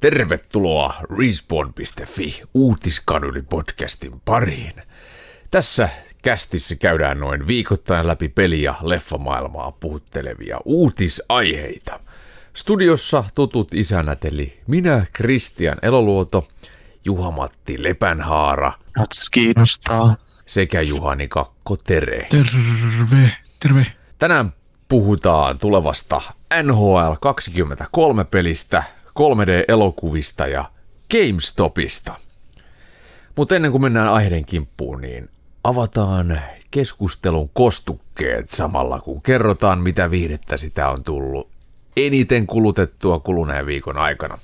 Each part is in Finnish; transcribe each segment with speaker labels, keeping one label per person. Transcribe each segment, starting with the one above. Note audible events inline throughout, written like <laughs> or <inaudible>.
Speaker 1: Tervetuloa Respawn.fi uutiskanyli-podcastin pariin. Tässä kästissä käydään noin viikoittain läpi peli- ja leffamaailmaa puhuttelevia uutisaiheita. Studiossa tutut isänät eli minä, Kristian Eloluoto, Juha-Matti Lepänhaara
Speaker 2: kiinnostaa.
Speaker 1: sekä Juhani Kakko Tere.
Speaker 3: Terve, terve.
Speaker 1: Tänään puhutaan tulevasta NHL 23 pelistä, 3D-elokuvista ja GameStopista. Mutta ennen kuin mennään aiheiden kimppuun, niin avataan keskustelun kostukkeet samalla, kun kerrotaan, mitä viihdettä sitä on tullut eniten kulutettua kuluneen viikon aikana.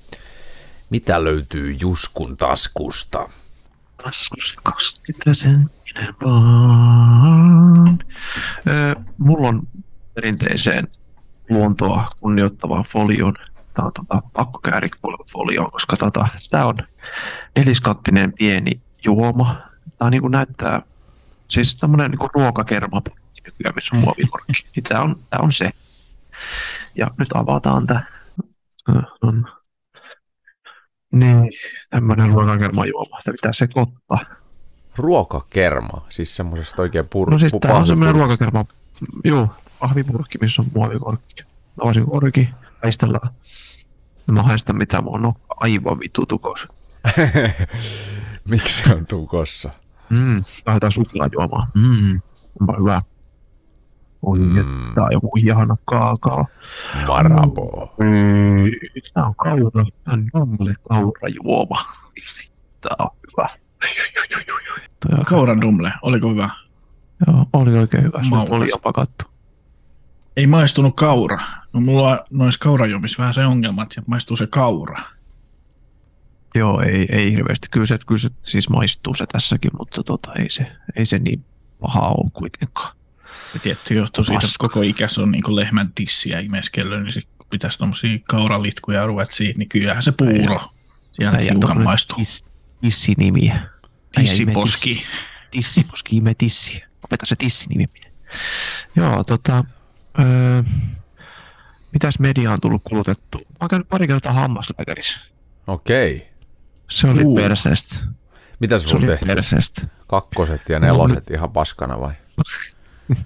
Speaker 1: Mitä löytyy Juskun taskusta?
Speaker 2: Taskusta 20 senttinen vaan. Mulla on perinteiseen luontoa kunnioittavaa folion. Tää on tota, pakko käydä folioon, koska tota, tää on neliskattinen pieni juoma. Tää niinku näyttää, siis tämmönen niinku ruokakerma nykyään, missä on muovikorkki. Niin tää on, tää on se. Ja nyt avataan on niin, tämmönen ruokakermajuoma. Sitä pitää sekoittaa.
Speaker 1: Ruokakerma, siis semmoisesta oikein pur-
Speaker 2: No siis
Speaker 1: pu-
Speaker 2: tää on
Speaker 1: pahvipurkista.
Speaker 2: ruokakerma. Joo, pahvipurkki, missä on muovikorkki. Avasin korki, haistellaan. No Mä haistan mitä mulla on aivan vitu tukos. <laughs>
Speaker 1: Miksi se on tukossa?
Speaker 2: Mm, lähdetään suklaajuomaan. Mm, onpa hyvä. Oi,
Speaker 1: Mm.
Speaker 2: tää on joku ihana kaakao.
Speaker 1: Marabo.
Speaker 2: Mm, tää on kaura. Tää on nalle kaurajuoma. Tää on hyvä.
Speaker 3: Kauran dumle, oliko hyvä?
Speaker 2: Joo, oli oikein hyvä. Se
Speaker 3: Maukas.
Speaker 2: oli jo pakattu.
Speaker 3: Ei maistunut kaura. No mulla on noissa kaurajomissa vähän se ongelma, että maistuu se kaura.
Speaker 2: Joo, ei, ei hirveästi. Kyllä se, kyllä se siis maistuu se tässäkin, mutta tota, ei, se, ei se niin paha ole kuitenkaan.
Speaker 3: Ja tietty johtuu siitä, että
Speaker 2: Paska.
Speaker 3: koko ikäs on niin lehmän tissiä imeskellyt, niin sit kun pitäisi tommosia kauralitkuja ruveta siitä, niin kyllähän se puuro. Sieltä
Speaker 2: Äijä
Speaker 3: hiukan maistuu.
Speaker 2: Tis, tissinimiä.
Speaker 3: Tissiposki.
Speaker 2: tissi- Tissiposki, ime tissiä. Opeta se tissinimi. Joo, tota... Öö, mitäs media on tullut kulutettu? Mä oon käynyt pari kertaa hammaslääkärissä.
Speaker 1: Okei.
Speaker 2: Se oli
Speaker 3: Juu.
Speaker 2: perseestä.
Speaker 1: Mitä
Speaker 2: Se
Speaker 1: sulla
Speaker 2: oli
Speaker 1: tehty?
Speaker 2: perseestä.
Speaker 1: Kakkoset ja neloset ihan paskana vai? <laughs>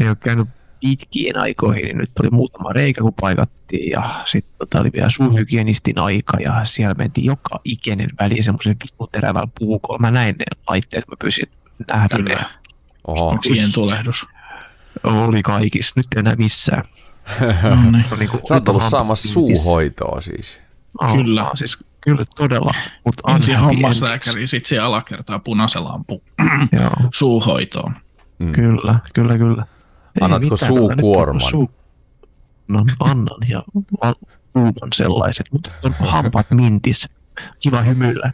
Speaker 2: ei ole käynyt pitkiin aikoihin, niin nyt oli muutama reikä, kun paikattiin ja sitten tota oli vielä suuhygienistin aika ja siellä mentiin joka ikinen väli semmoisen vittuterävällä puukolla. Mä näin ne laitteet, mä pyysin nähdä
Speaker 3: Kyllä.
Speaker 2: ne.
Speaker 1: Oho.
Speaker 3: Onko siihen tulehdus?
Speaker 2: Oli kaikissa, nyt ei enää missään. <laughs>
Speaker 3: No niin.
Speaker 2: Niinku,
Speaker 1: Sä oot ollut saamassa suuhoitoa siis.
Speaker 2: Aa,
Speaker 3: Kyllä.
Speaker 2: Siis, kyllä todella, mutta
Speaker 3: Ensin hammaslääkäri, sitten se alakertaa punaisen lampu <clears throat>
Speaker 2: Joo,
Speaker 3: suuhoitoon.
Speaker 1: Mm.
Speaker 2: kyllä, kyllä, kyllä. Ei
Speaker 1: Annatko
Speaker 2: mitään,
Speaker 1: suukuorman?
Speaker 2: Suu... No annan ja kuuman sellaiset, mutta on hampaat mintissä. Kiva hymyillä,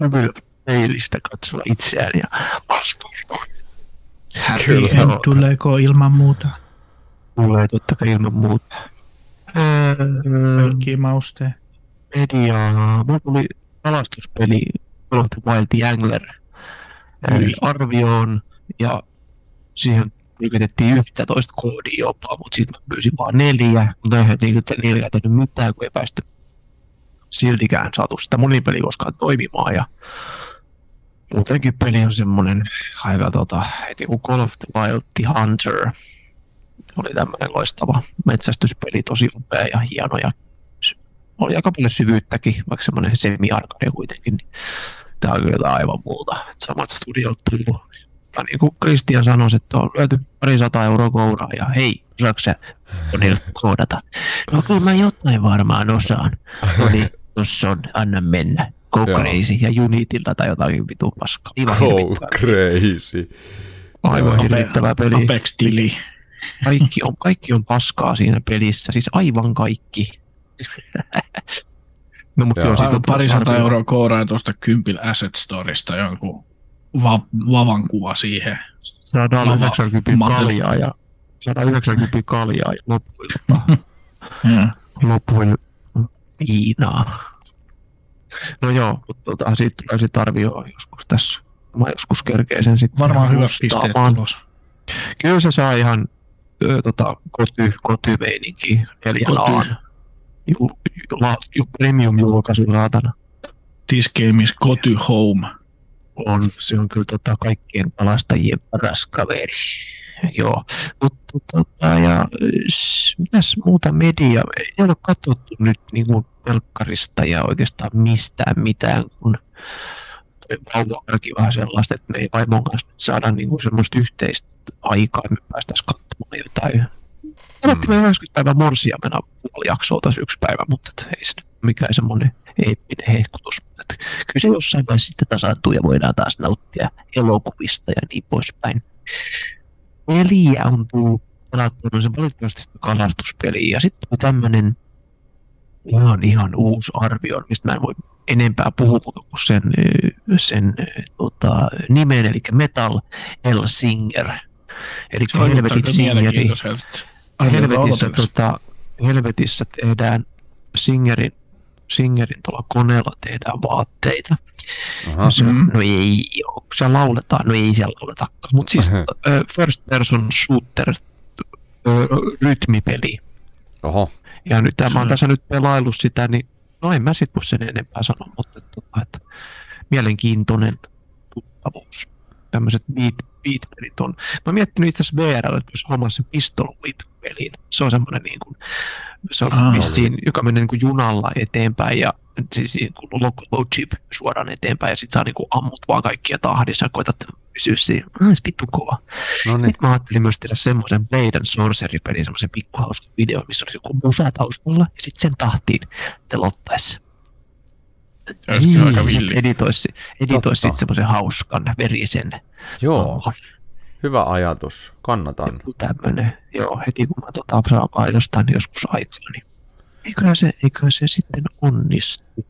Speaker 2: hymyillä peilistä katsoa itseään ja vastustaa.
Speaker 3: Happy
Speaker 1: Kyllä.
Speaker 3: end tuleeko ilman muuta?
Speaker 2: Tulee totta kai ilman muuta.
Speaker 3: Kaikki mauste.
Speaker 2: mediaa. Mulla tuli kalastuspeli Call of the Wild Angler arvioon ja siihen yritettiin 11 koodia jopa, mutta sitten mä pyysin vaan neljä, mutta eihän niitä neljä tehnyt mitään, kun ei päästy siltikään saatu sitä monipeliä koskaan toimimaan ja muutenkin peli on semmonen aika tota, heti kun Call of the Wild the Hunter oli tämmöinen loistava metsästyspeli, tosi upea ja hieno ja oli aika paljon syvyyttäkin, vaikka semmoinen semi-arcade kuitenkin, niin tämä on kyllä aivan muuta. Et samat studiot tullut. Ja niin kuin Christian sanoi, että on lyöty pari sata euroa kouraa ja hei, osaatko sä koodata? No kyllä mä jotain varmaan osaan. No niin, tossa on, anna mennä. Go
Speaker 1: Joo.
Speaker 2: crazy ja Unitilta tai jotakin vitu paskaa.
Speaker 1: Go
Speaker 2: hirvittävää.
Speaker 1: crazy.
Speaker 2: Aivan
Speaker 3: Ape-
Speaker 2: hirvittävää peli.
Speaker 3: Apex-tili.
Speaker 2: Kaikki on, kaikki on paskaa siinä pelissä, siis aivan kaikki. <laughs> no mutta
Speaker 1: Joo.
Speaker 2: siitä on
Speaker 3: Pari sata euroa kooraa tuosta Kympil Asset Storesta jonkun va- vavan kuva siihen.
Speaker 2: 190
Speaker 3: Mateli.
Speaker 2: kaljaa ja 190 kaljaa ja <laughs> loppuilla,
Speaker 3: Ja.
Speaker 2: loppuilla viinaa. No joo, mutta tota, siitä tulee sitten joskus tässä. Mä joskus kerkeen sen sitten
Speaker 3: Varmaan hyvät pisteet tulos.
Speaker 2: Kyllä se saa ihan ö, tota, koty, kotymeininki neljän
Speaker 3: Koty.
Speaker 2: aan. jul, jul, jul, premium-julkaisu saatana.
Speaker 3: This game is go to home.
Speaker 2: On, se on kyllä tota, kaikkien palastajien paras kaveri. Joo, mutta tota, ja s- mitäs muuta media, ei ole katsottu nyt niin kuin telkkarista ja oikeastaan mistään mitään, kun vauva-arki vähän sellaista, että me ei vaimon kanssa nyt saada niin kuin semmoista yhteistä aikaa, me päästäisiin katsomaan jotain. Olettiin mm. 90 päivän morsia mennä puoli jaksoa tässä yksi päivä, mutta et ei se nyt mikään semmoinen eeppinen hehkutus. Et kyllä se jossain vaiheessa sitten tasaantuu ja voidaan taas nauttia elokuvista ja niin poispäin. Peliä on tullut pelattua, se valitettavasti kalastuspeliä. Ja sitten tämmöinen ihan, ihan uusi arvio, mistä mä en voi enempää puhua kuin sen, sen tota, nimen, eli Metal El Singer. Eli
Speaker 3: Se
Speaker 2: helvetin singeri. Helvetissä, tota, helvetissä tehdään Singerin, Singerin tuolla koneella tehdään vaatteita.
Speaker 1: Aha.
Speaker 2: Se,
Speaker 3: Mm.
Speaker 2: No ei, joo, kun siellä lauletaan, no ei siellä lauletakaan. Mutta siis ö, first person shooter ö, rytmipeli.
Speaker 1: Oho.
Speaker 2: Ja nyt mä oon
Speaker 3: Se-
Speaker 2: tässä nyt pelaillut sitä, niin no en mä sit voi sen enempää sanoa, mutta että, tota, että mielenkiintoinen tuttavuus. Tämmöiset beat, beat-pelit on. Mä miettinyt itse asiassa VR, että jos hommaa sen pistol whip-pelin. Se on semmoinen niin kuin, se on
Speaker 3: Ah.
Speaker 2: vissiin, joka menee niin kuin junalla eteenpäin ja siis niin kuin local chip suoraan eteenpäin ja sit saa niin kuin ammut vaan kaikkia tahdissa ja koetat pysyä siinä. Ah, se vittu kova.
Speaker 1: No niin.
Speaker 2: Sitten mä ajattelin myös tehdä semmoisen Blade and Sorcery-pelin, semmoisen pikkuhauskan video, missä olisi joku musa taustalla ja sitten sen tahtiin
Speaker 3: aika
Speaker 2: se
Speaker 3: villi.
Speaker 2: editoisi, editoisi sitten semmoisen hauskan verisen.
Speaker 1: Joo, hyvä ajatus. Kannatan.
Speaker 2: Joku tämmönen, joo, heti kun mä tota saan jostain joskus aikaa, niin eiköhän se, eiköhän se sitten onnistu.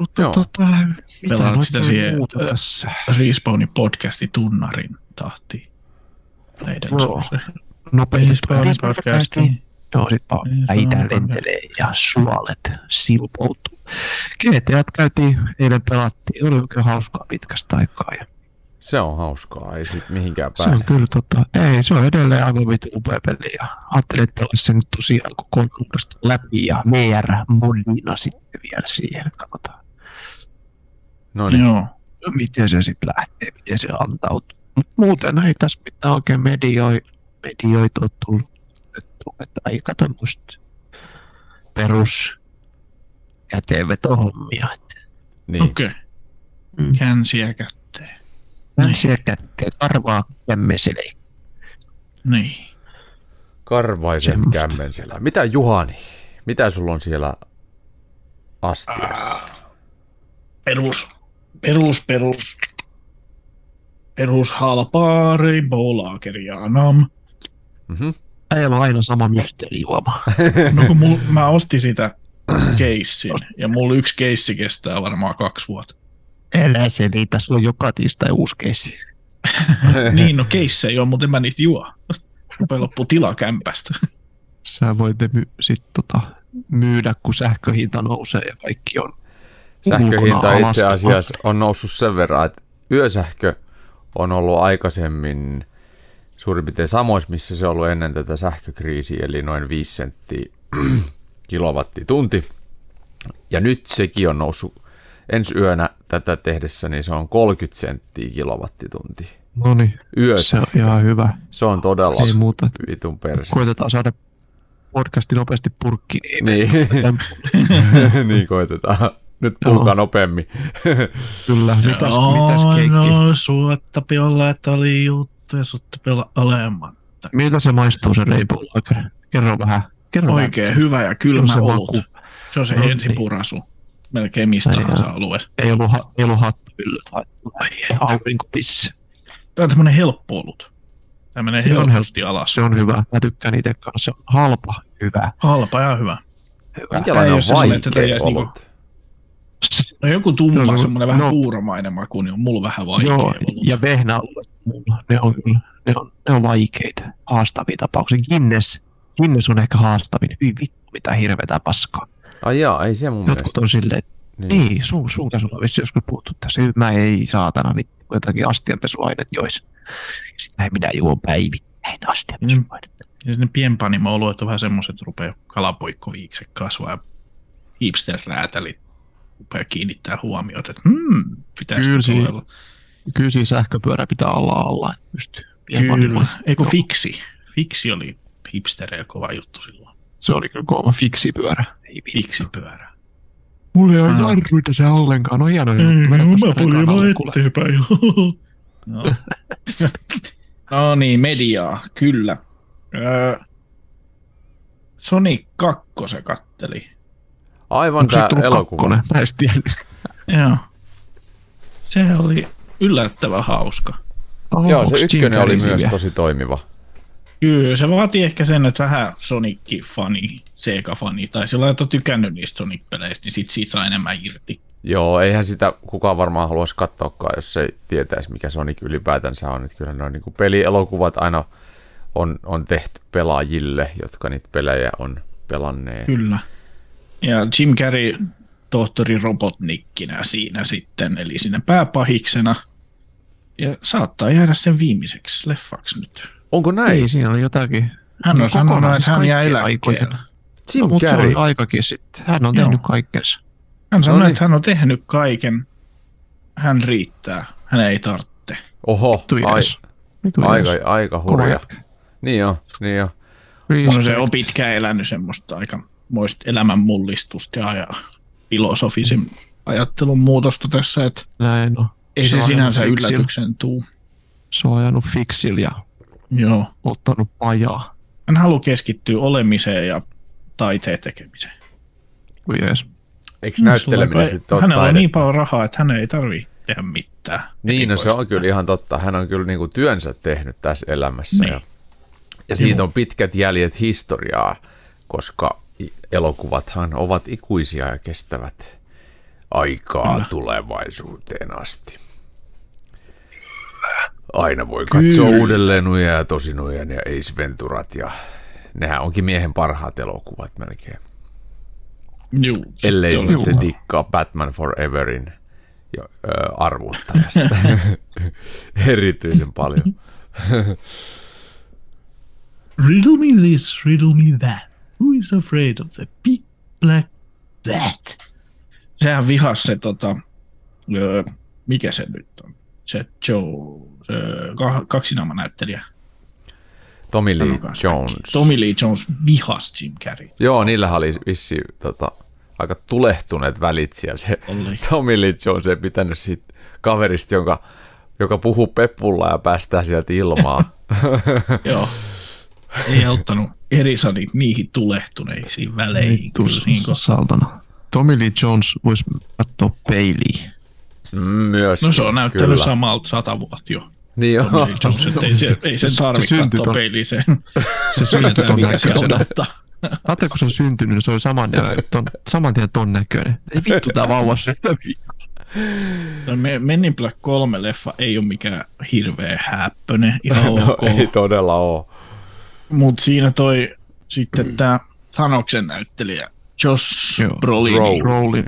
Speaker 2: Mutta
Speaker 1: Joo.
Speaker 2: tota, mitä
Speaker 3: Pelaat sitä siihen,
Speaker 2: muuta
Speaker 3: ö,
Speaker 2: tässä?
Speaker 3: Respawnin podcasti tunnarin tahtiin. Suose.
Speaker 2: Nopeasti
Speaker 3: Respawnin podcasti.
Speaker 2: Joo, sit vaan päitä
Speaker 3: se
Speaker 2: lentelee ja suolet silpoutuu. GTA käytiin, eilen pelattiin, oli oikein hauskaa pitkästä aikaa. Ja
Speaker 1: Se on hauskaa, ei siitä mihinkään
Speaker 2: se
Speaker 1: pääse.
Speaker 2: on kyllä tota, ei, se on edelleen aivan vittu upea peli. Ja ajattelin, että sen nyt tosiaan koko läpi ja VR-modina sitten vielä siihen, että katsotaan,
Speaker 1: No niin.
Speaker 3: Joo.
Speaker 2: no miten se sitten lähtee, miten se antautuu. Mut muuten ei tässä mitään oikein medioi, medioita ole tullut. Että ei kato musta perus käteenvetohommia.
Speaker 1: Niin.
Speaker 3: Okei. Okay.
Speaker 2: Mm.
Speaker 3: Känsiä kätteen.
Speaker 2: Länsiä kätteen karvaa kämmesele.
Speaker 3: Niin.
Speaker 1: Karvaisen
Speaker 2: Semmosta.
Speaker 1: kämmenselä. Mitä Juhani? Mitä sulla on siellä astiassa?
Speaker 3: Perus, perus, perus. Perus halpaa Rainbow Lageria nam.
Speaker 1: Mhm.
Speaker 2: Äijällä on aina sama mysteerijuoma. <laughs>
Speaker 3: No kun mul, mä ostin sitä keissin, ja mulla yksi keissi kestää varmaan kaksi vuotta.
Speaker 2: Älä selitä, sulla on joka tiistai uusi keissi. <laughs>
Speaker 3: niin, no keissejä on, mutta en mä niitä juo. Rupee loppu tila kämpästä.
Speaker 2: Sä voit ne my- sit tota, myydä, kun sähköhinta nousee ja kaikki on
Speaker 1: Sähköhinta
Speaker 2: ulkona
Speaker 1: itse asiassa on noussut sen verran, että yösähkö on ollut aikaisemmin suurin piirtein samoissa, missä se on ollut ennen tätä sähkökriisiä, eli noin 5 senttiä <clears throat> kilowattitunti. Ja nyt sekin on noussut ensi yönä tätä tehdessä, niin se on 30 senttiä kilowattitunti.
Speaker 2: No niin, se on ihan hyvä.
Speaker 1: Se on todella
Speaker 2: Ei muuta.
Speaker 1: vitun perse.
Speaker 2: Koitetaan saada podcasti nopeasti purkkiin.
Speaker 1: Niin, <laughs> <laughs> niin koitetaan. Nyt puhukaa nopeammin. <laughs>
Speaker 2: Kyllä, mitäs, mitäs keikki?
Speaker 3: no, suottapi olla, että oli juttu ja suottapi olla alematta.
Speaker 2: Miltä se maistuu se Lager? Kerro vähän. Kerro
Speaker 3: Oikein
Speaker 2: vähän.
Speaker 3: hyvä ja kylmä
Speaker 2: se
Speaker 3: olut.
Speaker 2: maku.
Speaker 3: Se on se
Speaker 2: No
Speaker 3: ensipurasu. Melkein mistä
Speaker 2: Ai
Speaker 3: tahansa alueessa.
Speaker 2: Ei ollut, ha- ei ollut hattupyllyt haettu. Ai, aurinkopisse.
Speaker 3: Tämä on tämmöinen helppo olut. Tämä menee
Speaker 2: Se on
Speaker 3: helposti alas.
Speaker 2: Se on hyvä. Mä tykkään itse kanssa. Se on halpa, hyvä.
Speaker 3: Halpa ja hyvä.
Speaker 2: hyvä.
Speaker 1: Minkälainen
Speaker 3: Ei
Speaker 1: on vaikea
Speaker 3: niinku-
Speaker 1: olut?
Speaker 3: No joku tumma,
Speaker 2: No se on-
Speaker 3: semmoinen vähän
Speaker 2: no-
Speaker 3: puuromainen maku, niin on mulla vähän vaikea
Speaker 2: Joo,
Speaker 3: olut.
Speaker 2: ja vehnäalueet mulla. Ne on kyllä, ne on, ne on vaikeita, haastavia tapauksia. Guinness, Guinness on ehkä haastavin. Hyi vittu, mitä hirveätä paskaa.
Speaker 1: Ai jaa, ei se mun
Speaker 2: Jotkut
Speaker 1: mielestä.
Speaker 2: on silleen,
Speaker 1: Niin.
Speaker 2: Ei, sun, sun kanssa ollaan vissi joskus puhuttu tässä. Mä ei saatana vittu jotakin astianpesuainet jois. Sitä ei minä juon päivittäin astianpesuainetta.
Speaker 3: Ja sinne pienpanimo-oluet on vähän semmoiset, että rupeaa kalapoikkoviikset kasvaa ja hipster-räätälit rupeaa kiinnittää huomiota, että hmm, pitäisikö
Speaker 2: Kyllä
Speaker 3: tuolla.
Speaker 2: Kyllä siinä sähköpyörä pitää olla alla, että pystyy.
Speaker 3: Kyllä. Eikö fiksi? Fiksi oli hipstereillä kova juttu silloin.
Speaker 2: Se oli kyllä kova fiksipyörä.
Speaker 3: Fiksi-pyörä.
Speaker 2: Mulla ei ole
Speaker 3: Ah.
Speaker 2: jarruita se ollenkaan. No hieno juttu. Rekan alle, kuule.
Speaker 3: eteenpäin. <laughs> no. <laughs> no niin, mediaa, kyllä. Öö, Sonic 2 se katteli.
Speaker 1: Aivan
Speaker 2: Onko
Speaker 1: tämä elokuva.
Speaker 2: Mä en edes tiennyt.
Speaker 3: Joo. Se oli yllättävän hauska.
Speaker 2: Oho,
Speaker 1: Joo, se ykkönen oli myös tosi toimiva.
Speaker 3: Kyllä, se vaatii ehkä sen, että vähän Sonic-fani, Sega-fani, tai sillä lailla, että on tykännyt niistä Sonic-peleistä, niin sit siitä saa enemmän irti.
Speaker 1: Joo, eihän sitä kukaan varmaan haluaisi katsoakaan, jos ei tietäisi, mikä Sonic ylipäätänsä on. Että kyllä ne on niin pelielokuvat aina on, on tehty pelaajille, jotka niitä pelejä on pelanneet.
Speaker 3: Kyllä. Ja Jim Carrey tohtori Robotnikkinä siinä sitten, eli siinä pääpahiksena. Ja saattaa jäädä sen viimeiseksi leffaksi nyt.
Speaker 1: Onko näin?
Speaker 2: Ei, siinä oli jotakin.
Speaker 3: Hän on
Speaker 2: No,
Speaker 3: sanonut,
Speaker 2: kokonaan
Speaker 3: että
Speaker 2: siis
Speaker 3: hän jää eläkkeelle.
Speaker 1: Jim
Speaker 2: No, mutta se
Speaker 1: Carrey.
Speaker 2: oli aikakin sitten. Hän on
Speaker 3: Joo.
Speaker 2: tehnyt kaikkensa.
Speaker 3: Hän sanoi,
Speaker 1: No niin.
Speaker 3: että hän on tehnyt kaiken. Hän riittää. Hän ei tarvitse.
Speaker 1: Oho,
Speaker 2: Vittu
Speaker 1: ai.
Speaker 2: Vittu
Speaker 1: aika, aika hurja. Niin on, niin on.
Speaker 3: No se on pitkään elänyt semmoista aika moista elämän mullistusta ja, ja filosofisen ajattelun muutosta tässä, että
Speaker 2: Näin on.
Speaker 3: ei se
Speaker 2: on
Speaker 3: sinänsä
Speaker 2: fiksillä.
Speaker 3: yllätyksen tuu.
Speaker 2: Se on ajanut fiksillä ja
Speaker 3: Joo.
Speaker 2: ottanut pajaa.
Speaker 3: Hän haluaa keskittyä olemiseen ja taiteen tekemiseen.
Speaker 2: Kui jees.
Speaker 1: Eikö näytteleminen
Speaker 3: Sulla-
Speaker 1: sitten ole
Speaker 3: Hänellä on niin paljon rahaa, että hän ei tarvitse tehdä mitään.
Speaker 1: Niin, no se on kyllä ihan totta. Hän on kyllä niinku työnsä tehnyt tässä elämässä.
Speaker 3: Niin.
Speaker 1: Ja, ja siitä on pitkät jäljet historiaa, koska elokuvathan ovat ikuisia ja kestävät aikaa
Speaker 3: Kyllä.
Speaker 1: tulevaisuuteen asti. Aina voi katsoa
Speaker 3: Kyllä.
Speaker 1: uudelleen Nuja ja Tosinujan ja Ace Venturat ja nehän onkin miehen parhaat elokuvat melkein.
Speaker 3: Juu,
Speaker 1: Ellei sitten dikkaa Batman Foreverin jo, ö, arvuuttajasta <laughs> erityisen paljon.
Speaker 3: Riddle me this, riddle me that. Who is afraid of the big black bat? Sehän vihas se tota, öö, mikä se nyt on? Se Joe, se ka- kaksinaamanäyttelijä.
Speaker 1: Tommy Lee
Speaker 3: Sanokaa se.
Speaker 1: Jones.
Speaker 3: Tommy Lee Jones vihas Jim Carrey.
Speaker 1: Joo, niillä oli vissi tota, aika tulehtuneet välit siellä. Se
Speaker 3: Oli. <laughs>
Speaker 1: Tommy Lee Jones ei pitänyt siitä kaverista, jonka, joka puhuu peppulla ja päästää sieltä ilmaa. <laughs>
Speaker 3: Joo. <laughs> Ei auttanut Erisanit niihin tulehtuneisiin väleihin.
Speaker 2: Vittu
Speaker 3: Kyllä siinä kohtaa.
Speaker 2: saltana. Tommy Lee Jones voisi katsoa peiliin.
Speaker 1: Myös.
Speaker 3: No se on näyttänyt samalta sata vuotta jo.
Speaker 1: Niin
Speaker 3: Tommy
Speaker 1: joo.
Speaker 3: Lee Jones, että ei, se, <laughs> ei sen
Speaker 2: Se-
Speaker 3: tarvitse
Speaker 2: se syntyi
Speaker 3: katsoa
Speaker 2: ton-
Speaker 3: peiliin sen. <laughs>
Speaker 2: Se syntyi ton
Speaker 3: siellä
Speaker 2: näköisenä. Ajattelin, kun se on syntynyt, niin se oli saman, ton, saman tien ton näköinen. Ei vittu tää vauva <laughs>
Speaker 3: No, Me- Men in Black 3 leffa ei ole mikään hirveä häppönen, ihan
Speaker 1: No,
Speaker 3: ok.
Speaker 1: ei todella ole.
Speaker 3: Mutta siinä toi sitten tämä Thanoksen näyttelijä Josh
Speaker 2: Joo,
Speaker 3: Brolin
Speaker 1: Bro.
Speaker 2: Rollin.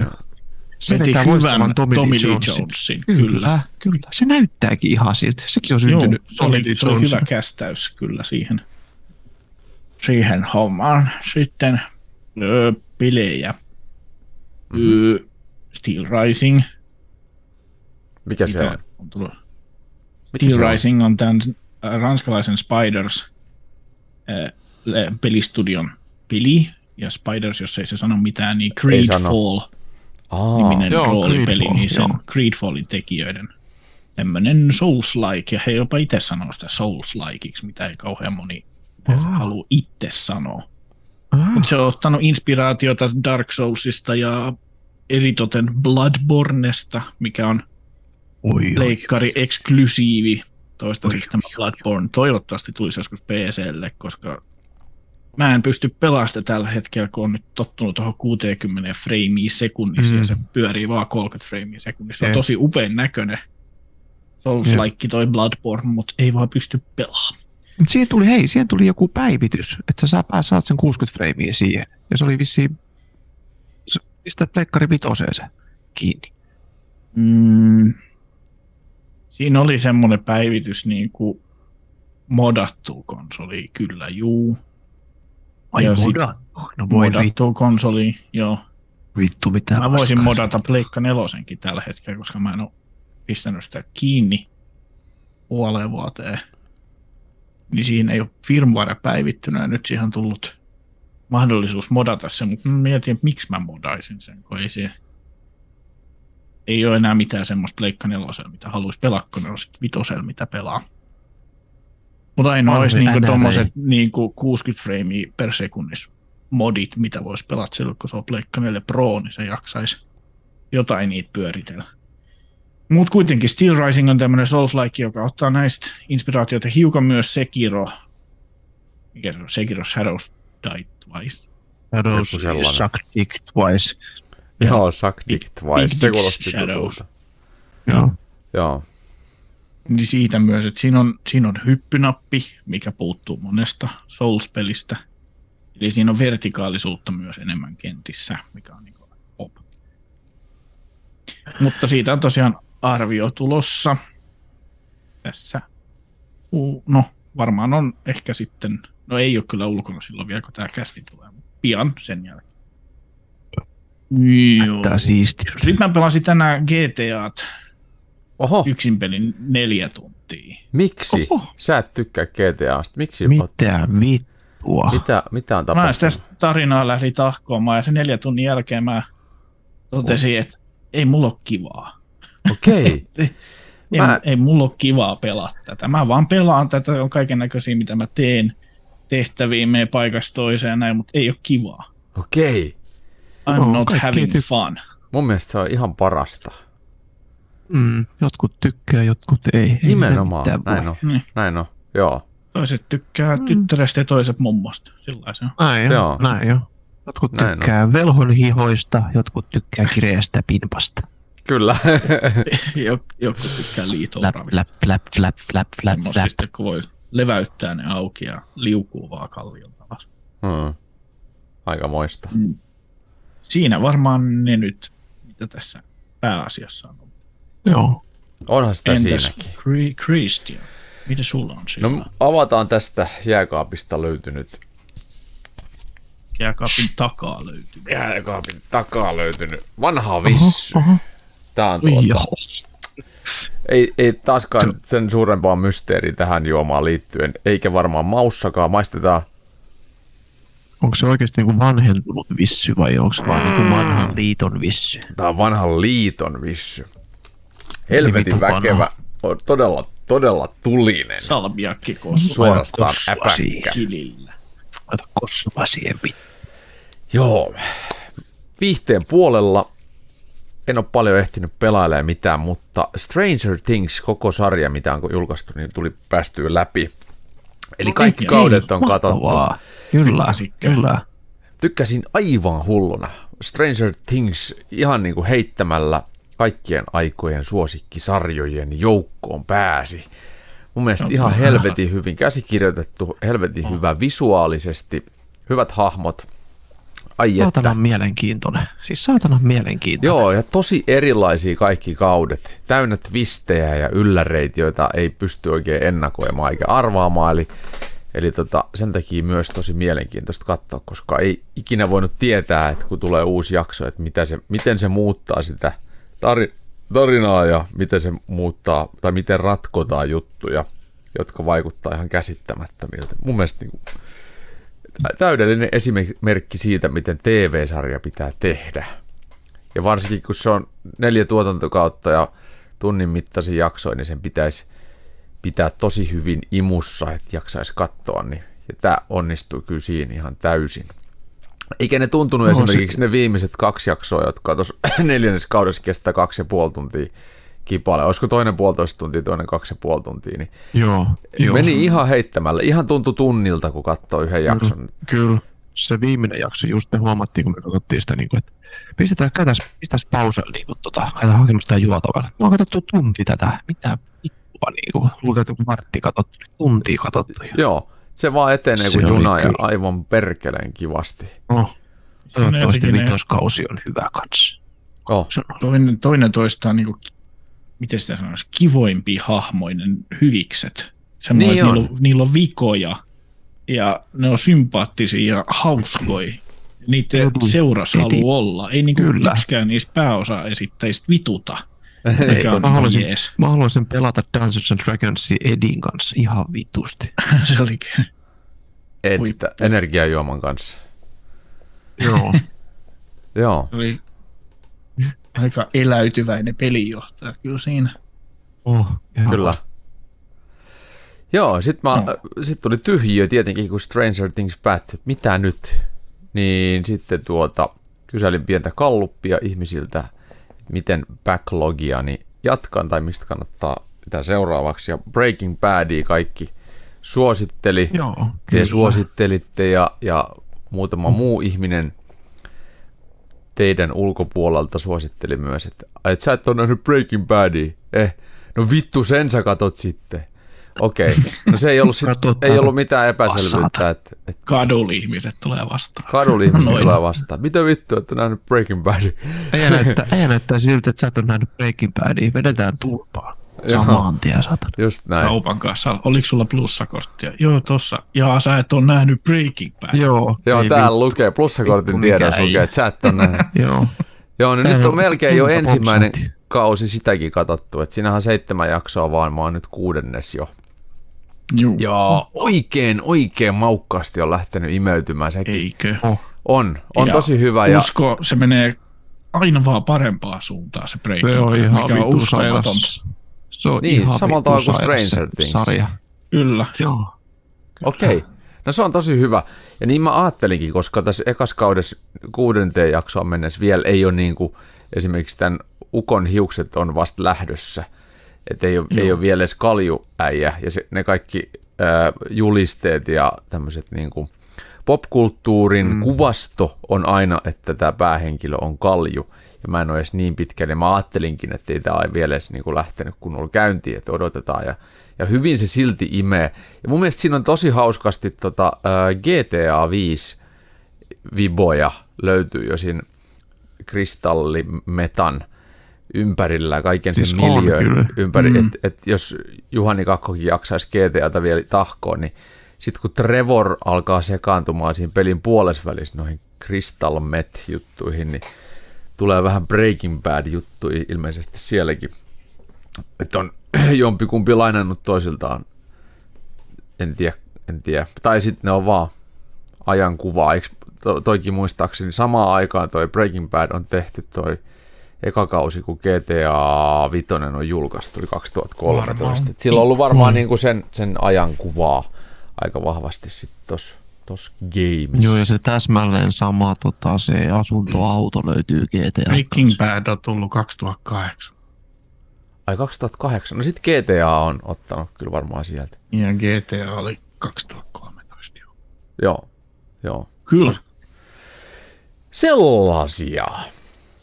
Speaker 2: Se
Speaker 3: veti hyvän
Speaker 2: loistavan
Speaker 3: Tommy,
Speaker 2: Tommy,
Speaker 3: Lee
Speaker 2: Jonesin.
Speaker 3: Jonesin.
Speaker 2: Kyllä,
Speaker 3: Kyllä.
Speaker 2: Se näyttääkin ihan siltä. Sekin on
Speaker 3: Joo,
Speaker 2: syntynyt
Speaker 3: se
Speaker 2: Tommy
Speaker 3: oli, se oli hyvä kästäys kyllä siihen, siihen hommaan. Sitten öö, pelejä.
Speaker 2: Mhm.
Speaker 3: Öö, Steel Rising.
Speaker 1: Mikä se
Speaker 3: Mitä
Speaker 1: on?
Speaker 3: on tullut? Steel
Speaker 1: se?
Speaker 3: Rising on tämän äh, ranskalaisen Spiders äh, pelistudion peli. Ja Spiders, jos ei se sano mitään, niin Creedfall
Speaker 1: Aa,
Speaker 3: niminen
Speaker 2: joo,
Speaker 3: roolipeli,
Speaker 2: Creedfall,
Speaker 3: niin sen
Speaker 2: joo.
Speaker 3: Creedfallin tekijöiden tämmöinen Souls-like, ja he jopa itse sanoo sitä Souls-likeiksi, mitä ei kauhean moni
Speaker 2: Aa.
Speaker 3: halua itse sanoa.
Speaker 2: Ah,
Speaker 3: Mutta se on ottanut inspiraatiota Dark Soulsista ja eritoten Bloodbornesta, mikä on
Speaker 2: oi.
Speaker 3: leikkari eksklusiivi. Toistaiseksi
Speaker 2: Oi,
Speaker 3: tämä Bloodborne toivottavasti tulisi joskus PClle, koska mä en pysty pelastamaan tällä hetkellä, kun on nyt tottunut tuohon 60 freimiä sekunnissa mm. ja se pyörii vaan 30 freimiä sekunnissa. Se on tosi upean näköinen. Souls-like toi Bloodborne, mutta ei vaan pysty pelaamaan.
Speaker 2: Mut siihen tuli, hei, siihen tuli joku päivitys, että sä saa- saat sen 60 freimiä siihen. Ja se oli vissiin, pistät pleikkari vitoseen se kiinni.
Speaker 3: Mm. Siinä oli semmoinen päivitys, niin kuin, modattu konsoli, kyllä juu.
Speaker 2: Ai
Speaker 3: Ja
Speaker 2: modattu. No voi vittu,
Speaker 3: Modattu konsoli, joo.
Speaker 2: vittu mitä
Speaker 3: Mä voisin modata Pleikka nelosenkin tällä hetkellä, koska mä en ole pistänyt sitä kiinni puoleen vuoteen. Niin siinä ei ole firmware päivittynyt ja nyt siihen on tullut mahdollisuus modata se, mutta mietin, että miksi mä modaisin sen, kun ei se ei ole enää mitään semmoista Pleikka nelosella, mitä haluaisi pelaa, kun ne on sit vitosella, mitä pelaa. Mutta ainoa
Speaker 2: On
Speaker 3: olisi niinku
Speaker 2: NRA.
Speaker 3: tommoset niinku 60 freimiä per sekunnissa modit, mitä voisi pelata silloin, kun se on Pleikka 4 Pro, niin se jaksaisi jotain niitä pyöritellä. Mutta kuitenkin Steel Rising on tämmöinen Souls-like, joka ottaa näistä inspiraatioita hiukan myös Sekiro. Mikä se on? Sekiro Shadows Die Twice.
Speaker 2: Shadows suck dick twice.
Speaker 1: Joo, Suck Dick Twice.
Speaker 3: Big
Speaker 1: Se
Speaker 3: Dick
Speaker 1: kuulosti tutulta.
Speaker 2: Joo.
Speaker 1: Joo.
Speaker 3: Niin siitä myös, että siinä on, siinä on hyppynappi, mikä puuttuu monesta Souls-pelistä. Eli siinä on vertikaalisuutta myös enemmän kentissä, mikä on niin pop. Mutta siitä on tosiaan arvio tulossa tässä. U- No, varmaan on ehkä sitten, no ei ole kyllä ulkona silloin vielä, kun tämä kästi tulee, mutta pian sen jälkeen. Joo.
Speaker 2: Tää siisti.
Speaker 3: Sitten mä pelasin tänään GTAt
Speaker 1: Oho,
Speaker 3: yksin pelin neljä tuntia.
Speaker 1: miksi?
Speaker 2: Oho.
Speaker 1: Sä et tykkää GTAsta. Miksi?
Speaker 2: Mitä vittua?
Speaker 1: Mitä, mitä on
Speaker 3: Mä
Speaker 1: tapahtunut?
Speaker 3: tästä tarinaa lähdin tahkoamaan ja sen neljä tunnin jälkeen mä totesin, että ei mulla ole kivaa.
Speaker 1: Okei. <laughs>
Speaker 3: Ei,
Speaker 1: Mä-
Speaker 3: ei mulla ole kivaa pelaa tätä. Mä vaan pelaan tätä, on kaiken näköisiä, mitä mä teen tehtäviin, menee paikasta toiseen ja näin, mutta ei ole kivaa.
Speaker 1: Okei.
Speaker 3: I'm
Speaker 2: Joo,
Speaker 3: not having
Speaker 2: tyk-
Speaker 3: fun.
Speaker 1: Mun mielestä se on ihan parasta.
Speaker 2: Mm, jotkut tykkää, jotkut ei. ei
Speaker 1: Nimenomaan. Näin on.
Speaker 3: Niin.
Speaker 1: Näin on. Joo.
Speaker 3: Toiset tykkää
Speaker 2: Mm.
Speaker 3: tyttärestä ja toiset mummosta. Sillä se on.
Speaker 2: Näin
Speaker 1: Joo.
Speaker 2: jo, näin jo. Jotkut
Speaker 1: Näin on.
Speaker 2: tykkää velhon hihoista, jotkut tykkää kireästä pinpasta.
Speaker 1: Kyllä. <laughs>
Speaker 3: Joku tykkää
Speaker 2: Flap,
Speaker 3: liitoravista.
Speaker 2: flap, flap, flap, flap, flap, flap.
Speaker 3: Semmoisista, kun voi leväyttää ne auki ja liukuu vaan kalliolta
Speaker 1: hmm. Aika moista.
Speaker 3: Mm. Siinä varmaan ne nyt, mitä tässä pääasiassa on.
Speaker 2: Joo.
Speaker 1: Onhan sitä
Speaker 3: Entäs
Speaker 1: siinäkin.
Speaker 3: Christian? Mitä sulla on siellä?
Speaker 1: No avataan tästä jääkaapista löytynyt.
Speaker 3: Jääkaapin takaa löytyy.
Speaker 1: Jääkaapin takaa löytynyt vanha vissy. Tää on tuota,
Speaker 2: joo.
Speaker 1: ei, ei taaskaan sen suurempaa mysteeriä tähän juomaan liittyen, eikä varmaan maussakaan. Maistetaan
Speaker 2: Onko se oikeasti niinku vanhentunut vissy vai onko se vaan niinku vanhan liiton vissy?
Speaker 1: Tää on vanhan liiton vissy. Helvetin
Speaker 2: vanha.
Speaker 1: väkevä. On todella, todella tulinen.
Speaker 3: Salmiakki kosu
Speaker 1: Suorastaan äpäkkä.
Speaker 3: kilillä.
Speaker 2: Laita kossua siihen vittu.
Speaker 1: Joo. Viihteen puolella en ole paljon ehtinyt pelailemaan mitään, mutta Stranger Things, koko sarja, mitä on julkaistu, niin tuli päästyä läpi. Eli kaikki
Speaker 3: Ei,
Speaker 1: kaudet on katsottu.
Speaker 2: Kyllä,
Speaker 3: Tykkäsitkö?
Speaker 2: kyllä.
Speaker 1: Tykkäsin aivan hulluna. Stranger Things ihan niin kuin heittämällä kaikkien aikojen suosikkisarjojen joukkoon pääsi. Mun mielestä ihan helvetin hyvin käsikirjoitettu, helvetin hyvä visuaalisesti, hyvät hahmot. Ai että.
Speaker 2: Saatanan mielenkiintoinen. Siis saatanan mielenkiintoinen.
Speaker 1: Joo, ja tosi erilaisia kaikki kaudet. Täynnä twistejä ja ylläreitä, joita ei pysty oikein ennakoimaan eikä arvaamaan. Eli, eli tota, sen takia myös tosi mielenkiintoista katsoa, koska ei ikinä voinut tietää, että kun tulee uusi jakso, että mitä se, miten se muuttaa sitä tari, tarinaa ja miten se muuttaa, tai miten ratkotaan juttuja, jotka vaikuttaa ihan käsittämättömiltä. Mun mielestä niin kuin, täydellinen esimerkki siitä, miten TV-sarja pitää tehdä. Ja varsinkin kun se on neljä tuotantokautta ja tunnin mittaisia jaksoja, niin sen pitäisi pitää tosi hyvin imussa, että jaksaisi katsoa. Niin, ja tämä onnistui kyllä siinä ihan täysin. Eikä ne tuntunut
Speaker 2: No,
Speaker 1: esimerkiksi ne viimeiset kaksi jaksoa, jotka tuossa <laughs> neljännes kaudessa kestää kaksi ja puoli tuntia kipaale. Olisiko toinen puolitoista tuntia, toinen kaksi ja puoli tuntia, niin
Speaker 2: Joo. joo.
Speaker 1: meni ihan heittämällä. Ihan tuntui tunnilta, kun katsoi yhden jakson.
Speaker 2: Kyllä. Se viimeinen jakso just me huomattiin, kun me katsottiin sitä, niin kuin, että pistetään, käytäs, pistäis pauselle, niin kuin, tota, käytetään hakemusta juotavaa. Mä oon katsottu tunti tätä. Mitä vittua, niin kuin, että joku vartti katsottu, niin tuntia katsottu. Ja,
Speaker 1: Joo, se vaan etenee
Speaker 2: Se
Speaker 1: kuin juna ja
Speaker 2: kyllä.
Speaker 1: aivan perkeleen kivasti.
Speaker 2: no, toivottavasti vitoskausi on hyvä kanssa.
Speaker 1: Oh,
Speaker 2: Se on
Speaker 3: Toinen, toinen toistaan, niin kuin, miten sitä sanoisi, kivoimpi hahmoinen hyvikset Semmoinen,
Speaker 1: Niin
Speaker 3: niin
Speaker 1: on.
Speaker 3: niillä, on, niillä on vikoja ja ne on sympaattisia ja hauskoja. Niitä seuras haluaa olla. Ei niinku
Speaker 2: Kyllä.
Speaker 3: yksikään niistä pääosaesittäjistä vituta.
Speaker 2: Mä haluaisin,
Speaker 3: jees.
Speaker 2: mä haluaisin pelata Dungeons and Dragonsia Edin kanssa ihan vitusti. <laughs>
Speaker 3: Se oli
Speaker 1: Ed,
Speaker 3: Huippu.
Speaker 1: energiajuoman kanssa.
Speaker 2: Joo. <laughs>
Speaker 1: Joo.
Speaker 3: oli aika eläytyväinen pelijohtaja kyllä siinä.
Speaker 2: Oh, ihan
Speaker 1: Kyllä. Joo, sit, mä,
Speaker 3: No.
Speaker 1: sit tuli tyhjiö tietenkin, kun Stranger Things päättyi, että mitä nyt? Niin sitten tuota, kyselin pientä kalluppia ihmisiltä, miten backlogia niin jatkan tai mistä kannattaa pitää seuraavaksi. Ja Breaking Badia kaikki suositteli,
Speaker 2: Joo,
Speaker 1: te suosittelitte ja, ja muutama muu ihminen teidän ulkopuolelta suositteli myös, että, "Ai, et sä et ole nähnyt Breaking Badia. Eh, no vittu sen sä katot sitten. Okei, okay. no se ei ollut, sit,
Speaker 2: Katsotaan.
Speaker 1: ei ollut mitään epäselvyyttä, että, että
Speaker 3: Kadulla ihmiset tulee vastaan.
Speaker 1: kadulla ihmiset
Speaker 3: Noin.
Speaker 1: tulee vastaan. Mitä vittu, että nähnyt Breaking Badia?
Speaker 2: Ei näyttää, ei näyttää siltä, että sä et ole nähnyt Breaking Badia. Vedetään turpaan. Samaan tien, satana.
Speaker 1: Just näin.
Speaker 3: Kaupan kanssa. Oliko sulla plussakorttia? Joo, tossa. Jaa, sä et ole nähnyt Breaking Bad.
Speaker 2: Joo.
Speaker 1: Joo,
Speaker 2: ei
Speaker 1: täällä
Speaker 2: vittu.
Speaker 1: lukee, plussakortin tiedossa lukee, että sä et ole nähnyt. <laughs>
Speaker 2: Joo.
Speaker 1: Joo, niin nyt on
Speaker 2: on
Speaker 1: melkein jo ensimmäinen kausi sitäkin katsottu, että siinähän on seitsemän jaksoa vaan, mä oon nyt kuudennes jo.
Speaker 3: Juu.
Speaker 1: Ja oikein, oikein maukkaasti on lähtenyt imeytymään sekin.
Speaker 3: Eikö?
Speaker 2: Oh.
Speaker 1: On, on
Speaker 3: Ja
Speaker 1: tosi hyvä ja
Speaker 3: Usko, se menee aina vaan parempaan suuntaan se Breaking
Speaker 2: Se on ihan
Speaker 3: mikä on
Speaker 2: sairas. Se on
Speaker 1: Niin,
Speaker 2: ihan
Speaker 1: tavalla kuin Stranger Things.
Speaker 2: Sarja.
Speaker 3: Kyllä.
Speaker 2: Joo.
Speaker 1: okei. Okay. No se on tosi hyvä. Ja niin mä ajattelinkin, koska tässä ekas kaudessa kuudenteen jaksoon mennessä vielä ei ole niin kuin, esimerkiksi tämän Ukon hiukset on vasta lähdössä. Että ei ole, ei ole vielä edes kaljuäijä ja se, ne kaikki ää, julisteet ja tämmöiset niin kuin popkulttuurin mm. kuvasto on aina, että tämä päähenkilö on kalju. Ja mä en ole edes niin pitkälle. Mä ajattelinkin, että ei tämä vielä edes niin kuin lähtenyt kunnolla käyntiin, että odotetaan. Ja, ja hyvin se silti imee. Ja mun mielestä siinä on tosi hauskasti tota, ää, GTA 5 viboja löytyy jo siinä kristallimetan ympärillä, kaiken sen
Speaker 2: Siis on
Speaker 1: miljöön
Speaker 2: kyllä.
Speaker 1: ympäri. Mm.
Speaker 2: Mm.
Speaker 1: Et, et jos Juhani Kakkokin jaksaisi GTAta vielä tahkoon, niin sitten kun Trevor alkaa sekaantumaan siinä pelin puolesvälissä noihin Crystal Met-juttuihin, niin tulee vähän Breaking Bad-juttuja ilmeisesti sielläkin. Että on <clears throat> jompikumpi lainannut toisiltaan. En tiedä, en tiedä. Tai sitten ne on vaan ajankuvaa. Eikö to, toikin muistaakseni samaan aikaan toi Breaking Bad on tehty toi eka kausi, kun GTA 5 on julkaistu, oli 2013.
Speaker 3: Varmaan.
Speaker 1: Et Sillä on ollut varmaan niinku sen, sen ajankuvaa aika vahvasti sitten tossa, tossa gameissa.
Speaker 2: Joo, ja se täsmälleen sama tota, se asuntoauto löytyy GTA.
Speaker 3: Breaking Bad on tullut 2008.
Speaker 1: Ai 2008. No sit GTA on ottanut kyllä varmaan sieltä.
Speaker 3: Ja GTA oli 2013. joo.
Speaker 1: Joo, joo.
Speaker 3: Kyllä.
Speaker 1: Sellaisia.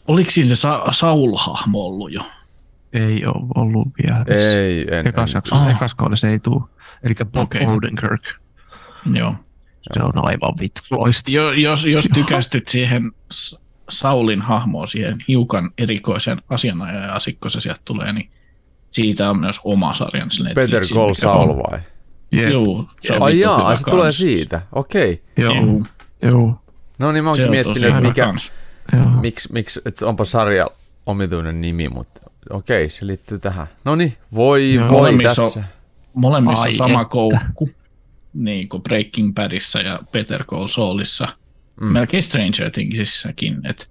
Speaker 3: Oliko siinä se Sa- Saul-hahmo ollut jo?
Speaker 2: Ei ole ollut vielä.
Speaker 1: Ei, en,
Speaker 2: Ekas
Speaker 1: en,
Speaker 2: jaksossa,
Speaker 3: Ah.
Speaker 2: ekas kaudessa ei tule. Eli Bob
Speaker 3: Okei.
Speaker 2: Odenkirk.
Speaker 3: Joo.
Speaker 2: Se on aivan vittu loisti.
Speaker 3: Jo, jos, jos tykästyt siihen Saulin hahmoon, siihen hiukan erikoisen asianajajan asikko se sieltä tulee, niin siitä on myös oma.
Speaker 1: Better
Speaker 3: Netflixin,
Speaker 1: Call Saul
Speaker 3: on-
Speaker 1: vai?
Speaker 2: Jep.
Speaker 3: Joo, se on
Speaker 1: Ai jaa, se tulee
Speaker 3: kans.
Speaker 1: siitä. Okei.
Speaker 2: Joo,
Speaker 3: Joo,
Speaker 2: joo,
Speaker 1: No niin mä oonkin miettinyt, mikä,
Speaker 3: kans.
Speaker 1: Miksi, miksi, että onpa sarja omituinen nimi, mutta okei, se liittyy tähän. No niin, voi
Speaker 2: Joo.
Speaker 1: voi
Speaker 3: Molemmissa on-
Speaker 1: tässä.
Speaker 3: Molemmissa
Speaker 2: Ai
Speaker 3: on sama
Speaker 2: että.
Speaker 3: koukku, niin kuin Breaking Badissa ja Better Call Saulissa. Mm. Melkein Stranger Thingsissäkin, että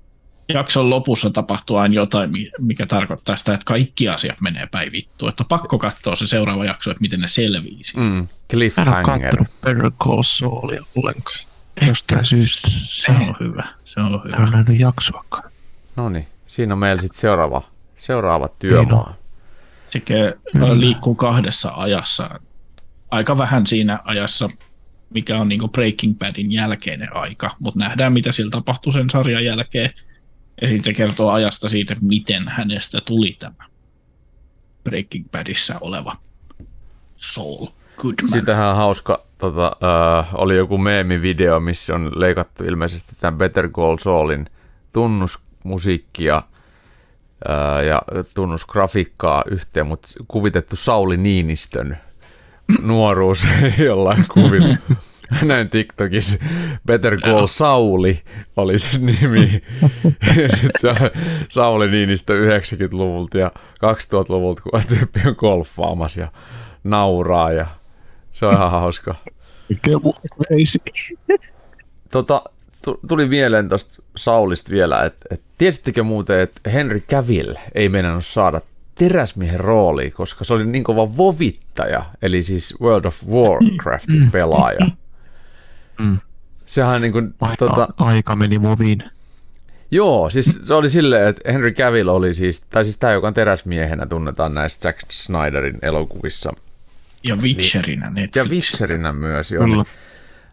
Speaker 3: jakson lopussa tapahtuu aina jotain, mi- mikä tarkoittaa sitä, että kaikki asiat menee päin vittuun. Että on pakko katsoa se seuraava jakso, että miten ne selviää. siitä.
Speaker 1: Mm,
Speaker 2: Mä en ole
Speaker 1: cliffhanger.
Speaker 2: kattonut Better Call Saulia ollenkaan. Jostain syystä.
Speaker 3: Se on hyvä, se on
Speaker 2: En
Speaker 3: hyvä.
Speaker 2: ole nähnyt jaksoakaan.
Speaker 1: No niin, siinä on meillä sitten seuraava, seuraava työmaa.
Speaker 3: Sekä liikkuu kahdessa ajassa. Aika vähän siinä ajassa, mikä on niin Breaking Badin jälkeinen aika, mutta nähdään, mitä sillä tapahtui sen sarjan jälkeen. Ja sitten se kertoo ajasta siitä, miten hänestä tuli tämä Breaking Badissa oleva Saul Goodman.
Speaker 1: Sitähän on hauska, tota, äh, oli joku meemivideo, missä on leikattu ilmeisesti tämän Better Call Saulin tunnusmusiikkia äh, ja tunnusgrafiikkaa yhteen, mutta kuvitettu Sauli Niinistön nuoruus <laughs> jollain kuvilla. <laughs> Näin TikTokissa Better Call Sauli oli se nimi. <laughs> ja sitten se Sauli Niinistö 90-luvulta ja 2000-luvulta, kun tyyppi on golfaamassa ja nauraa ja se on ihan hauska. Tota, tuli mieleen tuosta Saulista vielä, että et, tiesittekö muuten, että Henry Cavill ei meinannut saada teräsmiehen rooli, koska se oli niin kova vovittaja, eli siis World of Warcraftin mm. pelaaja. Mm. Sehän niin kuin,
Speaker 2: aika, tota, aika meni voviin.
Speaker 1: Joo, siis se oli silleen, että Henry Cavill oli siis, tai siis tämä, joka on teräsmiehenä, tunnetaan näistä Zack Snyderin elokuvissa.
Speaker 3: Ja Witcherinä niin,
Speaker 1: Ja Witcherinä myös, joo. Niin,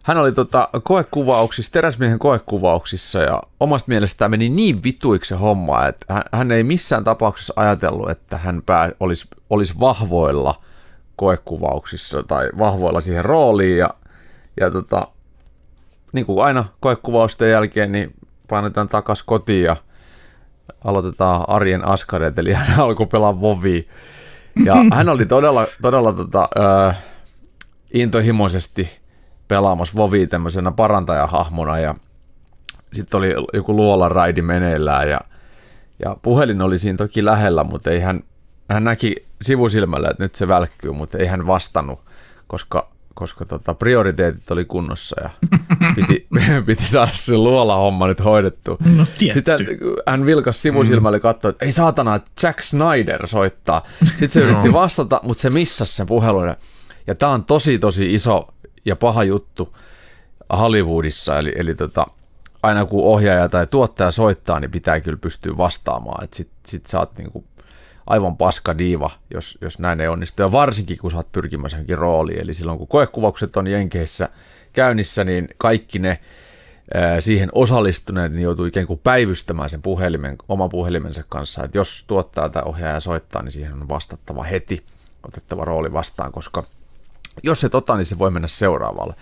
Speaker 1: hän oli tota, koekuvauksissa, teräsmiehen koekuvauksissa ja omasta mielestään meni niin vituiksi se homma, että hän, hän ei missään tapauksessa ajatellut, että hän pää, olisi, olisi vahvoilla koekuvauksissa tai vahvoilla siihen rooliin ja, ja tota, niin kuin aina koekuvausten jälkeen, niin painetaan takaisin kotiin ja aloitetaan arjen askareet, eli hän alkoi pelaa Vovia. Ja hän oli todella, todella tota, äh, intohimoisesti pelaamassa Vovia tämmöisenä parantajahahmona ja sitten oli joku luolaraidi meneillään ja, ja puhelin oli siinä toki lähellä, mutta ei hän, hän näki sivusilmällä, että nyt se välkkyy, mutta ei hän vastannut, koska, koska tota, prioriteetit oli kunnossa ja <laughs> piti, <laughs> piti saada se luolahomma nyt hoidettu.
Speaker 3: No,
Speaker 1: Sitten hän vilkas sivusilmälle ja katsoi, että ei saatana, että Jack Snyder soittaa. Sitten se <laughs> yritti vastata, mutta se missasi sen puhelun. Ja tämä on tosi tosi iso ja paha juttu Hollywoodissa, eli, eli tota, aina kun ohjaaja tai tuottaja soittaa, niin pitää kyllä pystyä vastaamaan, että sit, sit sä oot niinku aivan paska diiva, jos, jos näin ei onnistu, ja varsinkin kun oot pyrkimässä johonkin rooliin, eli silloin kun koekuvaukset on Jenkeissä käynnissä, niin kaikki ne siihen osallistuneet niin joutuu ikään kuin päivystämään sen puhelimen, oman puhelimensa kanssa, että jos tuottaa tai ohjaaja soittaa, niin siihen on vastattava heti, otettava rooli vastaan, koska jos se tota, niin se voi mennä seuraavalle.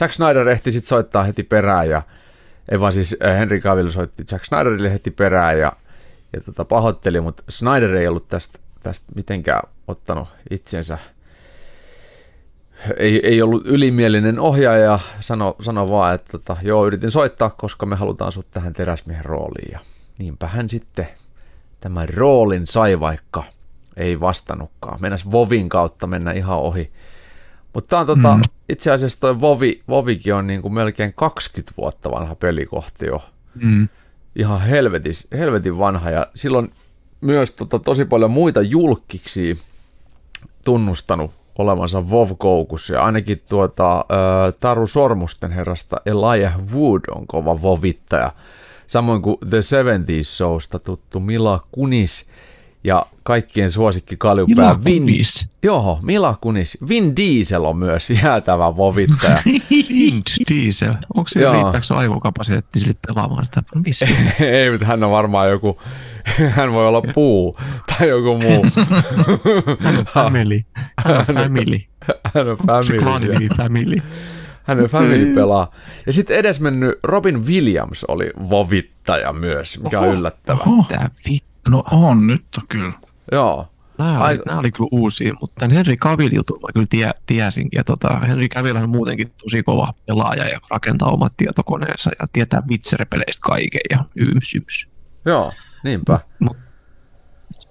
Speaker 1: Jack Snyder ehti sitten soittaa heti perään ja ei vaan siis Henry Cavill soitti Jack Snyderille heti perään ja, ja tota, pahoitteli, mutta Snyder ei ollut tästä, tästä mitenkään ottanut itsensä ei, ei ollut ylimielinen ohjaaja, sano, sano vaan, että tota, joo, yritin soittaa, koska me halutaan sut tähän teräsmiehen rooliin. Ja niinpä hän sitten tämän roolin sai, vaikka ei vastannutkaan. Mennäs Vovin kautta mennä ihan ohi mutta tämä on tota, mm. itse asiassa toi Vovi, Vovikin on niin kuin melkein 20 vuotta vanha pelikohti jo. Mm. Ihan helvetis, helvetin vanha ja silloin myös tota, tosi paljon muita julkkiksi tunnustanut olevansa Vov-koukussa ja ainakin tuota, ä, Taru Sormusten herrasta Elijah Wood on kova Vovittaja. Samoin kuin The 70s Showsta tuttu Mila Kunis ja kaikkien suosikki kaljupää
Speaker 2: Mila Vin... Kunis.
Speaker 1: Joo, Mila Kunis. Vin Diesel on myös <laughs> jäätävä vovittaja.
Speaker 2: Vin Diesel. Onko se riittääkö se aivokapasiteetti sille pelaamaan sitä? <laughs>
Speaker 1: Ei, mutta hän on varmaan joku, <laughs> hän voi olla puu tai joku muu.
Speaker 2: hän on family. Hän on family.
Speaker 1: hän on family.
Speaker 2: Family.
Speaker 1: Hän on family pelaa. Ja sitten edesmennyt Robin Williams oli vovittaja myös, mikä on yllättävää.
Speaker 2: Mitä vittu?
Speaker 3: No on nyt on kyllä.
Speaker 1: Joo.
Speaker 2: Nämä oli, Aika... nämä oli kyllä uusia, mutta tämän Henry Cavill jutun mä kyllä tie, tiesinkin. Ja tota, Henry Cavill on muutenkin tosi kova pelaaja ja rakentaa omat tietokoneensa ja tietää Witcher-peleistä kaiken ja yms, yms.
Speaker 1: Joo, niinpä. Mut,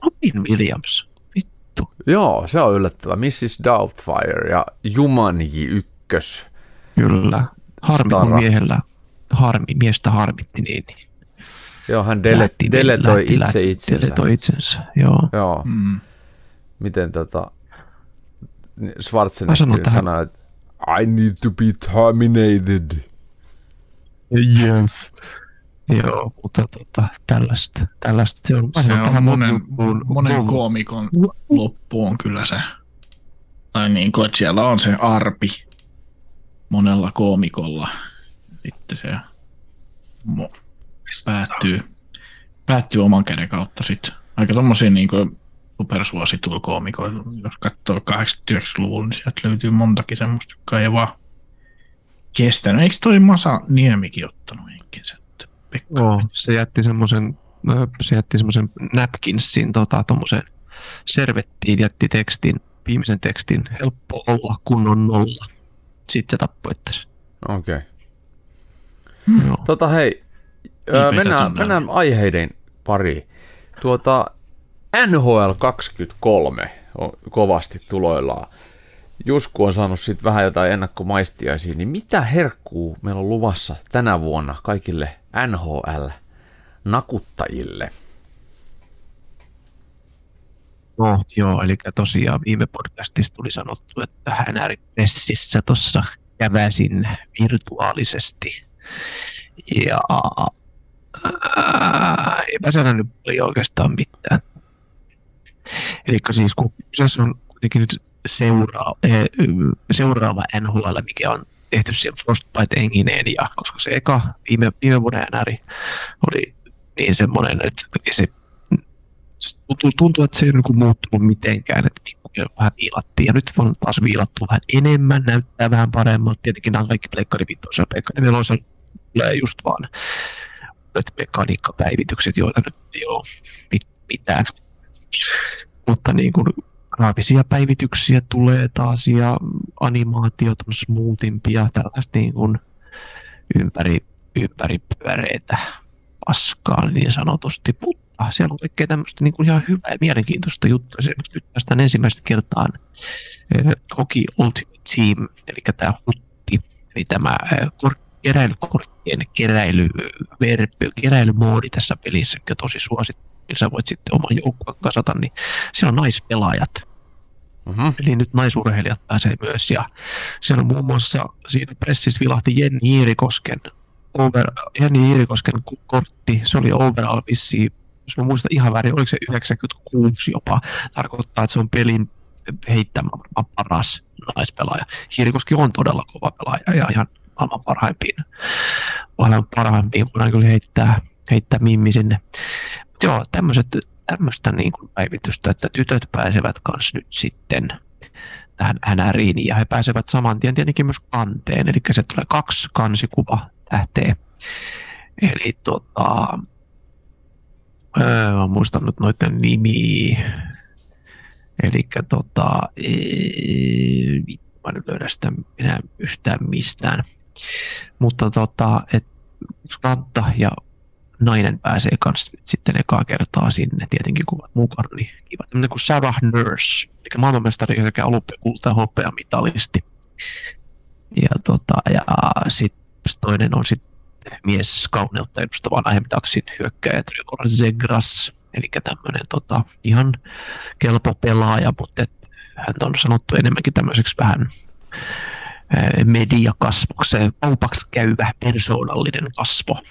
Speaker 2: Robin Williams, vittu.
Speaker 1: Joo, se on yllättävä. Mrs. Doubtfire ja Jumanji ykkös.
Speaker 2: Kyllä. Harmi, kun miehellä harmi, miestä harmitti niin. niin
Speaker 1: Joo, hän dele, lähti, deletoi lähti, itse lähti, itsensä.
Speaker 2: Deletoi itsensä, joo.
Speaker 1: joo. Mm. Miten tota, Schwarzenegger sanoi, että I need to be terminated.
Speaker 2: Yes. Joo, mutta tota, tällaista, tällaista se on.
Speaker 3: Se on monen, mun, monen mun, koomikon loppu on kyllä se. Tai niin kuin, että siellä on se arpi monella koomikolla. Sitten se päättyy, päättyy oman käden kautta sitten. Aika tommosia niin supersuosituilla koomikoilla, jos katsoo 89-luvulla, niin sieltä löytyy montakin semmoista, jotka ei vaan kestänyt. Eikö toi Masa Niemikin ottanut henkinsä?
Speaker 2: Joo, se jätti semmoisen se jätti semmoisen napkinsin tota, servettiin, jätti tekstin viimeisen tekstin. Helppo olla, kun on nolla. Sitten se tappoi.
Speaker 1: Okei. Okay.
Speaker 2: Joo.
Speaker 1: Tota hei, öö, mennään, mennään aiheiden pariin. Tuota, NHL 23 on kovasti tuloillaan. Jusku on saanut sitten vähän jotain ennakkomaistiaisia, niin mitä herkkuu meillä on luvassa tänä vuonna kaikille NHL-nakuttajille?
Speaker 2: No joo, eli tosiaan viime podcastissa tuli sanottu, että NR-pressissä tuossa käväsin virtuaalisesti. Ja ää, eipä siellä nyt paljon oikeastaan mitään. Eli siis kun kyseessä on kuitenkin nyt seuraava, seuraava NHL, mikä on tehty siihen Frostbite engineen, ja koska se eka viime, viime vuoden NR oli niin semmoinen, että se tuntuu, tuntuu, että se ei niin muuttunut mitenkään, että pikkuja vähän viilattiin. Ja nyt on taas viilattu vähän enemmän, näyttää vähän paremmalta. Tietenkin nämä on kaikki pleikkari vitosella, pleikkari nelosella tulee just vaan mekaniikkapäivitykset, joita nyt ei ole mit- mitään. Mutta niin kuin graafisia päivityksiä tulee taas ja animaatiot on smoothimpia, tällaista niin kuin ympäri, ympäri pyöreitä paskaa niin sanotusti, mutta siellä on kaikkea tämmöistä niin kuin ihan hyvää ja mielenkiintoista juttua. Esimerkiksi nyt päästään ensimmäistä kertaa eh, Hockey Ultimate Team, eli tämä hutti, eli tämä eh, kor- keräilykorttien keräilyverppi, keräilymoodi tässä pelissä, joka tosi suosittu, niin sä voit sitten oman joukkueen kasata, niin siellä on naispelaajat,
Speaker 1: Mm-hmm.
Speaker 2: Eli nyt naisurheilijat pääsee myös. Ja siellä on muun muassa siinä pressissä vilahti Jenni Iirikosken, over, Jenni Iirikosken kortti. Se oli overall vissiin, jos mä muistan ihan väärin, oliko se 96 jopa. Tarkoittaa, että se on pelin heittämä paras naispelaaja. Hiirikoski on todella kova pelaaja ja ihan maailman parhaimpiin. Maailman parhaimpiin voidaan kyllä heittää, heittää mimmi sinne. Mut Joo, tämmöiset tämmöistä niin kuin päivitystä, että tytöt pääsevät kanssa nyt sitten tähän NRiin ja he pääsevät saman tien tietenkin myös kanteen, eli se tulee kaksi kansikuva tähteä. Eli tota, öö, mä muistan nyt noiden nimi, eli tota, vittu, mä nyt löydä sitä enää yhtään mistään. Mutta tota, et kantta ja nainen pääsee kanssa sitten ekaa kertaa sinne, tietenkin kun ovat mukana, niin kiva. Tämmöinen kuin Sarah Nurse, eli maailmanmestari sekä olympiakulta hopeamitalisti. Ja, tota, ja sitten toinen on sitten mies kauneutta edustava Nahetaksin hyökkäjä Trevor Zegras, eli tämmöinen tota, ihan kelpo pelaaja, mutta et, hän on sanottu enemmänkin tämmöiseksi vähän eh, mediakasvoksi, kaupaksi käyvä persoonallinen kasvo.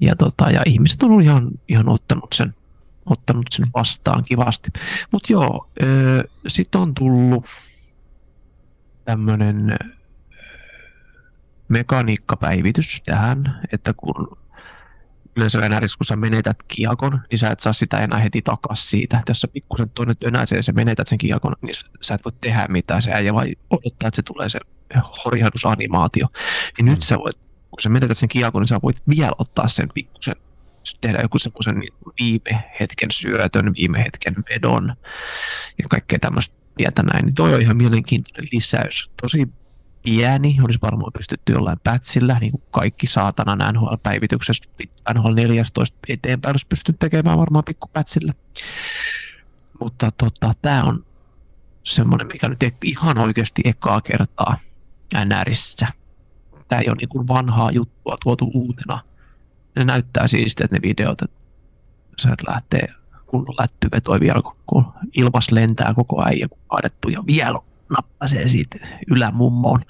Speaker 2: Ja, tota, ja ihmiset on ihan, ihan ottanut, sen, ottanut sen vastaan kivasti. Mutta joo, sitten on tullut tämmöinen mekaniikkapäivitys tähän, että kun yleensä NRissä, kun sä menetät kiekon, niin sä et saa sitä enää heti takaisin siitä. Että jos sä pikkusen toinen tönäisee ja sä menetät sen kiekon, niin sä et voi tehdä mitään. Se äijä vai odottaa, että se tulee se horjahdusanimaatio. Niin nyt sä voit kun sä menetät sen kiekon, niin sä voit vielä ottaa sen pikkusen, tehdä joku semmoisen niin viime hetken syötön, viime hetken vedon ja kaikkea tämmöistä pientä näin. Niin toi on ihan mielenkiintoinen lisäys. Tosi pieni, olisi varmaan pystytty jollain pätsillä, niin kuin kaikki saatana NHL-päivityksestä, NHL 14 eteenpäin olisi pystytty tekemään varmaan pikkupätsillä. Mutta tota, tämä on semmoinen, mikä nyt ihan oikeasti ekaa kertaa NRissä tämä ei ole niin kuin vanhaa juttua tuotu uutena. Ne näyttää siistiltä ne videot, että se lähtee kunnon lättyvetoi vielä, kun ilmas lentää koko ajan kun kaadettu ja vielä nappasee siitä ylämummoon.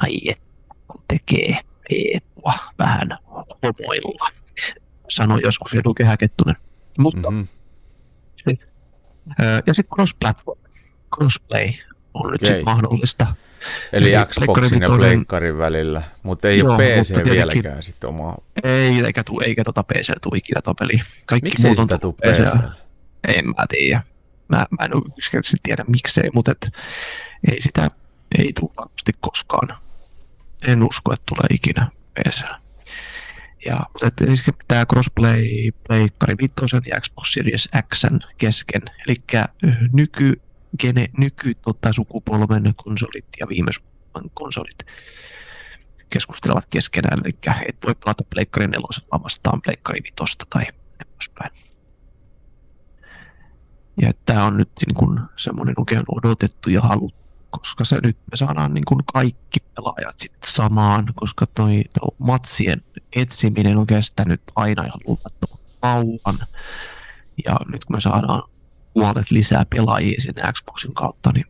Speaker 2: Ai et, kun tekee eetua vähän homoilla. Sanoi joskus Edu Kehäkettunen. Mutta,
Speaker 1: Mm-hmm.
Speaker 2: ja sitten cross-platform, crossplay on nyt sitten mahdollista.
Speaker 1: Eli
Speaker 2: Eli
Speaker 1: Xboxin ja Pleikkarin välillä, mutta ei
Speaker 2: Joo,
Speaker 1: ole PC vieläkään sitten omaa.
Speaker 2: Ei, eikä, tuu, eikä tota PC tule ikinä tuo peli. Kaikki
Speaker 1: Miksi ei sitä tule. PC?
Speaker 2: En mä tiedä. Mä, mä en yksinkertaisesti tiedä miksei, mutta et, ei sitä ei tule varmasti koskaan. En usko, että tulee ikinä PC:llä. Ja, mutta et, eli se pitää crossplay pleikkari vitosen ja Xbox Series X kesken. Eli nyky, gene, nyky tota, sukupolven konsolit ja viime sukupolven konsolit keskustelevat keskenään. Eli et voi pelata pleikkari nelosella vastaan pleikkari vitosta tai poispäin. Ja tämä on nyt niin kuin semmoinen oikein odotettu ja haluttu koska se nyt me saadaan niin kuin kaikki pelaajat sitten samaan, koska toi, toi matsien etsiminen on kestänyt aina ihan luvattoman kauan. Ja nyt kun me saadaan puolet lisää pelaajia sinne Xboxin kautta, niin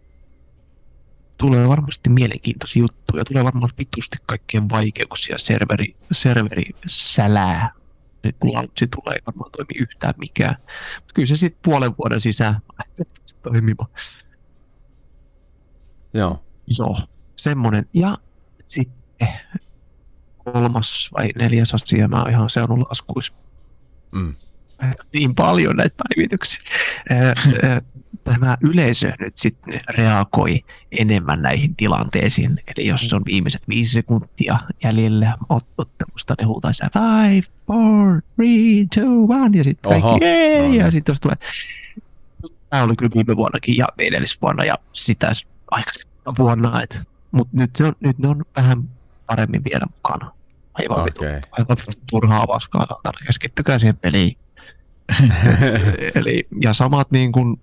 Speaker 2: tulee varmasti mielenkiintoisia juttuja. Tulee varmaan vitusti kaikkien vaikeuksia, serveri, serveri sälää. Kun launchi tulee, ei varmaan toimi yhtään mikään. Mutta kyllä se sitten puolen vuoden sisään <laughs> toimimaan.
Speaker 1: Joo.
Speaker 2: Joo, semmoinen. Ja sitten kolmas vai neljäs asia, mä oon ihan seurannut laskuissa.
Speaker 1: Mm.
Speaker 2: Niin paljon näitä päivityksiä. <laughs> Tämä yleisö nyt sitten reagoi enemmän näihin tilanteisiin. Eli jos on viimeiset viisi sekuntia jäljellä ottelusta, ne huutaa five, four, three, two, one, ja sitten kaikki, no niin. ja sitten jos tulee Tämä oli kyllä viime vuonnakin ja edellisvuonna ja sitä aikaisemmin vuonna. Mutta nyt, se on, nyt ne on vähän paremmin vielä mukana. Aivan, okay. vitu, aivan turhaa paskaa. Keskittykää siihen peliin. <laughs> Eli, ja samat, niin kuin,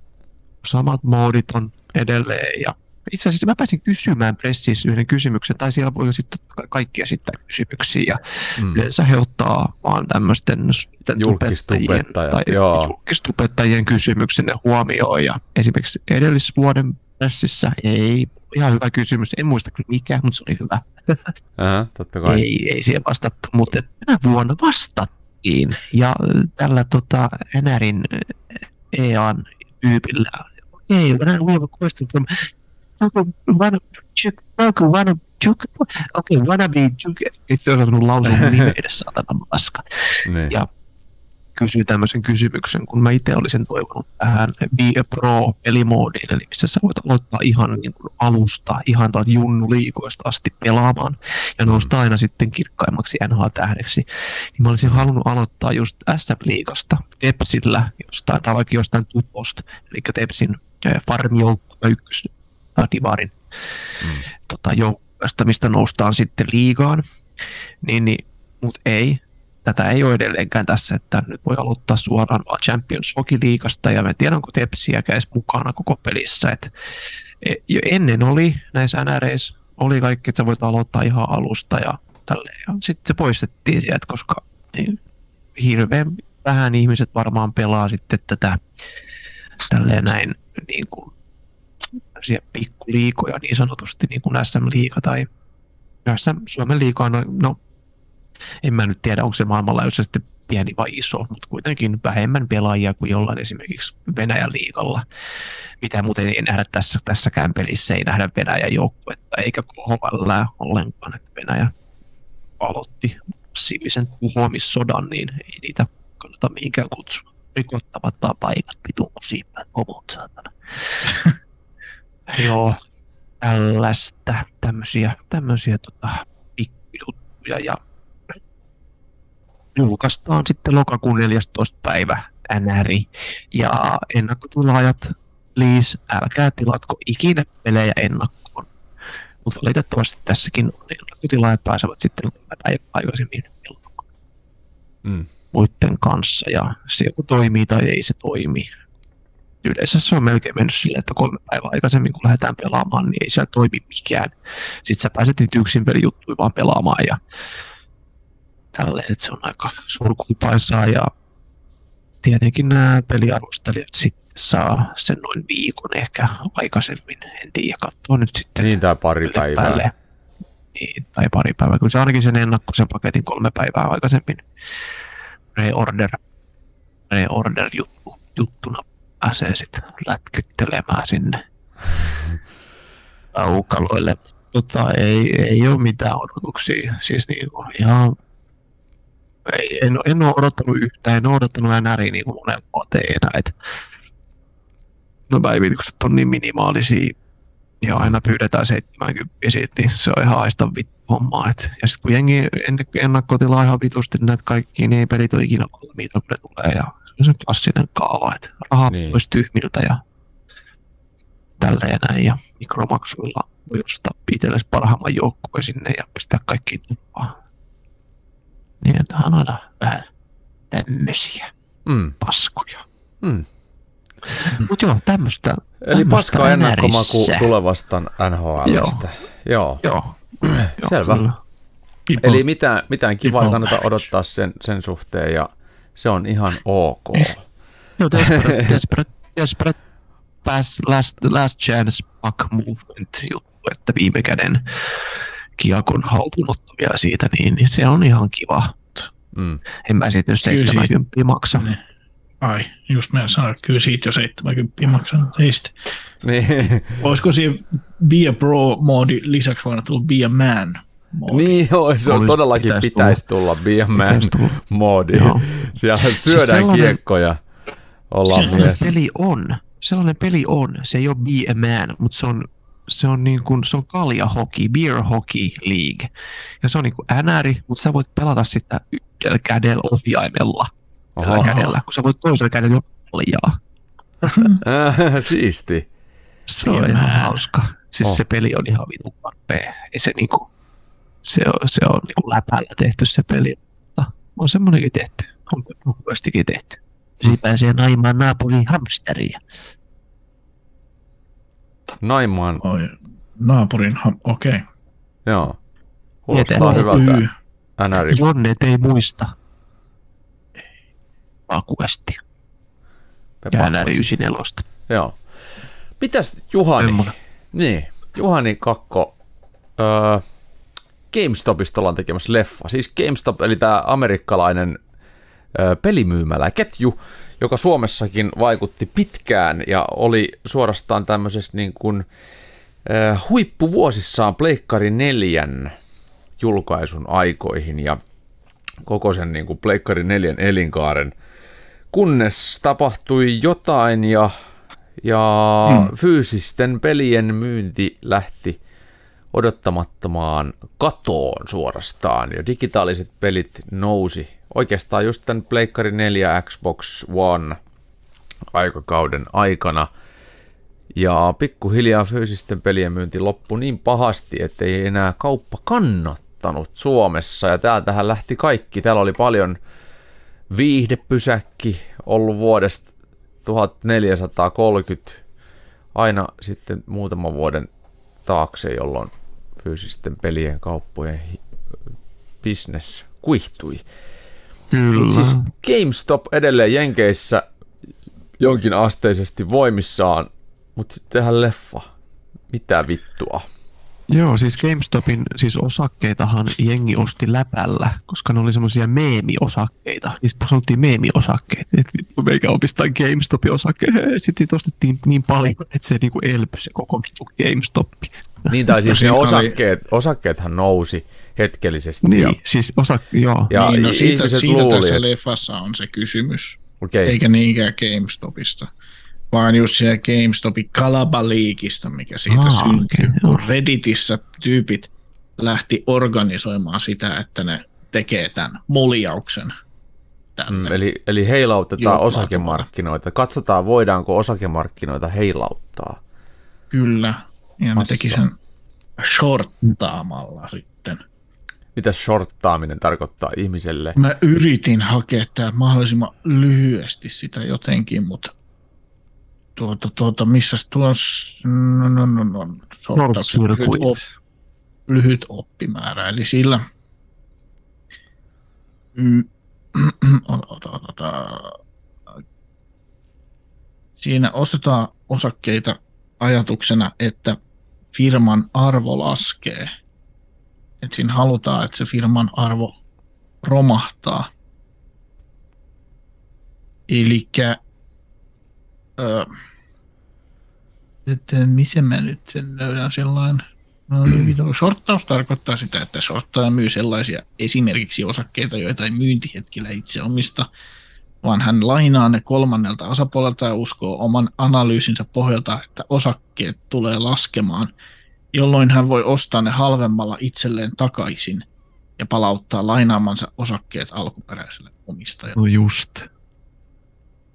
Speaker 2: samat moodit on edelleen. Ja itse asiassa mä pääsin kysymään pressissä yhden kysymyksen, tai siellä voi sitten kaikki esittää kysymyksiä, ja mm. yleensä he ottaa vaan tämmöisten julkistubettajien, tai joo. julkistubettajien kysymyksen huomioon, ja esimerkiksi edellisvuoden pressissä ei, ihan hyvä kysymys, en muista kyllä mikä, mutta se oli hyvä.
Speaker 1: Aha, totta kai.
Speaker 2: Ei, ei siihen vastattu, mutta tänä vuonna vastattiin, ja tällä tota, NRin EAN tyypillä, okay, we have a question from Talk wanna juk, okei, okay, wannabe juk, itse on osannut lausua nimen <laughs> edes saatana maska. Niin. Ja kysyy tämmöisen kysymyksen, kun mä itse olisin toivonut tähän Be a Pro pelimoodiin, eli missä sä voit aloittaa ihan niin kuin alusta, ihan tuolta junnuliikoista asti pelaamaan ja nousta aina sitten kirkkaimmaksi NHL-tähdeksi. Niin mä olisin halunnut aloittaa just SM-liigasta Tepsillä jostain, tai vaikka jostain tuposta, eli Tepsin farmijoukkue ykkös Divarin mm. tota, joukkueesta, mistä noustaan sitten liigaan, niin, niin mutta ei, tätä ei ole edelleenkään tässä, että nyt voi aloittaa suoraan vaan Champions Hockey-liigasta ja mä tiedän, onko Tepsiäkään edes mukana koko pelissä. Et, e, jo ennen oli näissä NREissä, oli kaikki, että sä voit aloittaa ihan alusta ja tälleen. Ja sitten se poistettiin sieltä, koska niin, hirveän vähän ihmiset varmaan pelaa sitten tätä tälleen näin niin kuin pikkuliikoja niin sanotusti, niin kuin SM-liiga tai SM, Suomen liiga on, no en mä nyt tiedä, onko se maailmanlaajuisesti pieni vai iso, mutta kuitenkin vähemmän pelaajia kuin jollain esimerkiksi Venäjän liigalla. Mitä muuten ei nähdä tässä, tässäkään pelissä, ei nähdä Venäjän joukkuetta eikä KHL ollenkaan, että Venäjä aloitti massiivisen tuhoamissodan, niin ei niitä kannata mihinkään kutsua. Rikottavat vaan paikat pitun kuin siipäät homot, saatana. <laughs> Joo, tällaista, tämmöisiä, tämmöisiä tota, pikkujuttuja ja julkaistaan sitten lokakuun 14. päivä NRI. Ja ennakkotilaajat, please, älkää tilatko ikinä pelejä ennakkoon. Mutta valitettavasti tässäkin ennakkotilaajat pääsevät sitten aikaisemmin mm. Muiden kanssa. Ja se joko toimii tai ei se toimi. Yleensä se on melkein mennyt silleen, että kolme päivää aikaisemmin kun lähdetään pelaamaan, niin ei siellä toimi mikään. Sitten sä pääset niitä yksin pelijuttuja vaan pelaamaan ja tälleen, että se on aika surkuupaisaa ja tietenkin nämä peliarvostelijat sitten saa sen noin viikon ehkä aikaisemmin, en tiedä, katsoa nyt sitten.
Speaker 1: Niin, tai pari päivää. Päälle.
Speaker 2: Niin, tai pari päivää, kun se ainakin sen ennakkoisen paketin kolme päivää aikaisemmin reorder, reorder juttu, juttuna pääsee sitten lätkyttelemään sinne aukaloille. Tota, ei, ei ole mitään odotuksia. Siis niin kuin ihan en, en ole odottanut yhtään, en ole odottanut NRI niin kuin monen vuoteen enää. Et, no päivitykset on niin minimaalisia Ja aina pyydetään 70 siitä, niin se on ihan aista vittu hommaa. Et, ja sitten kun jengi en- ennakkotilaa ihan vitusti näitä kaikkia, niin ei pelit ole ikinä valmiita, kun ne tulee. Ja se on klassinen kaava, että rahaa
Speaker 1: Niin.
Speaker 2: niin. pois tyhmiltä ja tälleen näin. Ja mikromaksuilla voi ostaa itsellesi parhaimman joukkueen sinne ja pistää kaikki tupaan. Niin, että on aina vähän tämmöisiä
Speaker 1: Mm,
Speaker 2: paskoja.
Speaker 1: mm.
Speaker 2: Mutta joo, tämmöistä.
Speaker 1: Eli paska ennakkomaku tulevasta NHLstä. Joo.
Speaker 2: Joo. joo
Speaker 1: Selvä.
Speaker 2: kyllä.
Speaker 1: Eli mitään, mitään kivaa ei kannata odottaa sen, sen suhteen ja se on ihan ok.
Speaker 2: Joo, desperate, <laughs> desperate, desperate pass, last, last chance puck movement juttu, että viime käden kiekon haltuunotto vielä siitä, niin, niin se on ihan kiva.
Speaker 1: Mm.
Speaker 2: En mä siitä nyt
Speaker 3: Kyllä
Speaker 2: 70 maksa.
Speaker 3: Niin. Ai, just mä sanoin, että kyllä siitä jo 70 maksanut. Ei.
Speaker 1: Niin,
Speaker 3: Olisiko siinä Be a Pro-moodi lisäksi voinut tulla Be a Man-moodi?
Speaker 1: niin joo, se on todellakin pitäisi,
Speaker 2: pitäisi
Speaker 1: tulla, be a man
Speaker 2: tulla.
Speaker 1: moodi.
Speaker 2: Joo.
Speaker 1: Siellä syödään
Speaker 2: sellainen-
Speaker 1: kiekkoja, ollaan
Speaker 2: Sellainen
Speaker 1: mies.
Speaker 2: peli on. Sellainen peli on. Se ei ole be a man, mutta se on, se on, niin kuin, se on kalja hockey, beer hockey league. Ja se on niin kuin NR, mutta sä voit pelata sitä yhdellä kädellä ohjaimella.
Speaker 1: Oho.
Speaker 2: kädellä, kun sä voit toisella kädellä kaljaa.
Speaker 1: Äh, siisti.
Speaker 2: Se on ihan hauska. Siis
Speaker 1: Oh.
Speaker 2: se peli on ihan vitun karpea. Ei se niinku, se on, se on niinku läpällä tehty se peli. Mutta on semmonenkin tehty. On nopeastikin tehty. Siinä pääsee naimaan naapurin hamsteriin.
Speaker 1: Naimaan,
Speaker 3: Oi, naapurin, ha- okei. Okay.
Speaker 1: joo. Kuulostaa hyvältä.
Speaker 2: Jonnet ei muista. Akuesti. Käänäri 94.
Speaker 1: Joo. Mitäs Juhani?
Speaker 2: Semmonen.
Speaker 1: Niin, Juhani Kakko. Öö, GameStopista ollaan tekemässä leffa. Siis GameStop, eli tämä amerikkalainen öö, pelimyymälä ketju, joka Suomessakin vaikutti pitkään ja oli suorastaan tämmöisessä niin kuin öö, huippuvuosissaan Pleikkari 4 julkaisun aikoihin ja koko sen niin kuin Pleikkari 4 elinkaaren, kunnes tapahtui jotain ja, ja mm. fyysisten pelien myynti lähti odottamattomaan katoon suorastaan ja digitaaliset pelit nousi oikeastaan just tämän Pleikkari 4 Xbox One aikakauden aikana ja pikkuhiljaa fyysisten pelien myynti loppui niin pahasti, että ei enää kauppa kannattanut Suomessa ja täältähän lähti kaikki. Täällä oli paljon viihdepysäkki ollut vuodesta 1430 aina sitten muutaman vuoden taakse, jolloin fyysisten pelien kauppojen business kuihtui.
Speaker 2: Kyllä.
Speaker 1: Mut siis GameStop edelleen Jenkeissä jonkin asteisesti voimissaan, mutta sitten tehdään leffa. Mitä vittua?
Speaker 2: Joo, siis GameStopin siis osakkeitahan jengi osti läpällä, koska ne oli semmoisia meemiosakkeita. Niistä sanottiin meemiosakkeet. Et vittu, meikä opistaa GameStopin osakkeet. Sitten niitä ostettiin niin paljon, että se niinku elpy se koko vittu GameStoppi.
Speaker 1: Niin tai siis <laughs> ne osakkeet, osakkeethan nousi hetkellisesti.
Speaker 2: Niin,
Speaker 1: Ja,
Speaker 2: siis osa, joo.
Speaker 1: ja
Speaker 3: niin, no siitä,
Speaker 1: ihmiset
Speaker 3: siitä
Speaker 1: luuli,
Speaker 3: tässä leffassa on se kysymys.
Speaker 1: okei,
Speaker 3: Eikä niinkään GameStopista, vaan just siellä GameStopin kalabaliikista, mikä siitä
Speaker 2: Aa,
Speaker 3: syntyi.
Speaker 2: joo.
Speaker 3: kun Redditissä tyypit lähti organisoimaan sitä, että ne tekee tämän muljauksen.
Speaker 1: Mm, eli, eli heilautetaan osakemarkkinoita. Katsotaan, voidaanko osakemarkkinoita heilauttaa.
Speaker 3: Kyllä. Ja ne
Speaker 1: Massa.
Speaker 3: teki sen shorttaamalla sitten.
Speaker 1: Mitä shorttaaminen tarkoittaa ihmiselle?
Speaker 3: Mä yritin hakea tää mahdollisimman lyhyesti sitä jotenkin, mutta tuota, tuota, missä tuossa, no, no, no, no, shorttauksen lyhyt, op, lyhyt oppimäärä, eli sillä mm, <clears throat> ota, ota, ota, siinä ostetaan osakkeita ajatuksena, että firman arvo laskee. Että siinä halutaan, että se firman arvo romahtaa. Eli että missä mä nyt sen löydän sellainen, no niin, shorttaus tarkoittaa sitä, että shorttaja myy sellaisia esimerkiksi osakkeita, joita ei myyntihetkellä itse omista, vaan hän lainaa ne kolmannelta osapuolelta ja uskoo oman analyysinsä pohjalta, että osakkeet tulee laskemaan, jolloin hän voi ostaa ne halvemmalla itselleen takaisin ja palauttaa lainaamansa osakkeet alkuperäiselle omistajalle.
Speaker 2: No just.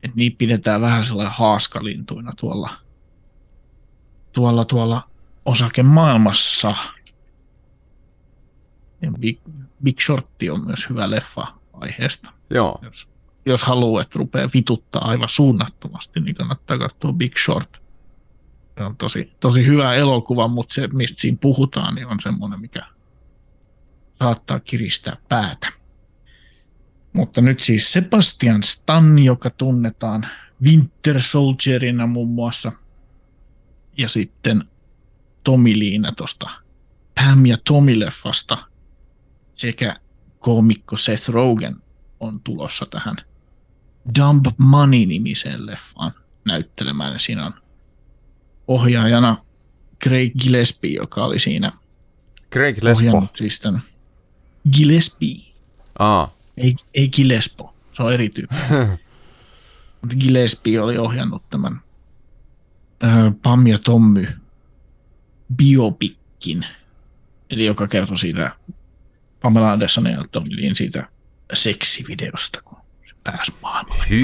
Speaker 3: Et niitä pidetään vähän sellainen haaskalintuina tuolla, tuolla, tuolla osakemaailmassa. Ja Big, Big Shortti on myös hyvä leffa aiheesta.
Speaker 1: Joo.
Speaker 3: Jos, jos haluaa, että rupeaa vituttaa aivan suunnattomasti, niin kannattaa katsoa Big Short. Se on tosi, tosi hyvä elokuva, mutta se, mistä siinä puhutaan, niin on semmoinen, mikä saattaa kiristää päätä. Mutta nyt siis Sebastian Stan, joka tunnetaan Winter Soldierina muun muassa. Ja sitten Tomi Liina tuosta Pam ja Tomi-leffasta sekä koomikko Seth Rogen on tulossa tähän Dump Money-nimiseen leffaan näyttelemään. Siinä on ohjaajana Craig Gillespie, joka oli siinä
Speaker 1: Greg Lespo.
Speaker 3: ohjannut siis tämän Gillespie.
Speaker 1: Aa,
Speaker 3: Ei, ei Gillespo, se on eri tyyppi. <laughs> Mutta Gillespie oli ohjannut tämän ö, Pam ja Tommy biopikkin, eli joka kertoi siitä Pamela Andersonin ja Tommy Leein siitä seksivideosta, kun se pääsi maailmalle.
Speaker 1: hyi.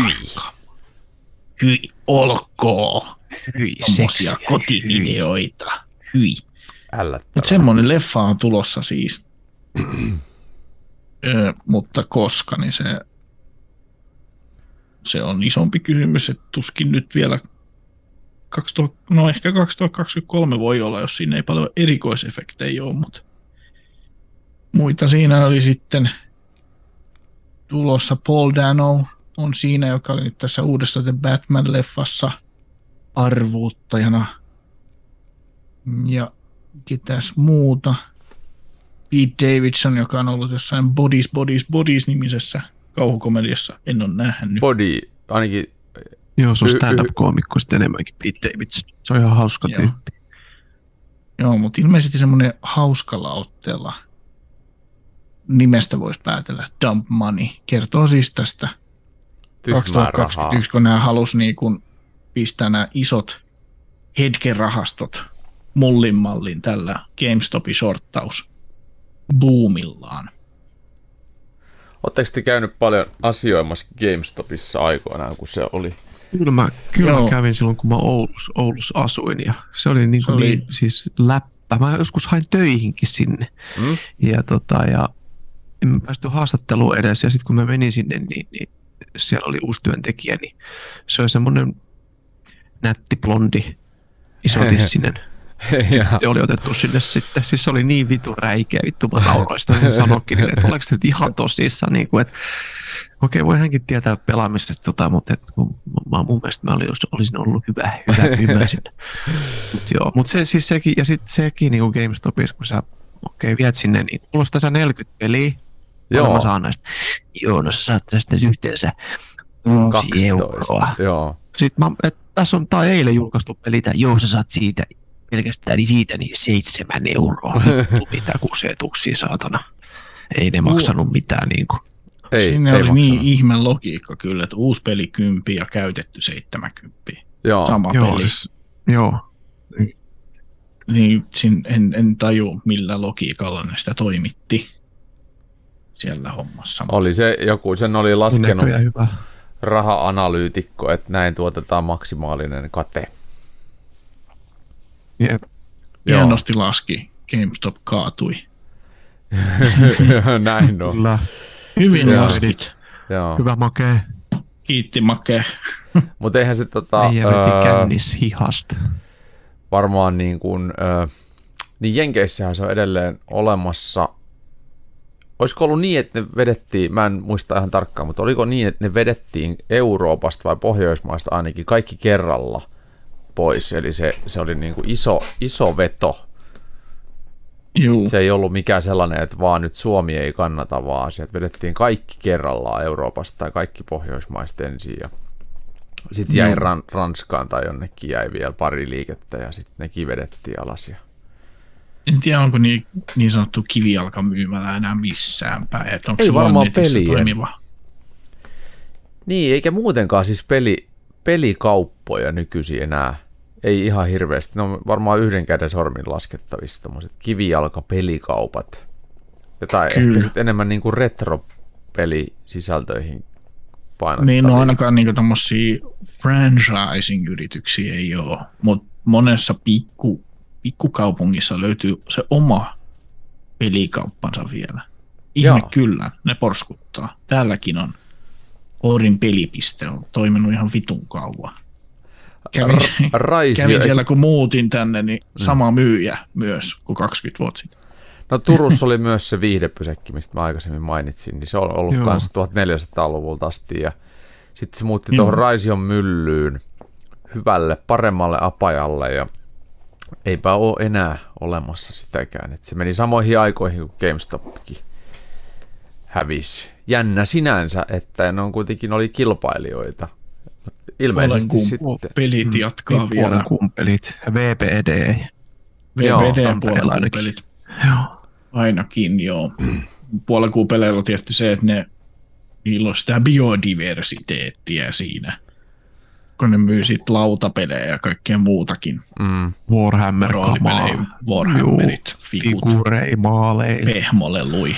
Speaker 3: Hyi, olkoon.
Speaker 2: Hyi,
Speaker 3: Tommosia kotivideoita. Hyi. Mutta
Speaker 1: Ällättävää.
Speaker 3: semmoinen leffa on tulossa siis. Mutta koska, niin se, se on isompi kysymys, että tuskin nyt vielä 2000, no ehkä 2023 voi olla, jos siinä ei paljon erikoisefektejä ole, mutta muita siinä oli sitten tulossa Paul Dano on siinä, joka oli nyt tässä uudessa The Batman-leffassa arvuuttajana. Ja ketäs muuta. Pete Davidson, joka on ollut jossain Bodies, Bodies, Bodies-nimisessä kauhukomediassa. En ole nähnyt.
Speaker 1: Body, ainakin,
Speaker 2: Joo, se on stand-up-koomikko sitten enemmänkin Pete Davidson. Se on ihan hauska
Speaker 3: Joo.
Speaker 2: tyyppi.
Speaker 3: Joo, mutta ilmeisesti semmoinen hauskalla otteella nimestä voisi päätellä. Dump Money. Kertoo siis tästä
Speaker 1: tyhmää rahaa.
Speaker 3: 2021, kun nämä halusi niin kuin pistää nämä isot hetken-rahastot mullin mallin tällä GameStopin sorttaus boomillaan.
Speaker 1: Oletteko te käynyt paljon asioimassa GameStopissa aikoinaan, kun se oli?
Speaker 2: Kyllä mä, kyllä
Speaker 3: Joo.
Speaker 2: mä kävin silloin, kun mä Oulussa, Oulussa asuin ja se oli, niin
Speaker 3: Se
Speaker 2: kuin
Speaker 3: oli-
Speaker 2: niin, siis läppä. Mä joskus hain töihinkin sinne
Speaker 1: Mm?
Speaker 2: ja, tota, ja en mä päästy haastatteluun edes ja sitten kun mä menin sinne, niin, niin siellä oli uusi työntekijä, niin se oli semmoinen nätti blondi, isotissinen. <laughs> Se oli otettu sinne sitten. Siis se oli niin vitu räikeä, vittu mä sen sanokin, niin, että oliko se nyt ihan tosissaan, niin kuin, että okei, voi hänkin tietää pelaamisesta, tota, mutta et, kun, mä, mun mielestä mä olin, olisin ollut hyvä, hyvä, hyvä sinne. <laughs> Mut joo, mutta se, siis sekin, ja sitten sekin niin kuin GameStopissa, kun sä okei, viet sinne, niin mulla tässä 40 peliä, Joo. mä saan näistä. Joo, no sä saat tästä yhteensä 2
Speaker 1: 12.
Speaker 2: euroa.
Speaker 1: Joo.
Speaker 2: Sitten mä, et, tässä on, tää on eilen julkaistu peli, tää, joo sä saat siitä pelkästään niin siitä niin seitsemän euroa. <laughs> Vittu mitä kusetuksia saatana. Ei ne maksanut mitään niin kuin.
Speaker 1: Ei,
Speaker 3: Siinä
Speaker 1: ei
Speaker 3: oli niin
Speaker 1: maksanut.
Speaker 3: ihme logiikka kyllä, että uusi peli 10 ja käytetty 70.
Speaker 1: Joo.
Speaker 3: Sama
Speaker 2: Joo,
Speaker 3: peli.
Speaker 2: siis, joo.
Speaker 3: Niin, sin, en, en taju, millä logiikalla ne sitä toimitti siellä hommassa.
Speaker 1: Oli se joku, sen oli laskenut raha-analyytikko, että näin tuotetaan maksimaalinen kate.
Speaker 2: Jep.
Speaker 1: Joo.
Speaker 3: Hienosti laski. GameStop kaatui. <laughs>
Speaker 1: näin on.
Speaker 2: Kyllä.
Speaker 3: Hyvin
Speaker 1: Joo.
Speaker 3: laskit.
Speaker 1: Joo.
Speaker 2: Hyvä makee.
Speaker 3: Kiitti Make. <laughs>
Speaker 1: Mutta eihän se tota,
Speaker 2: Ei veti
Speaker 1: öö,
Speaker 2: kännis hihasta.
Speaker 1: varmaan niin kuin, öö, niin Jenkeissähän se on edelleen olemassa. Olisiko ollut niin, että ne vedettiin, mä en muista ihan tarkkaan, mutta oliko niin, että ne vedettiin Euroopasta vai Pohjoismaista ainakin kaikki kerralla pois. Eli se, se oli niin kuin iso, iso veto.
Speaker 3: Juu.
Speaker 1: Se ei ollut mikään sellainen, että vaan nyt Suomi ei kannata, vaan sieltä vedettiin kaikki kerrallaan Euroopasta tai kaikki Pohjoismaista ensin. Ja sitten jäi. Ran, Ranskaan tai jonnekin jäi vielä pari liikettä ja sitten nekin vedettiin alas. Ja...
Speaker 3: En tiedä, onko niin, niin sanottu kivijalkamyymälä enää missään päin. Että onko
Speaker 1: Ei
Speaker 3: se
Speaker 1: varmaan pelien.
Speaker 3: toimiva?
Speaker 1: Niin, eikä muutenkaan siis peli, pelikauppoja nykyisin enää. Ei ihan hirveästi. Ne on varmaan yhden käden sormin laskettavissa tommoset kivijalkapelikaupat. Tai
Speaker 3: Kyllä.
Speaker 1: ehkä sitten enemmän niinku retro-pelisisältöihin painottavia.
Speaker 3: Niin, no ainakaan niinku tommosia franchising-yrityksiä ei ole, mutta monessa pikku, pikkukaupungissa löytyy se oma pelikauppansa vielä. Ihme
Speaker 1: Jaa.
Speaker 3: kyllä, ne porskuttaa. Täälläkin on Orin pelipiste on toiminut ihan vitun kauan. Kävin, <laughs>
Speaker 1: Raisio,
Speaker 3: kävin siellä, kun muutin tänne, niin sama myyjä myös kuin 20 vuotta sitten.
Speaker 1: No Turussa oli myös se viihdepysäkki, mistä mä aikaisemmin mainitsin, niin se on ollut
Speaker 2: Joo.
Speaker 1: myös 1400-luvulta asti ja sitten se muutti
Speaker 3: Joo.
Speaker 1: tuohon Raision myllyyn hyvälle, paremmalle apajalle ja eipä ole enää olemassa sitäkään. Et se meni samoihin aikoihin kuin GameStopkin hävisi. Jännä sinänsä, että ne on kuitenkin oli kilpailijoita. Ilmeisesti
Speaker 3: Olen
Speaker 1: sitten.
Speaker 3: pelit jatkaa
Speaker 2: Niin,
Speaker 3: vielä.
Speaker 2: kumpelit, VPD.
Speaker 3: VPD puolen
Speaker 2: ainakin.
Speaker 3: pelit.
Speaker 2: Joo.
Speaker 3: Ainakin, joo. Puolen peleillä on tietty se, että ne, niillä on sitä biodiversiteettiä siinä. Kun ne myy sit lautapelejä ja kaikkea muutakin.
Speaker 1: Mm,
Speaker 2: Warhammer kamaa.
Speaker 3: Warhammerit, fikut,
Speaker 2: Figurei, maaleja,
Speaker 3: pehmolelui.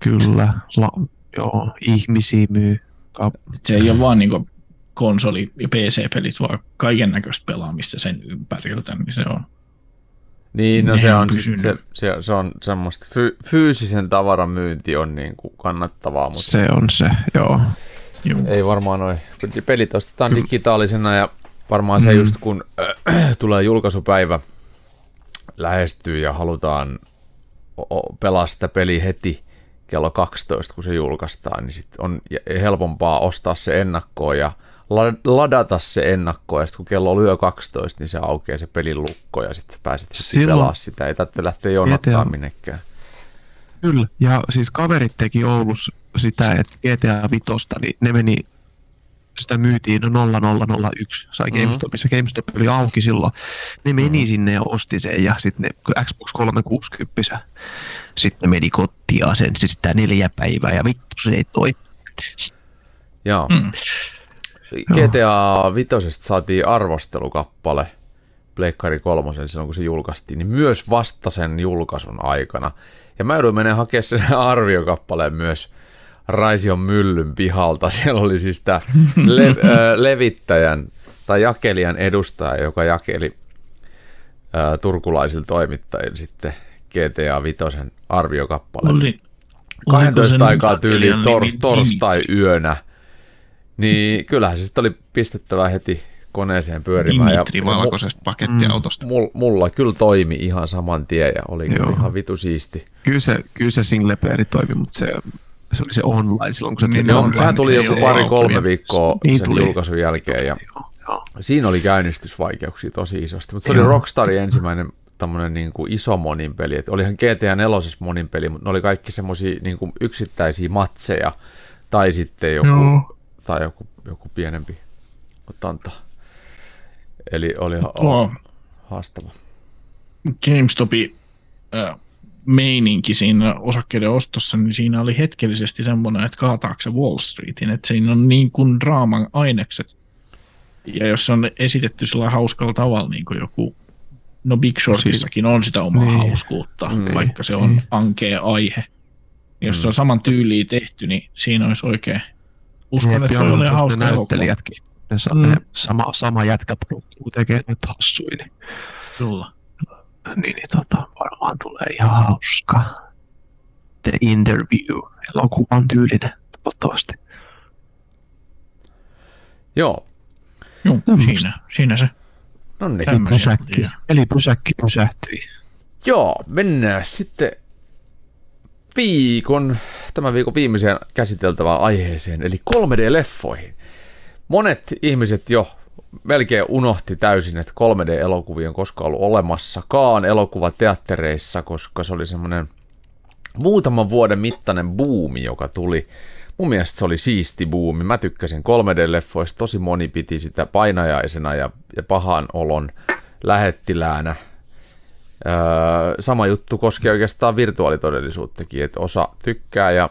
Speaker 2: kyllä. La, joo, ihmisiä myy. Ka-
Speaker 3: Se ei ole vaan niinku konsoli- ja PC-pelit, vaan kaiken näköistä pelaamista sen ympäriltä, niin se on.
Speaker 1: Niin, no
Speaker 3: Ne
Speaker 1: se
Speaker 3: on pysynyt.
Speaker 1: se, se, se on semmoista, fy, fyysisen tavaran myynti on niin kuin kannattavaa, mutta
Speaker 2: se on se, joo.
Speaker 3: Juu.
Speaker 1: ei varmaan noin. Pelit ostetaan digitaalisena ja varmaan se just kun äh, <clears throat> tulee julkaisupäivä lähestyy ja halutaan o- o- pelaa sitä peliä heti kello 12, kun se julkaistaan, niin sit on helpompaa ostaa se ennakkoon ja ladata se ennakkoon, ja sitten kun kello lyö 12, niin se aukeaa se pelin lukko, ja sitten pääset heti
Speaker 2: Silloin-
Speaker 1: pelaa sitä, ei tarvitse lähteä jonottaa minnekään.
Speaker 2: Kyllä. Ja siis kaverit teki Oulussa sitä, että GTA Vitosta, niin ne meni, sitä myytiin 0001, sai
Speaker 1: Mhm.
Speaker 2: GameStopissa. GameStop oli auki silloin. Ne meni sinne ja osti sen ja sitten ne Xbox 360 sitten meni kotiin sen se sitä neljä päivää ja vittu se ei toi.
Speaker 1: Joo.
Speaker 3: Mm.
Speaker 1: GTA 5 saatiin arvostelukappale Pleikkari kolmosen silloin, kun se julkaistiin, niin myös vasta sen julkaisun aikana. Ja mä jouduin menemään hakemaan sen <laughs> arviokappaleen myös Raision myllyn pihalta. Siellä oli siis tämä le- <laughs> levittäjän tai jakelijan edustaja, joka jakeli ö, turkulaisilla toimittajilla sitten GTA 5 arviokappaleen.
Speaker 3: Oli,
Speaker 1: 12
Speaker 3: oliko se
Speaker 1: aikaa
Speaker 3: Nathaniel
Speaker 1: tor- torstai-yönä, niin kyllähän se sitten oli pistettävä heti koneeseen pyörimään.
Speaker 3: Dimitri
Speaker 1: mu-
Speaker 3: valkoisesta pakettiautosta.
Speaker 1: mul- mulla kyllä toimi ihan saman tien ja oli kyllä
Speaker 2: Joo.
Speaker 1: ihan vitu siisti.
Speaker 2: Kyllä se, kyllä se single playeri toimi, mutta se, se oli se online silloin, kun se
Speaker 3: Niin,
Speaker 2: tuli
Speaker 1: mutta sehän tuli joku pari-kolme viikkoa
Speaker 2: Niin
Speaker 1: sen
Speaker 2: tuli.
Speaker 1: julkaisun jälkeen ja
Speaker 2: Joo, joo.
Speaker 1: siinä oli käynnistysvaikeuksia tosi isosti. Mutta se oli
Speaker 2: Joo.
Speaker 1: Rockstarin ensimmäinen tämmöinen niin kuin iso monin peli. Et olihan GTA 4 monin peli, mutta ne oli kaikki semmoisia niin kuin yksittäisiä matseja tai sitten joku,
Speaker 3: Joo.
Speaker 1: Tai joku, joku pienempi otanta. Eli oli ha-
Speaker 3: Tuo
Speaker 1: haastava.
Speaker 3: GameStopin äh, meininki siinä osakkeiden ostossa, niin siinä oli hetkellisesti semmoinen, että kaataako se Wall Streetin, että siinä on niin kuin draaman ainekset. Ja jos se on esitetty sillä hauskalla tavalla, niin kuin joku, no Big Shortissakin on sitä omaa
Speaker 2: Niin.
Speaker 3: hauskuutta,
Speaker 1: Mm.
Speaker 3: vaikka se on
Speaker 2: Niin.
Speaker 3: ankea aihe. Jos se on saman tyyliin tehty, niin siinä olisi oikein, uskon,
Speaker 2: Jep,
Speaker 3: että hauska
Speaker 2: ne
Speaker 3: elokuva.
Speaker 2: näyttelijätkin. Ne, sa-
Speaker 3: Mm.
Speaker 2: ne sama, sama jätkä tekee noita hassuja, niin,
Speaker 3: Kyllä.
Speaker 2: niin, niin tota, varmaan tulee ihan hauska. The Interview, elokuvan tyylinen, toivottavasti.
Speaker 1: Joo,
Speaker 3: Joo,
Speaker 2: Tämmöstä.
Speaker 3: siinä, siinä se.
Speaker 1: no niin.
Speaker 3: Tämmöisiä
Speaker 2: Pysäkki, eli pysäkki pysähtyi.
Speaker 1: Joo, mennään sitten viikon, tämän viikon viimeiseen käsiteltävään aiheeseen, eli 3D-leffoihin. Monet ihmiset jo melkein unohti täysin, että 3D-elokuvia on koskaan ollut olemassakaan elokuvateattereissa, koska se oli semmoinen muutaman vuoden mittainen buumi, joka tuli. Mun mielestä se oli siisti buumi. Mä tykkäsin 3D-leffoista. Tosi moni piti sitä painajaisena ja, ja pahan olon lähettiläänä. Öö, sama juttu koskee oikeastaan virtuaalitodellisuuttakin, että osa tykkää ja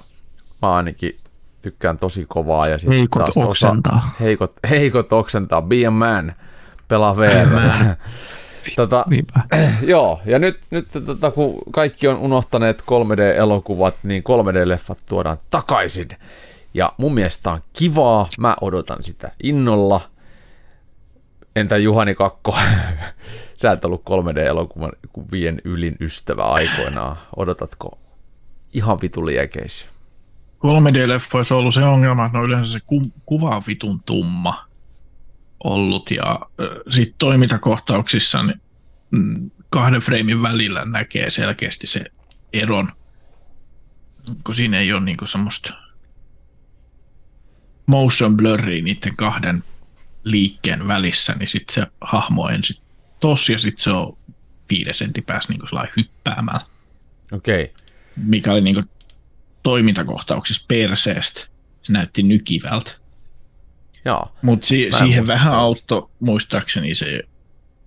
Speaker 1: mä ainakin tykkään tosi kovaa. Ja
Speaker 2: Heikot
Speaker 1: taas osa-
Speaker 2: oksentaa.
Speaker 1: Heikot, heikot oksentaa, be a man, pelaa VR. <laughs> tota,
Speaker 2: Niinpä. <clears throat>
Speaker 1: joo, ja nyt, nyt tota, kun kaikki on unohtaneet 3D-elokuvat, niin 3D-leffat tuodaan takaisin. Ja mun mielestä on kivaa, mä odotan sitä innolla. Entä Juhani Kakko? <laughs> Sä et ollut 3D-elokuvan vien ylin ystävä aikoinaan. Odotatko ihan vitu liekeis?
Speaker 3: 3D-leffoissa on ollut se ongelma, että ne on yleensä se ku- kuva on vitun tumma ollut ja sitten toimintakohtauksissa niin mm, kahden freimin välillä näkee selkeästi se eron, kun siinä ei ole niinku semmoista motion blurria niiden kahden liikkeen välissä, niin sitten se hahmo ensin tossa ja sitten se on viiden sentin päässä niinku sellainen hyppäämällä
Speaker 1: Okei, okay.
Speaker 3: mikä oli niinku toimintakohtauksissa perseestä. Se näytti nykivältä.
Speaker 1: joo.
Speaker 3: Mutta si- siihen
Speaker 1: muista
Speaker 3: vähän auttoi muistaakseni se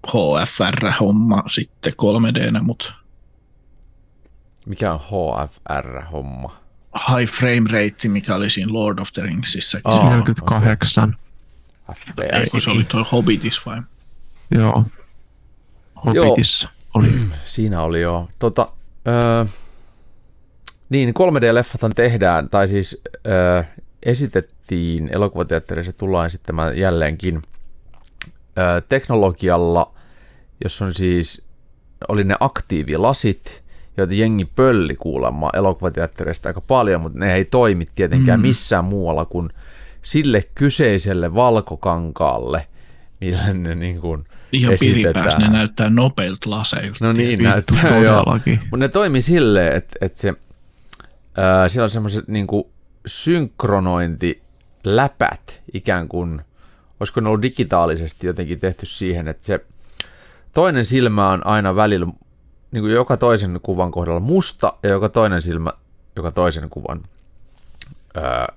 Speaker 3: HFR-homma sitten 3D, mutta
Speaker 1: Mikä on HFR-homma?
Speaker 3: high frame rate, mikä oli siinä Lord of the Ringsissa.
Speaker 1: Aa,
Speaker 3: Oh.
Speaker 2: 48.
Speaker 1: FPS.
Speaker 3: kun se oli toi Hobbitis vai?
Speaker 2: Joo. Hobbitissa oli. <clears throat>
Speaker 1: Siinä oli jo. Tota, öö, niin, 3D-leffathan tehdään, tai siis öö, esitettiin elokuvateatterissa, tullaan esittämään jälleenkin öö, teknologialla, jos on siis, oli ne aktiivilasit, joita jengi pölli kuulemma elokuvateatterista aika paljon, mutta ne ei toimi tietenkään mm. missään muualla kuin sille kyseiselle valkokankaalle, millä ne niin kuin
Speaker 3: Ihan piripäässä ne näyttää nopeilta laseilta.
Speaker 1: No niin, näyttää
Speaker 2: todellakin.
Speaker 1: Mutta ne toimi silleen, että, että se, ää, siellä on semmoiset niinku synkronointiläpät ikään kuin, olisiko ne ollut digitaalisesti jotenkin tehty siihen, että se toinen silmä on aina välillä, niin kuin joka toisen kuvan kohdalla musta ja joka toinen silmä, joka toisen kuvan ää,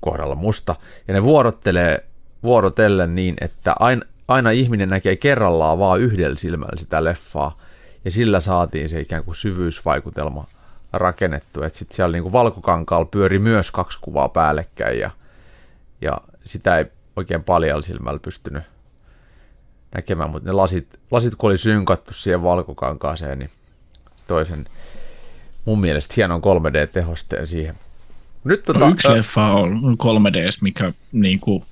Speaker 1: kohdalla musta. Ja ne vuorottelee vuorotellen niin, että aina, aina ihminen näkee kerrallaan vaan yhdellä silmällä sitä leffaa. Ja sillä saatiin se ikään kuin syvyysvaikutelma rakennettu. Että sitten siellä niinku valkokankaalla pyöri myös kaksi kuvaa päällekkäin ja, ja sitä ei oikein paljon silmällä pystynyt näkemään, mutta ne lasit, lasit kun oli synkattu siihen valkokankaaseen, niin se toisen mun mielestä hienon 3D-tehosteen siihen. Nyt tota,
Speaker 3: No, yksi leffa on 3D, mikä niinku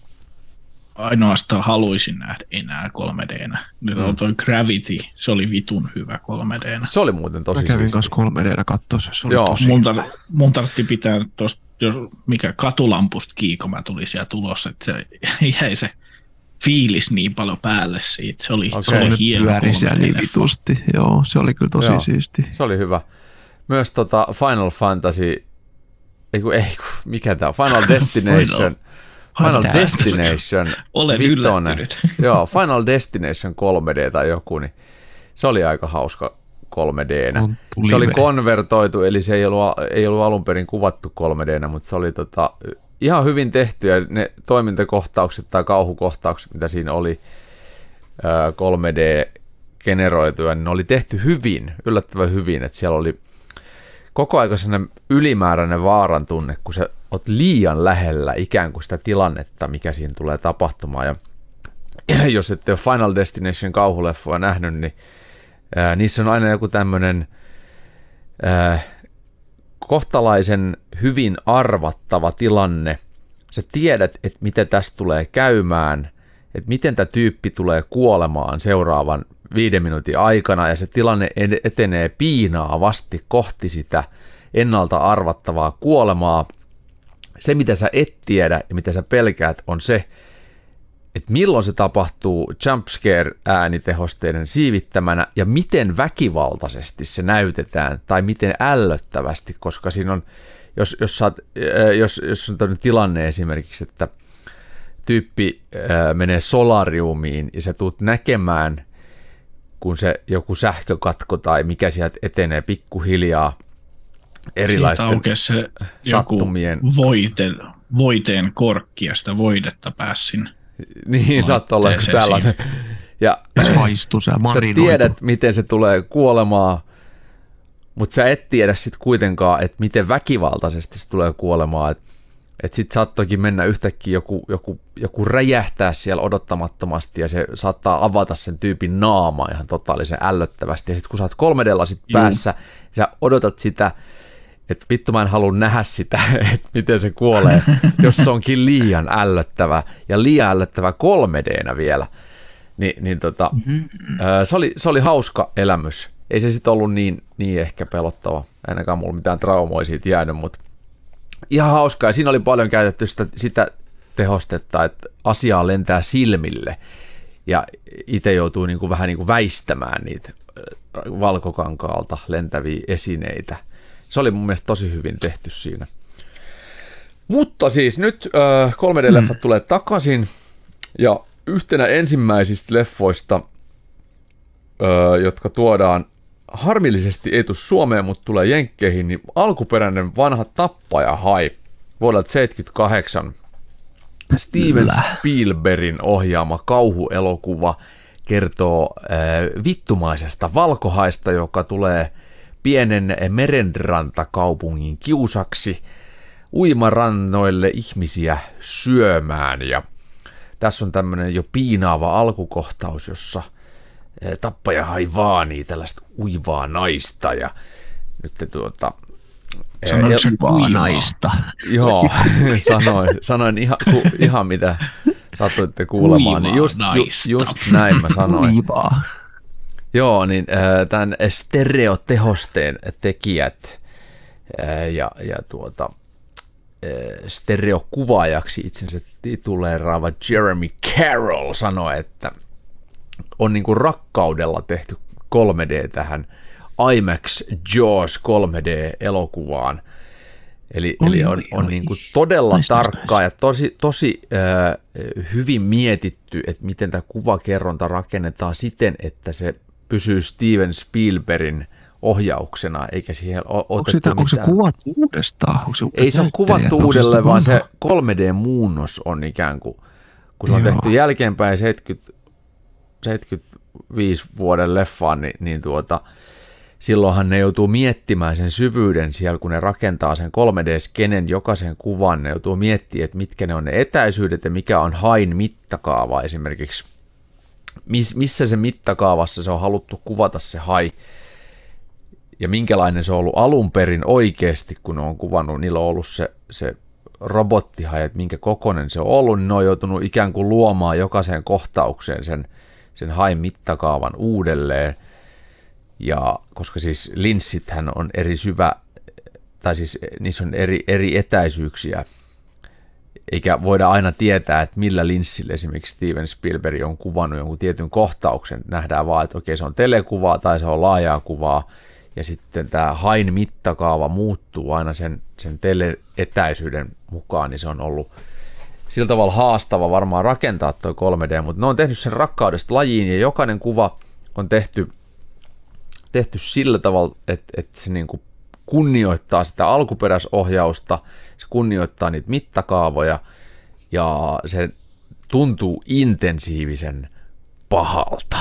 Speaker 3: ainoastaan haluaisin nähdä enää 3D. Nyt
Speaker 1: Mm.
Speaker 3: on toi Gravity, se oli vitun hyvä 3D.
Speaker 1: se oli muuten
Speaker 2: Mä
Speaker 1: tosi
Speaker 2: kävin
Speaker 1: siisti.
Speaker 2: kanssa 3D katsoa se. Se oli
Speaker 1: Joo,
Speaker 2: tosi
Speaker 3: Mun, tar- mun tarvitsi pitää tosta, jos, mikä katulampusta kun mä tulin siellä tulos, että se <laughs> jäi se fiilis niin paljon päälle siitä. Se oli,
Speaker 1: Okei.
Speaker 3: se oli hieno
Speaker 2: pyöri siellä
Speaker 3: 3D
Speaker 2: niin vitusti. Joo, se oli kyllä tosi
Speaker 1: Joo.
Speaker 2: siisti.
Speaker 1: Se oli hyvä. Myös tota Final Fantasy, ei kun, ei kun, mikä tää on, Final Destination. Final
Speaker 3: Final
Speaker 1: Destination. <laughs>
Speaker 3: Olen
Speaker 1: vitonen.
Speaker 3: yllättynyt. <laughs>
Speaker 1: Joo, Final Destination 3D tai joku, niin se oli aika hauska 3D.
Speaker 2: On tuli
Speaker 1: Se oli konvertoitu, eli se ei ollut, ei ollut alun perin kuvattu 3D, mutta se oli tota, ihan hyvin tehty ja ne toimintakohtaukset tai kauhukohtaukset, mitä siinä oli ää, 3D generoituja, niin ne oli tehty hyvin, yllättävän hyvin, että siellä oli koko ajan sellainen ylimääräinen vaaran tunne, kun sä oot liian lähellä ikään kuin sitä tilannetta, mikä siinä tulee tapahtumaan. Ja <clears throat> jos ette ole Final Destination kauhuleffoja nähnyt, niin ää, niissä on aina joku tämmöinen kohtalaisen hyvin arvattava tilanne. Sä tiedät, että miten tästä tulee käymään, että miten tämä tyyppi tulee kuolemaan seuraavan viiden minuutin aikana, ja se tilanne etenee piinaavasti kohti sitä ennalta arvattavaa kuolemaa. Se, mitä sä et tiedä ja mitä sä pelkäät, on se, että milloin se tapahtuu jumpscare-äänitehosteiden siivittämänä ja miten väkivaltaisesti se näytetään tai miten ällöttävästi, koska siinä on, jos, jos, saat, äh, jos, jos on tilanne esimerkiksi, että tyyppi äh, menee solariumiin ja sä tuut näkemään, kun se joku sähkökatko tai mikä sieltä etenee pikkuhiljaa erilaisten
Speaker 3: se joku
Speaker 1: sattumien
Speaker 3: voite, voiteen korkki ja sitä voidetta pääsi sinne.
Speaker 1: Niin, saattaa olla joku tällainen. Ja
Speaker 2: Se haistui se
Speaker 1: sä tiedät, miten se tulee kuolemaan, mutta sä et tiedä sitten kuitenkaan, että miten väkivaltaisesti se tulee kuolemaan. Et Että sit saattoikin mennä yhtäkkiä joku, joku, joku räjähtää siellä odottamattomasti ja se saattaa avata sen tyypin naama ihan totaalisen ällöttävästi. Ja sitten kun sä oot 3D-lasit päässä, sä odotat sitä, että vittu mä en halua nähdä sitä, <laughs> että miten se kuolee, <laughs> jos se onkin liian ällöttävä ja liian ällöttävä 3D-nä vielä. Ni, niin tota, mm-hmm. se, oli, se oli hauska elämys. Ei se sitten ollut niin, niin ehkä pelottava. Ainakaan mulla mitään traumoja siitä jäänyt, mutta ihan hauskaa. Ja siinä oli paljon käytetty sitä, sitä tehostetta, että asiaa lentää silmille ja itse joutuu niin kuin vähän niin kuin väistämään niitä valkokankaalta lentäviä esineitä. Se oli mun mielestä tosi hyvin tehty siinä. Mutta siis nyt äh, 3D-leffat mm. tulee takaisin ja yhtenä ensimmäisistä leffoista, äh, jotka tuodaan harmillisesti ei tule Suomeen, mutta tulee Jenkkeihin, niin alkuperäinen vanha tappaja hai vuodelta 78 Steven Kyllä. Spielbergin ohjaama kauhuelokuva kertoo äh, vittumaisesta valkohaista, joka tulee pienen merenrantakaupungin kiusaksi uimarannoille ihmisiä syömään. Ja tässä on tämmöinen jo piinaava alkukohtaus, jossa – tappaja vaanii tällaista uivaa naista ja nyt tuota,
Speaker 2: eh, Sanoitko se uivaa naista?
Speaker 1: Joo, <laughs> sanoin, sanoin ihan, ku, ihan mitä satuitte kuulemaan. niin just, ju, just näin mä sanoin. Uivaa. Joo, niin tämän stereotehosteen tekijät ja, ja tuota, stereokuvaajaksi itsensä tituleeraava Jeremy Carroll sanoi, että – on niin kuin rakkaudella tehty 3D tähän IMAX Jaws 3D-elokuvaan. Eli, oi, eli on, oi, on oi. Niin kuin todella nice, tarkkaa nice. ja tosi, tosi äh, hyvin mietitty, että miten tämä kuvakerronta rakennetaan siten, että se pysyy Steven Spielbergin ohjauksena, eikä siihen ole onko, sitä,
Speaker 2: onko se kuvattu uudestaan? Onko
Speaker 1: se Ei se on kuvattu uudelleen, vaan se 3D-muunnos on ikään kuin, kun se on Joo. tehty jälkeenpäin 70 75 vuoden leffaan, niin, niin tuota, silloinhan ne joutuu miettimään sen syvyyden siellä, kun ne rakentaa sen 3D-skenen jokaisen kuvan, ne joutuu miettimään, että mitkä ne on ne etäisyydet ja mikä on hain mittakaava esimerkiksi. Miss, missä se mittakaavassa se on haluttu kuvata se hai? Ja minkälainen se on ollut alun perin oikeasti, kun ne on kuvannut, niillä on ollut se, se robottihai, että minkä kokonen se on ollut, niin ne on joutunut ikään kuin luomaan jokaiseen kohtaukseen sen sen hain mittakaavan uudelleen. Ja koska siis linssithän on eri syvä, tai siis niissä on eri, eri etäisyyksiä, eikä voida aina tietää, että millä linssillä esimerkiksi Steven Spielberg on kuvannut jonkun tietyn kohtauksen. Nähdään vaan, että okei se on telekuvaa tai se on laajaa kuvaa, ja sitten tämä hain mittakaava muuttuu aina sen, sen teleetäisyyden mukaan, niin se on ollut sillä tavalla haastava varmaan rakentaa tuo 3D, mutta ne on tehnyt sen rakkaudesta lajiin ja jokainen kuva on tehty, tehty sillä tavalla, että, että se niin kuin kunnioittaa sitä alkuperäisohjausta, se kunnioittaa niitä mittakaavoja ja se tuntuu intensiivisen pahalta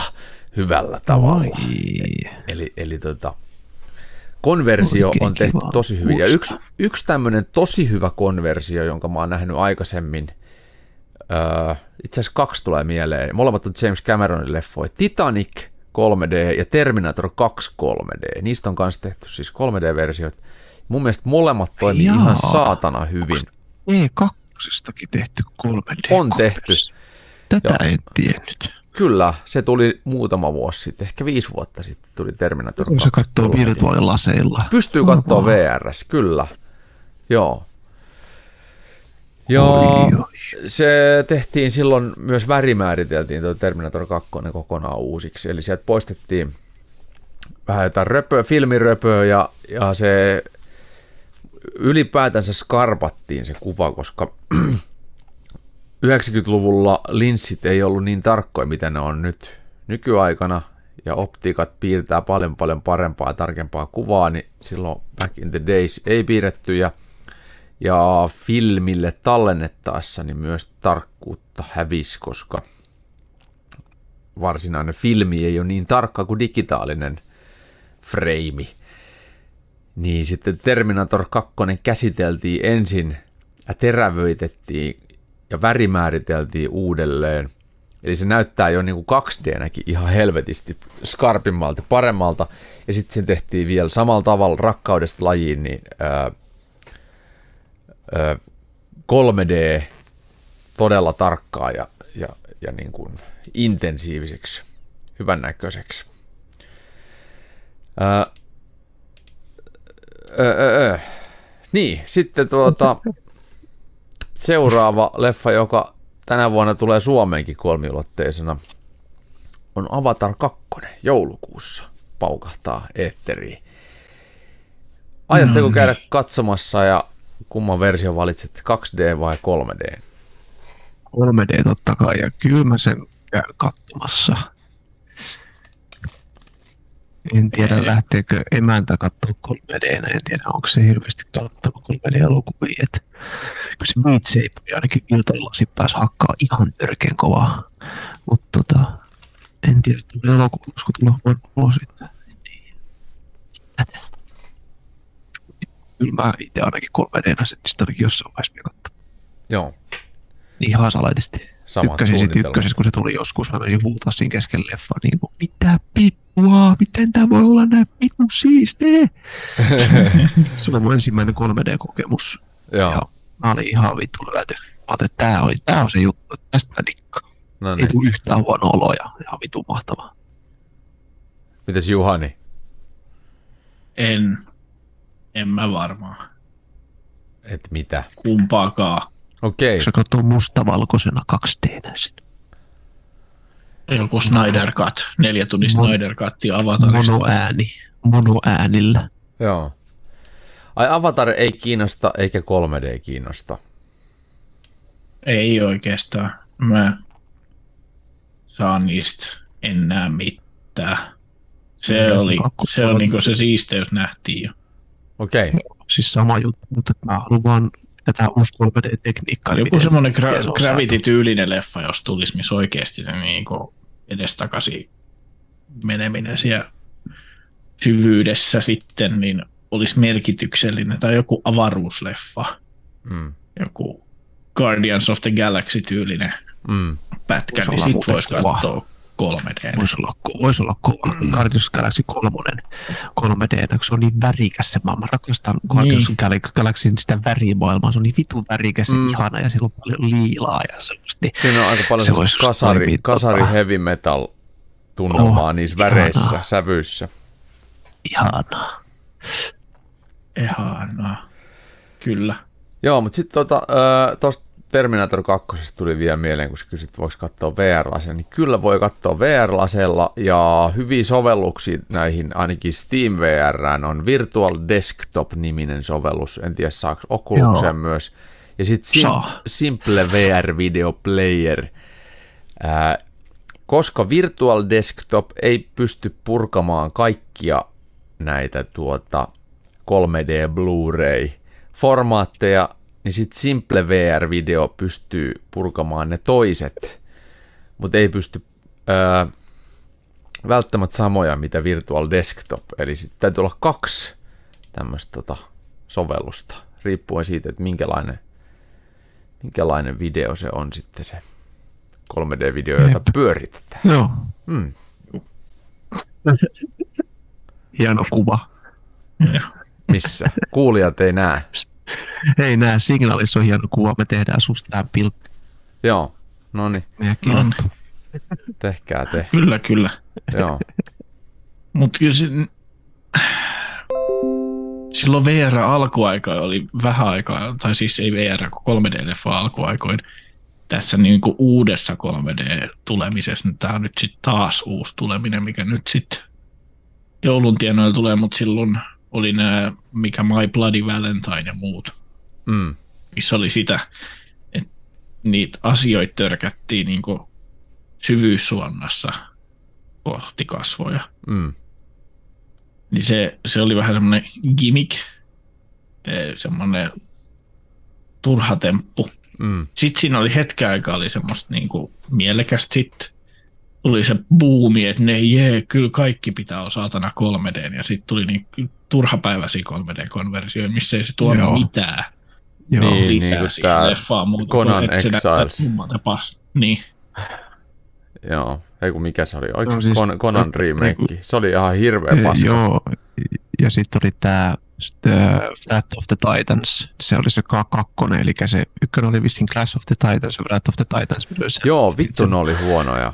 Speaker 1: hyvällä tavalla. Oi. Eli, eli tota, konversio Oikein on tehty tosi hyvin. Ja yksi, yksi tämmöinen tosi hyvä konversio, jonka mä oon nähnyt aikaisemmin, öö, itse asiassa kaksi tulee mieleen. Molemmat on James Cameronin leffoja. Titanic 3D ja Terminator 2 3D. Niistä on myös tehty siis 3D-versiot. Mun mielestä molemmat toimii Jaa. ihan saatana hyvin.
Speaker 2: E2 tehty 3D.
Speaker 1: On tehty.
Speaker 2: Tätä ja, en tiennyt.
Speaker 1: Kyllä, se tuli muutama vuosi sitten, ehkä viisi vuotta sitten tuli Terminator 2.
Speaker 2: Se katsoo virtuaalilaseilla.
Speaker 1: Pystyy katsoa VRS, kyllä. Joo. Joo, se tehtiin silloin, myös värimääriteltiin tuo Terminator 2 kokonaan uusiksi, eli sieltä poistettiin vähän jotain röpöä, filmiröpöä ja, ja se ylipäätänsä skarpattiin se kuva, koska <clears throat> 90-luvulla linssit ei ollut niin tarkkoja, mitä ne on nyt nykyaikana, ja optiikat piirtää paljon paljon parempaa ja tarkempaa kuvaa, niin silloin back in the days ei piirretty, ja, ja filmille tallennettaessa niin myös tarkkuutta hävisi, koska varsinainen filmi ei ole niin tarkka kuin digitaalinen freimi. Niin sitten Terminator 2 käsiteltiin ensin ja terävöitettiin ja värimääriteltiin uudelleen. Eli se näyttää jo niin kuin 2D-näkin ihan helvetisti skarpimmalta, paremmalta. Ja sitten sen tehtiin vielä samalla tavalla rakkaudesta lajiin, niin ää, ää, 3D todella tarkkaa ja, ja, ja niin kuin intensiiviseksi, hyvännäköiseksi. Ää, ää, ää, niin, sitten tuota, seuraava leffa, joka tänä vuonna tulee Suomeenkin kolmiulotteisena, on Avatar 2 joulukuussa paukahtaa eetteriin. Ajatteko käydä katsomassa ja kumman versio valitset, 2D vai 3D?
Speaker 2: 3D totta kai, ja kyllä mä sen käyn katsomassa. En tiedä, lähteekö emäntä katsoa 3D, en tiedä, onko se hirveästi katsonut 3D-elokuvia. Et kyllä se Beat Saber ainakin iltallasi pääsi hakkaa ihan törkeän kovaa. Mutta tota, en tiedä, tulee elokuva, koska tulee varmaan sitten. En tiedä. Kyllä mä itse ainakin 3D sen ainakin jossain vaiheessa katsoa.
Speaker 1: Joo,
Speaker 2: Ihan salaisesti.
Speaker 1: Samat
Speaker 2: Tykkäsin siitä ykkösessä, kun se tuli joskus. Mä menin siinä keskellä leffa, niin kuin, mitä pittua, miten tämä voi olla näin vitun siistiä. <laughs> se oli mun ensimmäinen 3D-kokemus.
Speaker 1: Joo,
Speaker 2: Ja mä olin ihan vittu lyöty. Mä ajattelin, että tää on, tää on se juttu, että tästä mä dikkaan.
Speaker 1: no
Speaker 2: Ei
Speaker 1: niin.
Speaker 2: tule yhtään huono olo ja ihan vitun mahtavaa.
Speaker 1: Mitäs Juhani?
Speaker 3: En, en mä varmaan
Speaker 1: Et mitä?
Speaker 3: kumpaakaan.
Speaker 1: Okei,
Speaker 2: Se katsoo mustavalkoisena 2D sen.
Speaker 3: Joku Snyder Cut, neljä tunnin
Speaker 2: Mon-
Speaker 3: Snyder Cutia Avatarista.
Speaker 2: Monoääni. Monoäänillä.
Speaker 1: joo. Ai Avatar ei kiinnosta eikä 3D kiinnosta.
Speaker 3: Ei oikeastaan. Mä saan niistä enää mitään. Se,
Speaker 2: Mielestäni
Speaker 3: oli,
Speaker 2: kakkos-
Speaker 3: se on niinku se siisteys nähtiin jo.
Speaker 1: Okei,
Speaker 2: Siis sama juttu, mutta että mä haluan vaan tätä 3D-tekniikkaa. niin
Speaker 3: Joku
Speaker 2: miten-
Speaker 3: semmoinen gra-
Speaker 2: se on
Speaker 3: Gravity-tyylinen leffa, jos tulisi, missä oikeasti se niinku edestakaisin meneminen siellä syvyydessä sitten, niin olisi merkityksellinen. Tai joku avaruusleffa,
Speaker 1: mm.
Speaker 3: joku Guardians of the Galaxy-tyylinen
Speaker 1: Mm.
Speaker 3: pätkä, niin sit voisi katsoa 3D.
Speaker 2: Voisi olla, vois olla. <clears throat> Guardians of the Galaxy 3 3D, kun se on niin värikäs se maailma. Rakastan Guardians of the Galaxyn sitä värimaailmaa. Se on niin vitun värikäs ja
Speaker 1: Mm.
Speaker 2: ihana ja siellä on paljon liilaa ja semmoista.
Speaker 1: Siinä on aika paljon
Speaker 2: Se
Speaker 1: kasari,
Speaker 2: toimia
Speaker 1: kasari
Speaker 2: tota-
Speaker 1: heavy metal tunnelmaa
Speaker 2: Oh,
Speaker 1: niissä väreissä,
Speaker 2: ihanaa.
Speaker 1: sävyissä.
Speaker 2: Ihanaa.
Speaker 3: Ihanaa. Kyllä.
Speaker 1: Joo, mutta sitten tuosta tota, Terminator 2 tuli vielä mieleen, kun sä kysyt, voiko katsoa VR-lasella, niin kyllä voi katsoa VR-lasella, ja hyviä sovelluksia näihin, ainakin Steam VR on Virtual Desktop-niminen sovellus, en tiedä saako Oculukseen
Speaker 2: Joo.
Speaker 1: myös, ja sitten Sim-. Simple VR Video Player, Ää, koska Virtual Desktop ei pysty purkamaan kaikkia näitä tuota 3D Blu-ray formaatteja, niin sitten Simple VR Video pystyy purkamaan ne toiset, mutta ei pysty ää, välttämättä samoja, mitä Virtual Desktop. Eli sitten täytyy olla kaksi tämmöistä tota, sovellusta, riippuen siitä, että minkälainen, minkälainen video se on sitten se 3D-video, jota
Speaker 2: Jep.
Speaker 1: pyöritetään.
Speaker 2: Joo.
Speaker 1: Mm. <laughs>
Speaker 2: Hieno kuva.
Speaker 3: Ja.
Speaker 1: Missä? Kuulijat ei näe.
Speaker 2: Hei, nää signaalissa on hieno kuva. Me tehdään susta vähän pilkku.
Speaker 1: Joo, no niin,
Speaker 3: No niin.
Speaker 1: tehkää te.
Speaker 3: Kyllä, kyllä.
Speaker 1: Joo.
Speaker 3: Mutta kyllä se, silloin VR alkuaika oli vähän aikaa, tai siis ei VR, kun 3D-leffa alkuaikoin, tässä niin kuin uudessa 3D-tulemisessa, niin tämä on nyt sitten taas uusi tuleminen, mikä nyt sitten joulun tienoilla tulee, mutta silloin oli nämä, mikä My Bloody Valentine ja muut,
Speaker 1: Mm.
Speaker 3: missä oli sitä, että niitä asioita törkättiin niin kuin syvyyssuonnassa kohti kasvoja
Speaker 1: Mm.
Speaker 3: niin se, se oli vähän semmoinen gimmick, eh, semmoinen turha temppu.
Speaker 1: Mm.
Speaker 3: Sitten siinä oli hetken aikaa oli semmoista niinku mielekästä. Sitten tuli se buumi, että ne jee, kyllä kaikki pitää olla saatana 3D. Ja sitten tuli niin turhapäiväisiä 3D-konversioita, missä ei se tuonut
Speaker 2: Joo.
Speaker 3: mitään.
Speaker 2: Joo.
Speaker 1: Niin,
Speaker 3: lisää
Speaker 1: niin kuin
Speaker 3: siihen
Speaker 1: tää
Speaker 3: leffaan muuta
Speaker 1: Conan Exiles.
Speaker 3: pas. Niin.
Speaker 1: Joo, ei kun mikä se oli, oliko
Speaker 2: No siis-
Speaker 1: Con- Conan
Speaker 2: to-
Speaker 1: remake?
Speaker 2: niinku-
Speaker 1: Se oli ihan hirveä paska.
Speaker 2: Joo, ja sitten oli tämä Wrath of the Titans. Se oli se kakkonen, eli se ykkönen oli vissiin Clash of the Titans ja Wrath of the Titans myös.
Speaker 1: Joo, vittu ne oli huonoja.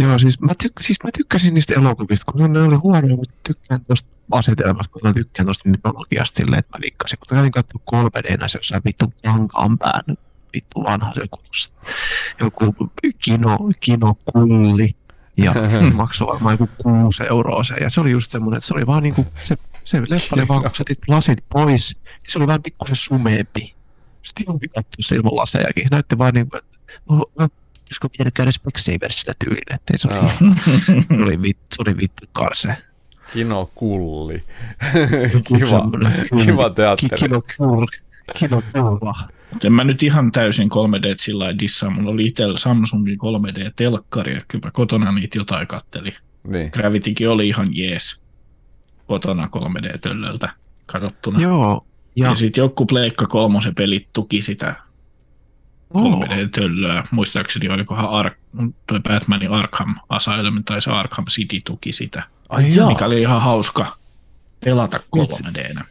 Speaker 2: Joo, siis mä, tyk- siis mä tykkäsin niistä elokuvista, kun ne oli huonoja, mutta tykkään tuosta asetelmasta, kun mä tykkään tuosta mytologiasta silleen, että mä liikkasin. Kun kävin katsoa 3 d se jossain vittu kankaan pään, vittu vanha se joku, joku kino, kinokulli. Ja se <laughs> maksoi varmaan joku kuusi euroa se. Ja se oli just semmoinen, että se oli vaan niinku, se, se leffa oli vaan, kun sä lasit pois, niin se oli vähän pikkusen sumeempi. Sitten johonkin katsoa se ilman lasejakin. Näytti vaan niinku, että no, no, olisiko pitänyt käydä Specsaversilla tyylillä, ettei se oli, se <laughs> oli vittu, se oli vittu karse.
Speaker 1: Kino Kulli. Kiva, kiva
Speaker 2: Ki-
Speaker 1: teatteri.
Speaker 2: Kino Kur, Kino Kurva.
Speaker 3: En mä nyt ihan täysin 3D sillä lailla dissaa. Mulla oli itsellä Samsungin 3D-telkkari, ja kyllä mä kotona niitä jotain kattelin.
Speaker 1: Niin.
Speaker 3: Gravitykin oli ihan jees kotona 3D-töllöltä katsottuna.
Speaker 2: Joo.
Speaker 3: Ja,
Speaker 2: Ja,
Speaker 3: sitten joku Pleikka kolmosen pelit tuki sitä 3D-töllöä. Muistaakseni olikohan Ar- toi Batmanin Arkham Asylum tai se Arkham City tuki sitä,
Speaker 1: Ai joo,
Speaker 3: mikä oli ihan hauska pelata 3D-nä.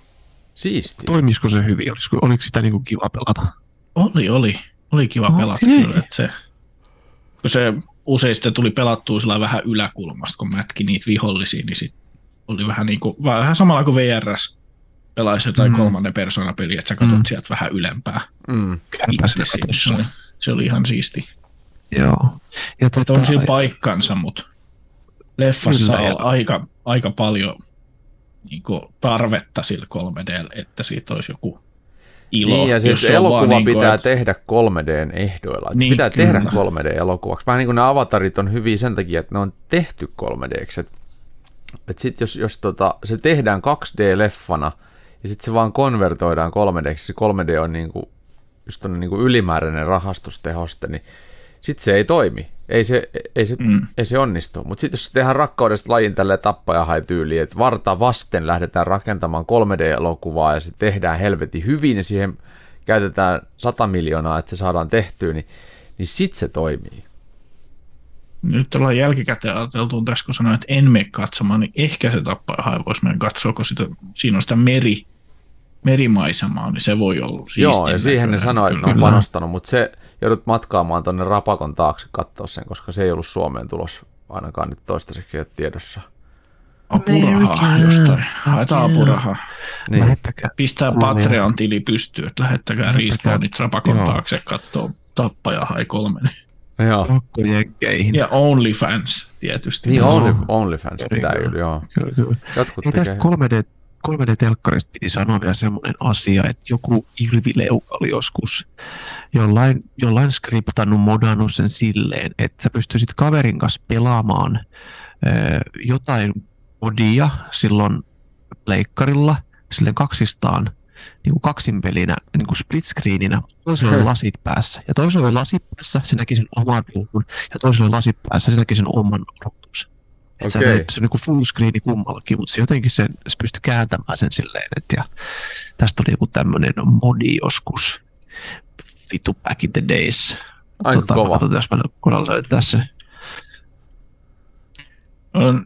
Speaker 1: siisti.
Speaker 2: toimisiko se hyvin? Olisiko, oliko sitä niinku kiva pelata?
Speaker 3: Oli, oli. Oli kiva
Speaker 2: Okei.
Speaker 3: pelata kyllä. Että se, kun se usein sitten tuli pelattua sillä vähän yläkulmasta, kun mätki niitä vihollisia, niin sit oli vähän, niin kuin, vähän samalla kuin VRS pelaisi jotain
Speaker 2: Mm.
Speaker 3: kolmannen persoonan peliä, että sä katsot
Speaker 2: Mm.
Speaker 3: sieltä vähän ylempää.
Speaker 1: Mm.
Speaker 2: Kärpäsellä
Speaker 3: Se oli, se oli ihan siisti.
Speaker 2: Joo. Ja
Speaker 3: Että
Speaker 2: tota,
Speaker 3: on sillä paikkansa, mutta leffassa on
Speaker 2: ja-
Speaker 3: aika, aika paljon niin kuin, tarvetta sillä 3D, että siitä olisi joku ilo.
Speaker 1: Niin, ja siis elokuva
Speaker 3: vaan niin kuin,
Speaker 1: pitää
Speaker 3: että-
Speaker 1: tehdä 3Dn ehdoilla.
Speaker 3: Niin,
Speaker 1: pitää tehdä
Speaker 3: kyllä.
Speaker 1: 3D-elokuvaksi. Vähän niin kuin ne avatarit on hyviä sen takia, että ne on tehty 3Dksi. Et, et sit jos, jos tota, se tehdään 2D-leffana, ja sitten se vaan konvertoidaan 3Dksi, se 3D on niin kuin, just on niin kuin ylimääräinen rahastustehoste, niin sitten se ei toimi. Ei se, ei se, mm. Ei se onnistu. Mutta sitten jos tehdään rakkaudesta lajin tälle tappajahai tyyliin, että varta vasten lähdetään rakentamaan 3D-elokuvaa ja se tehdään helvetin hyvin ja siihen käytetään 100 miljoonaa, että se saadaan tehtyä, niin, niin sitten se toimii.
Speaker 3: nyt ollaan jälkikäteen ajateltu tässä, kun sanoin, että en mene katsomaan, niin ehkä se tappaa voisi mennä katsoa, kun sitä, siinä on sitä meri, merimaisemaa, niin se voi olla siistin
Speaker 1: Joo, ja siihen ne sanoi, että ne on panostanut, mutta se joudut matkaamaan tuonne Rapakon taakse katsoa sen, koska se ei ollut Suomeen tulos ainakaan nyt toistaiseksi tiedossa.
Speaker 3: Apurahaa jostain. Haetaan apurahaa.
Speaker 1: Niin.
Speaker 2: Lähettäkää.
Speaker 3: Pistää. Patreon-tili pystyyn, että lähettäkää. Respawnit Rapakon
Speaker 2: Joo.
Speaker 3: taakse katsoa tappaja hai kolme.
Speaker 1: Joo.
Speaker 3: Ja OnlyFans tietysti.
Speaker 1: Niin. Only, OnlyFans pitää
Speaker 2: Kyllä.
Speaker 1: kyllä, joo.
Speaker 2: Kyllä, kyllä.
Speaker 1: Jotkut
Speaker 2: Hei, tästä
Speaker 1: tekee.
Speaker 2: 3D, 3D-telkkarista piti sanoa vielä semmoinen asia, että joku Irvileuka oli joskus jollain, jollain skriptannut, modannut sen silleen, että sä pystyisit kaverin kanssa pelaamaan ö, jotain modia silloin pleikkarilla, silleen kaksistaan, niin kuin kaksinpelinä, niin kuin split screeninä. Toisella oli lasit päässä, ja toisella oli lasit päässä, se näki sen oman ruudun, ja toisella oli lasit päässä, se näki sen oman ruutunsa. Että se,
Speaker 1: Okei.
Speaker 2: näytti- se on niin full screeni kummallakin, mutta se jotenkin sen, se pystyi kääntämään sen silleen, että ja tästä oli joku tämmöinen modi joskus, vitu back in the days.
Speaker 1: Aika
Speaker 2: tota,
Speaker 1: kova.
Speaker 2: Katsotaan, jos mä kohdalla löytää se.
Speaker 3: On,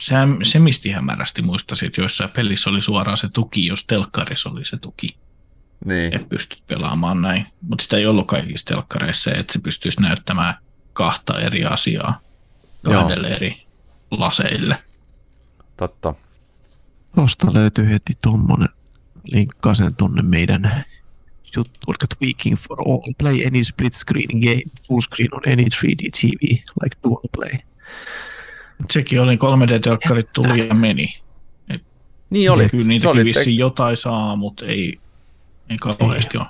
Speaker 3: se, se mistä hämärästi muistasit, että joissain pelissä oli suoraan se tuki, jos telkkarissa oli se tuki,
Speaker 1: Niin.
Speaker 3: että pystyt pelaamaan näin. Mutta sitä ei ollut kaikissa telkkareissa, että se pystyisi näyttämään kahta eri asiaa
Speaker 1: Joo.
Speaker 3: kahdelle eri laseille.
Speaker 1: Totta.
Speaker 2: Tuosta löytyy heti tuommoinen, linkkaa sen tonne meidän juttu, eli Tweaking for All. Play any split screen game, full screen on any 3D TV, like dual play.
Speaker 3: Sekin oli 3D-telkkarit tuli ja meni.
Speaker 1: Niin oli.
Speaker 3: Kyllä
Speaker 1: oli
Speaker 3: vissiin jotain saa, mutta ei, ei kauheasti ole.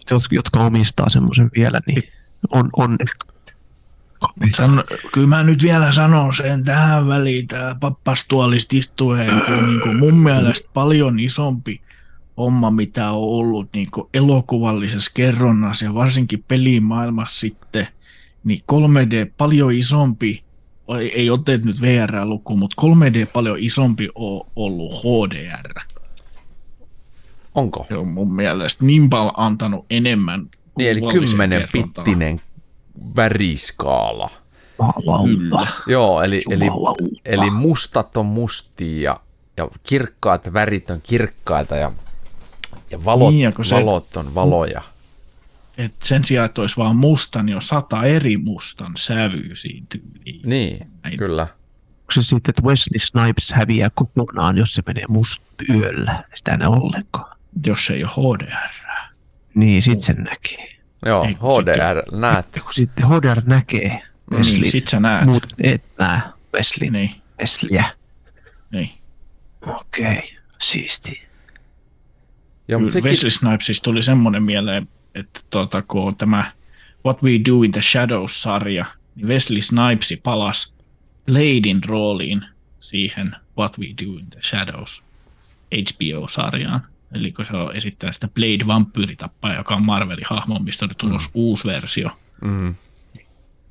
Speaker 2: Jot- jotka omistaa semmoisen vielä, niin on, on
Speaker 3: San, kyllä mä nyt vielä sanon sen tähän väliin, tämä pappastuolista istuen, on niin kuin mun mielestä paljon isompi homma, mitä on ollut niin kuin elokuvallisessa kerronnassa ja varsinkin pelimaailmassa sitten, niin 3D paljon isompi, ei, otet nyt VR-luku, mutta 3D paljon isompi on ollut HDR.
Speaker 1: Onko?
Speaker 3: Se on mun mielestä Nimbal antanut enemmän.
Speaker 1: Niin, eli
Speaker 3: kuvallisen
Speaker 1: kymmenen
Speaker 3: kerrontaa.
Speaker 1: pittinen väriskaala.
Speaker 2: Jumalauta.
Speaker 1: Joo, eli, eli, eli mustat on mustia ja, ja kirkkaat värit on kirkkaita ja, ja valot,
Speaker 3: Niin, ja se-
Speaker 1: valot on valoja.
Speaker 3: Et sen sijaan, että olisi vaan musta, niin on sata eri mustan sävyä siinä tyyliin.
Speaker 1: Niin,
Speaker 3: Näin.
Speaker 1: kyllä.
Speaker 2: Onko se sitten, että Wesley Snipes häviää kokonaan, jos se menee mustyöllä? Sitä ne ollenkaan.
Speaker 3: Jos ei ole HDR.
Speaker 2: Niin, sit sen näkee.
Speaker 1: Joo,
Speaker 3: Ei, kun
Speaker 1: HDR, näet.
Speaker 2: Ja kun sitten HDR näkee Wesley,
Speaker 3: Niin, sit sä näet.
Speaker 2: muuten et näe Wesley,
Speaker 3: Niin,
Speaker 2: Wesleyä.
Speaker 3: niin.
Speaker 2: Okei, okay. siisti.
Speaker 1: Joo, mutta
Speaker 3: Kyllä
Speaker 1: sekin,
Speaker 3: Wesley Snipesista tuli semmoinen mieleen, että tuota, kun on tämä What We Do in the Shadows-sarja, niin Wesley Snipesi palasi Bladein rooliin siihen What We Do in the Shadows HBO-sarjaan. Eli kun se on esittää sitä Blade vampyyritappaa, joka on Marvelin hahmo, mistä oli tulossa mm. uusi versio.
Speaker 1: mm,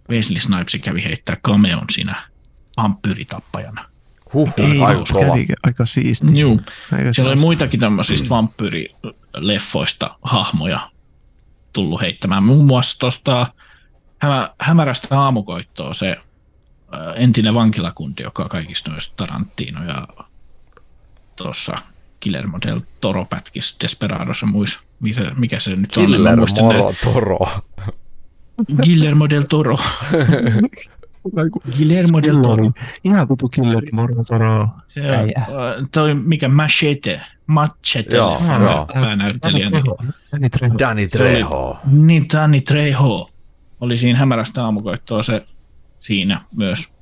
Speaker 3: Wesley Snipes kävi heittää cameon siinä vampyyritappajana.
Speaker 1: huh,
Speaker 2: Ei,
Speaker 1: aika kova.
Speaker 2: kävikö? Aika siisti.
Speaker 3: Juu.
Speaker 2: Aika
Speaker 3: Siellä oli muitakin tämmöisistä vampyyrileffoista hahmoja tullut heittämään. Muun muassa tuosta hämä, hämärästä aamukoittoa se ää, entinen vankilakunti, joka on kaikista noista Tarantino ja tuossa Guillermo del Toro pätkis Desperados ja muissa. Mikä, mikä se nyt on?
Speaker 1: Moro
Speaker 3: näitä.
Speaker 1: Toro.
Speaker 3: Guillermo del Toro. Guillermo del Toro.
Speaker 2: Ihan kutu killeri, moro, toro.
Speaker 3: Se on, ää, toi mikä Machete. Machete.
Speaker 1: Joo, joo.
Speaker 3: Päänäyttelijä.
Speaker 2: Danny Trejo.
Speaker 1: Danny Trejo.
Speaker 3: Niin, Danny Trejo oli siinä hämärästä aamukoittoa se siinä myös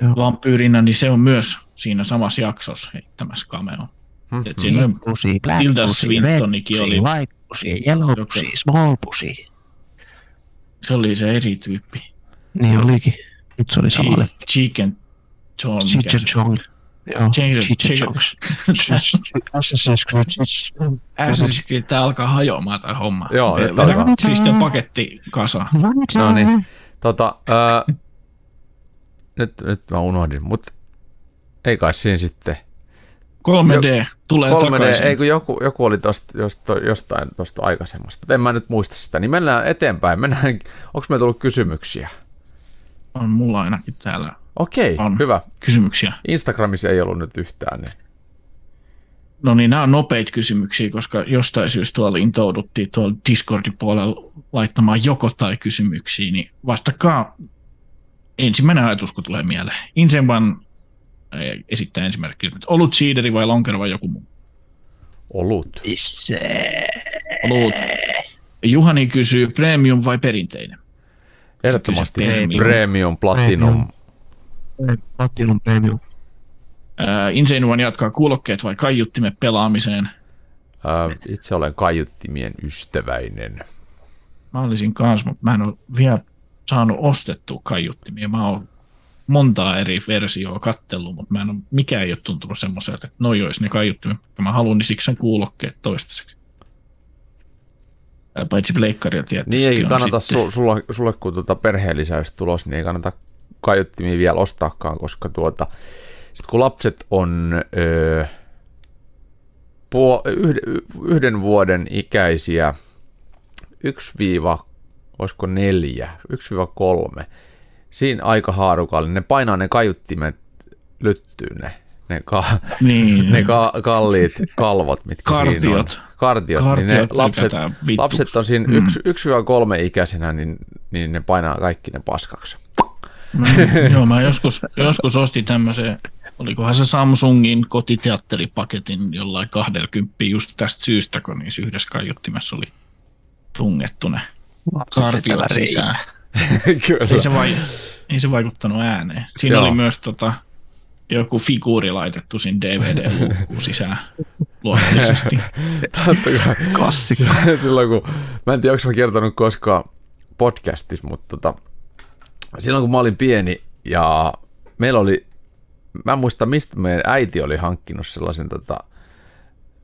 Speaker 2: Joo.
Speaker 3: vampyyrinä, niin se on myös siinä samassa jaksossa heittämässä cameo.
Speaker 1: Mhm.
Speaker 3: Et siinä on,
Speaker 2: pussy, black
Speaker 3: Tilda
Speaker 2: pussy, red pussy,
Speaker 3: oli-
Speaker 2: white pussy, yellow
Speaker 3: Joka-
Speaker 2: pussy, small pussy.
Speaker 3: se oli se eri tyyppi.
Speaker 2: Niin olikin. Nyt se oli sama leffa.
Speaker 3: Chicken
Speaker 2: Chong.
Speaker 3: Cheech-
Speaker 2: Chong. Assassin's Creed.
Speaker 3: Tää alkaa hajoamaan tää homma.
Speaker 1: Joo, nyt alkaa.
Speaker 3: Kristen paketti kasa.
Speaker 1: No niin. Tota, nyt, nyt mä unohdin, mutta ei kai siinä sitten.
Speaker 3: 3D tulee
Speaker 1: 3D,
Speaker 3: takaisin.
Speaker 1: ei kun joku, joku oli tosta, josta, jostain tuosta aikaisemmasta, mutta en mä nyt muista sitä. Niin mennään eteenpäin. Mennään, <laughs> onko me tullut kysymyksiä?
Speaker 3: On mulla ainakin täällä
Speaker 1: Okei,
Speaker 3: On.
Speaker 1: hyvä.
Speaker 3: kysymyksiä.
Speaker 1: Instagramissa ei ollut nyt yhtään. Niin.
Speaker 3: No niin, nämä on nopeita kysymyksiä, koska jostain syystä tuolla intouduttiin tuolla Discordin puolella laittamaan joko tai kysymyksiä, niin vastakaa ensimmäinen ajatus, kun tulee mieleen. Insenban eh, esittää ensimmäinen kysymys. Olut, siideri vai lonkero vai joku muu?
Speaker 1: Olut.
Speaker 3: Olut. Juhani kysyy premium vai perinteinen?
Speaker 1: Ehdottomasti premium,
Speaker 3: premium.
Speaker 1: platinum.
Speaker 2: Premium. Platinum Premium.
Speaker 3: Ää, Inseinuan jatkaa kuulokkeet vai kaiuttimet pelaamiseen?
Speaker 1: Ää, itse olen kaiuttimien ystäväinen.
Speaker 3: Mä olisin kanssa, mutta mä en ole vielä saanut ostettua kaiuttimia. Mä oon montaa eri versioa kattellut, mutta mä en ole, mikään ei ole tuntunut semmoiselta, että noi olisi ne kaiuttimet, jotka mä haluan, niin siksi sen kuulokkeet toistaiseksi. Paitsi pleikkaria tietysti
Speaker 1: Niin ei kannata,
Speaker 3: sitten-
Speaker 1: su, sulla, sulle kun tuota perheellisäys tulos, niin ei kannata kaiuttimia vielä ostaakaan, koska tuota, sit kun lapset on öö, puo, yhden, yhden vuoden ikäisiä, 1- olisiko neljä, 1-3, siinä aikahaarukalla, niin ne painaa ne kaiuttimet lyttyyn ne, ne, ka,
Speaker 3: niin,
Speaker 1: ne ka, kalliit kalvot, mitkä siinä on.
Speaker 3: Kartiot.
Speaker 1: Kartiot. niin ne
Speaker 3: Kartiot
Speaker 1: lapset, lapset on siinä
Speaker 3: Mm.
Speaker 1: mm. 1-3 ikäisenä, niin, niin ne painaa kaikki ne paskaksi.
Speaker 3: Mm, Joo, mä joskus, joskus ostin tämmöisen, olikohan se Samsungin kotiteatteripaketin jollain 20 just tästä syystä, kun niissä yhdessä kaiuttimessa oli tungettu ne kartiot sisään. <laughs>
Speaker 1: Kyllä.
Speaker 3: Ei se, vai, ei se vaikuttanut ääneen. Siinä
Speaker 1: Joo.
Speaker 3: oli myös tota, joku figuuri laitettu sinne DVD-luukkuun sisään luonnollisesti. <laughs>
Speaker 1: Totta kai.
Speaker 2: Klassikko. <laughs>
Speaker 1: silloin kun, mä en tiedä, onko mä kertonut koskaan podcastissa, mutta tota, silloin kun mä olin pieni ja meillä oli, mä en muista mistä meidän äiti oli hankkinut sellaisen tota,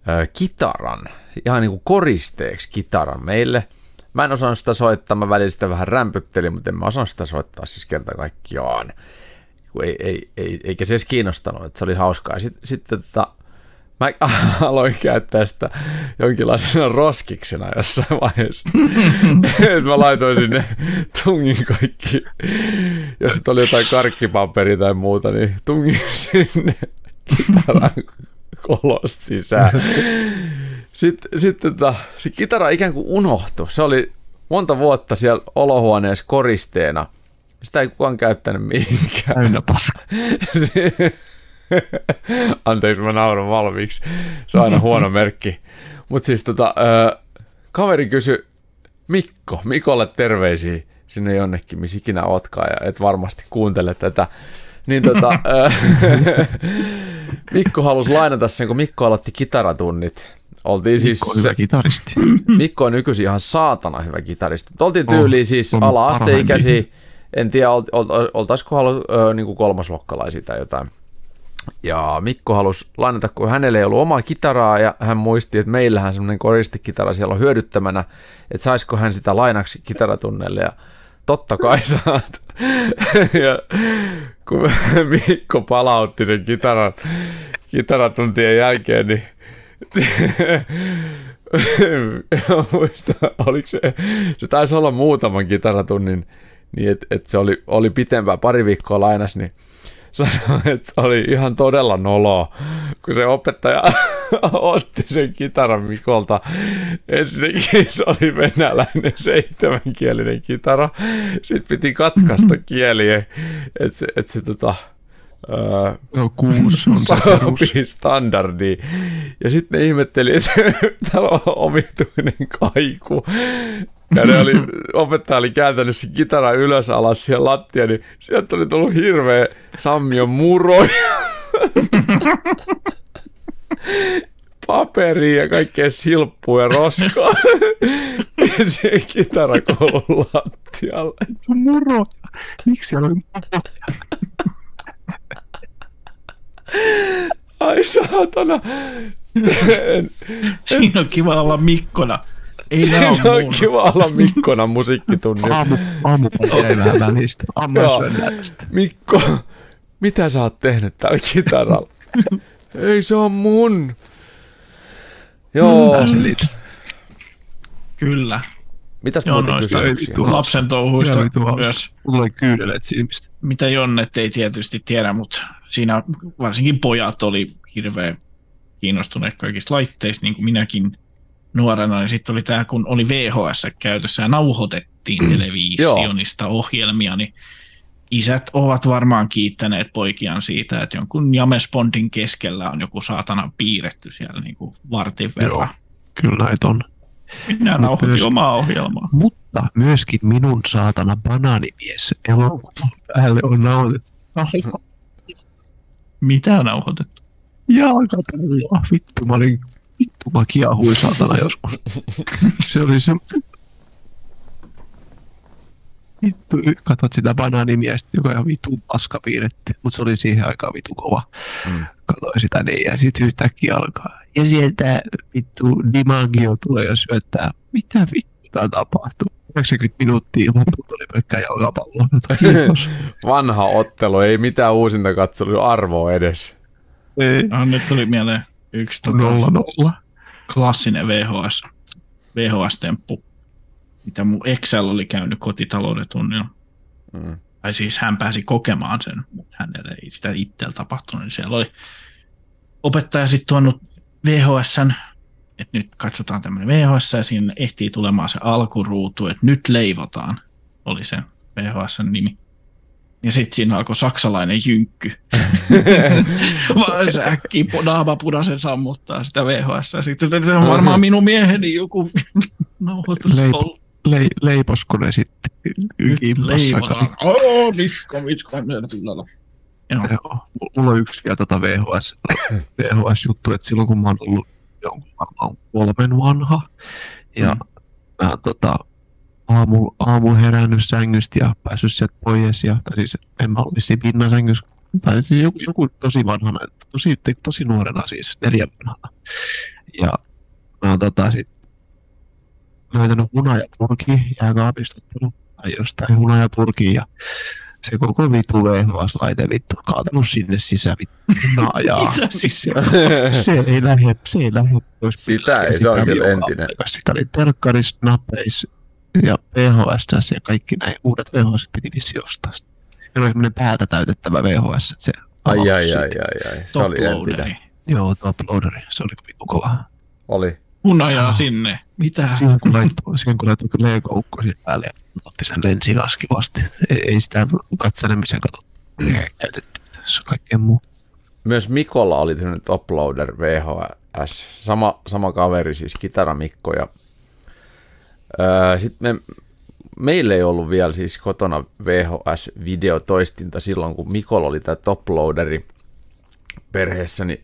Speaker 1: ö, kitaran, ihan niin kuin koristeeksi kitaran meille. Mä en osannut sitä soittaa, mä välillä sitä vähän rämpyttelin, mutta en mä osannut sitä soittaa siis kerta kaikkiaan. Ei, ei, ei, eikä se edes kiinnostanut, että se oli hauskaa. Sitten, sitten tota, mä <laughs> aloin käyttää sitä jonkinlaisena roskiksena jossain vaiheessa. <laughs> Et mä laitoin sinne, tungin kaikki, jos oli jotain karkkipaperi tai muuta, niin tungin sinne kitaran kolosta sisään. Sitten, sitten tota, se kitara ikään kuin unohtui. Se oli monta vuotta siellä olohuoneessa koristeena. Sitä ei kukaan käyttänyt mihinkään.
Speaker 2: Täynnä paska. <laughs>
Speaker 1: Anteeksi, mä nauran valmiiksi. Se on aina huono merkki. Mutta siis tota, ö, kaveri kysyi Mikko, Mikolle terveisiä sinne jonnekin, missä ikinä ootkaan, ja et varmasti kuuntele tätä. Niin tota, ö, <laughs> Mikko halusi lainata sen, kun Mikko aloitti kitaratunnit. Oltiin siis,
Speaker 2: Mikko on hyvä kitaristi. <clears throat>
Speaker 1: Mikko on nykyisin ihan saatana hyvä kitaristi. Oltiin tyyliin
Speaker 2: On,
Speaker 1: siis
Speaker 2: on
Speaker 1: ala-asteikäisiä, en tiedä, ol, ol, oltaisiko halu, ö, niin kuin kolmasluokkalaisia tai jotain. Ja Mikko halusi lainata, kun hänellä ei ollut omaa kitaraa ja hän muisti, että meillähän semmoinen koristikitara siellä on hyödyttämänä, että saisiko hän sitä lainaksi kitaratunnelle ja totta kai <laughs> saat. ja kun Mikko palautti sen kitaran, kitaratuntien jälkeen, niin <laughs> muista, oliko se, se taisi olla muutaman kitaratunnin, niin että et se oli, oli pitempään, pari viikkoa lainas, niin sanoi, että se oli ihan todella noloa, kun se opettaja <laughs> otti sen kitaran Mikolta. Ensinnäkin se oli venäläinen seitsemänkielinen kitara. Sitten piti katkaista <laughs> kieliä, että se, et se tota, öö,
Speaker 2: Joo, kuusi on se <laughs>
Speaker 1: standardiin. Ja sitten ne ihmetteli, että <laughs> täällä on omituinen kaiku. Ja ne oli, <laughs> opettaja oli kääntänyt sen kitaran ylös alas siihen lattiaan, niin sieltä oli tullut hirveä sammion muro. Paperia ja kaikkea silppua ja roskaa. ja se kitarakoulun lattialle.
Speaker 2: Moro. Miksi siellä oli moro?
Speaker 1: Ai saatana. En-
Speaker 3: Siinä on kiva olla Mikkona. Ei
Speaker 1: Siinä on
Speaker 3: mun.
Speaker 1: kiva olla Mikkona musiikkitunnilla.
Speaker 2: Aamu, aamupäivä jäi vähän välistä. Aamu.
Speaker 1: Mikko, mitä sä oot tehnyt tällä kitaralla? Ei se on mun. Joo.
Speaker 3: Kyllä.
Speaker 1: Mitäs
Speaker 3: Joo,
Speaker 1: kysymyksiä?
Speaker 2: Tuo-
Speaker 3: Lapsen touhuista myös.
Speaker 2: Mulla tulee kyyneleet silmistä.
Speaker 3: mitä Jonnet ei tietysti tiedä, mutta siinä varsinkin pojat oli hirveän kiinnostuneet kaikista laitteista, niin kuin minäkin nuorena. Ja sitten oli tämä, kun oli VHS käytössä ja nauhoitettiin televisionista ohjelmia, niin isät ovat varmaan kiittäneet poikiaan siitä, että jonkun Jamespondin keskellä on joku saatana piirretty siellä niin kuin vartin verran.
Speaker 2: Kyllä näitä on.
Speaker 3: Minä nauhoitin
Speaker 2: myös-
Speaker 3: omaa ohjelmaa.
Speaker 2: Mutta myöskin minun saatana banaanimies elokuvan päälle on nauhoitettu.
Speaker 3: Mitä nauhoitettu?
Speaker 2: Jalkapalloa. Vittu, mä olin, vittu mä kiehuin saatana joskus. <laughs> Se oli se... Vittu, katsot sitä banaanimiestä, joka on vitun paska piirretty, mutta se oli siihen aikaan vitu kova.
Speaker 1: Mm.
Speaker 2: Katsoin sitä niin ja sitten yhtäkkiä alkaa. Ja sieltä vittu Dimagio tulee ja syöttää. Mitä vittu tää tapahtuu? 90 minuuttia loput oli pelkkää jalkapalloa. Kiitos. <laughs>
Speaker 1: Vanha ottelu, ei mitään uusinta katselu arvoa edes.
Speaker 2: Ei.
Speaker 3: No, nyt tuli mieleen yksi tota,
Speaker 2: Nolla nolla.
Speaker 3: klassinen VHS, VHS-temppu, mitä mun Excel oli käynyt kotitalouden tunnilla.
Speaker 1: Mm.
Speaker 3: Tai siis hän pääsi kokemaan sen, mutta hänelle ei sitä itsellä tapahtunut. Niin siellä oli opettaja sitten tuonut VHSn, että nyt katsotaan tämmöinen VHS ja siinä ehtii tulemaan se alkuruutu, että nyt leivotaan, oli se VHSn nimi. Ja sitten siinä alkoi saksalainen jynkky. <laughs> Vaan se äkkiä naama punaisen sammuttaa sitä VHS. Sitten tämä on varmaan minun mieheni joku <laughs> nauhoitus
Speaker 2: Leip-
Speaker 3: ollut.
Speaker 2: Le- leiposko ne sitten
Speaker 3: leivotaan. Oh, miska, miska, tilalla. Joo.
Speaker 2: Joo. Mulla on yksi vielä tota VHS, <coughs> VHS-juttu, että silloin kun mä oon ollut jonkun varmaan kolmen vanha, ja
Speaker 3: Mm.
Speaker 2: mä tota, aamu, aamu herännyt sängystä ja päässyt sieltä pois, ja, tai siis en mä ollut vissiin pinnan sängyssä, tai siis joku, joku tosi vanhana, tosi, tosi nuorena siis, neljän vanhana. Ja mä oon tota sit löytänyt hunajapurki jääkaapista tai jostain hunajapurkiin ja se koko vitu VHS-laite vittu kaatanut sinne sisään vittu naajaa. <laughs>
Speaker 3: Mitä siis se <laughs>
Speaker 2: se ei lähde, se ei lähde pois.
Speaker 1: Sitä ei, se on kyllä entinen.
Speaker 2: Sitä oli telkkaris, napeis ja VHS ja kaikki näin uudet VHS piti vissi ostaa. Se oli semmoinen päältä täytettävä VHS, että se
Speaker 1: Ai, ai, ai, ai, ai. Se oli entinen.
Speaker 2: Joo, toploaderi, se oli vitu kova.
Speaker 1: Oli.
Speaker 3: Mun ajaa sinne. Mitä?
Speaker 2: Siihen kun laittoi, siihen kun laittoi lego siihen päälle ja otti sen lensikas kivasti. Ei, ei sitä katselemisen katsottu. Käytettiin. Se on kaikkea muu.
Speaker 1: Myös Mikolla oli tämmöinen Toploader VHS. Sama, sama kaveri, siis Kitara Mikko. Ja, öö, sitten me, meillä ei ollut vielä siis kotona VHS-videotoistinta silloin, kun Mikolla oli tämä Toploaderi perheessä, niin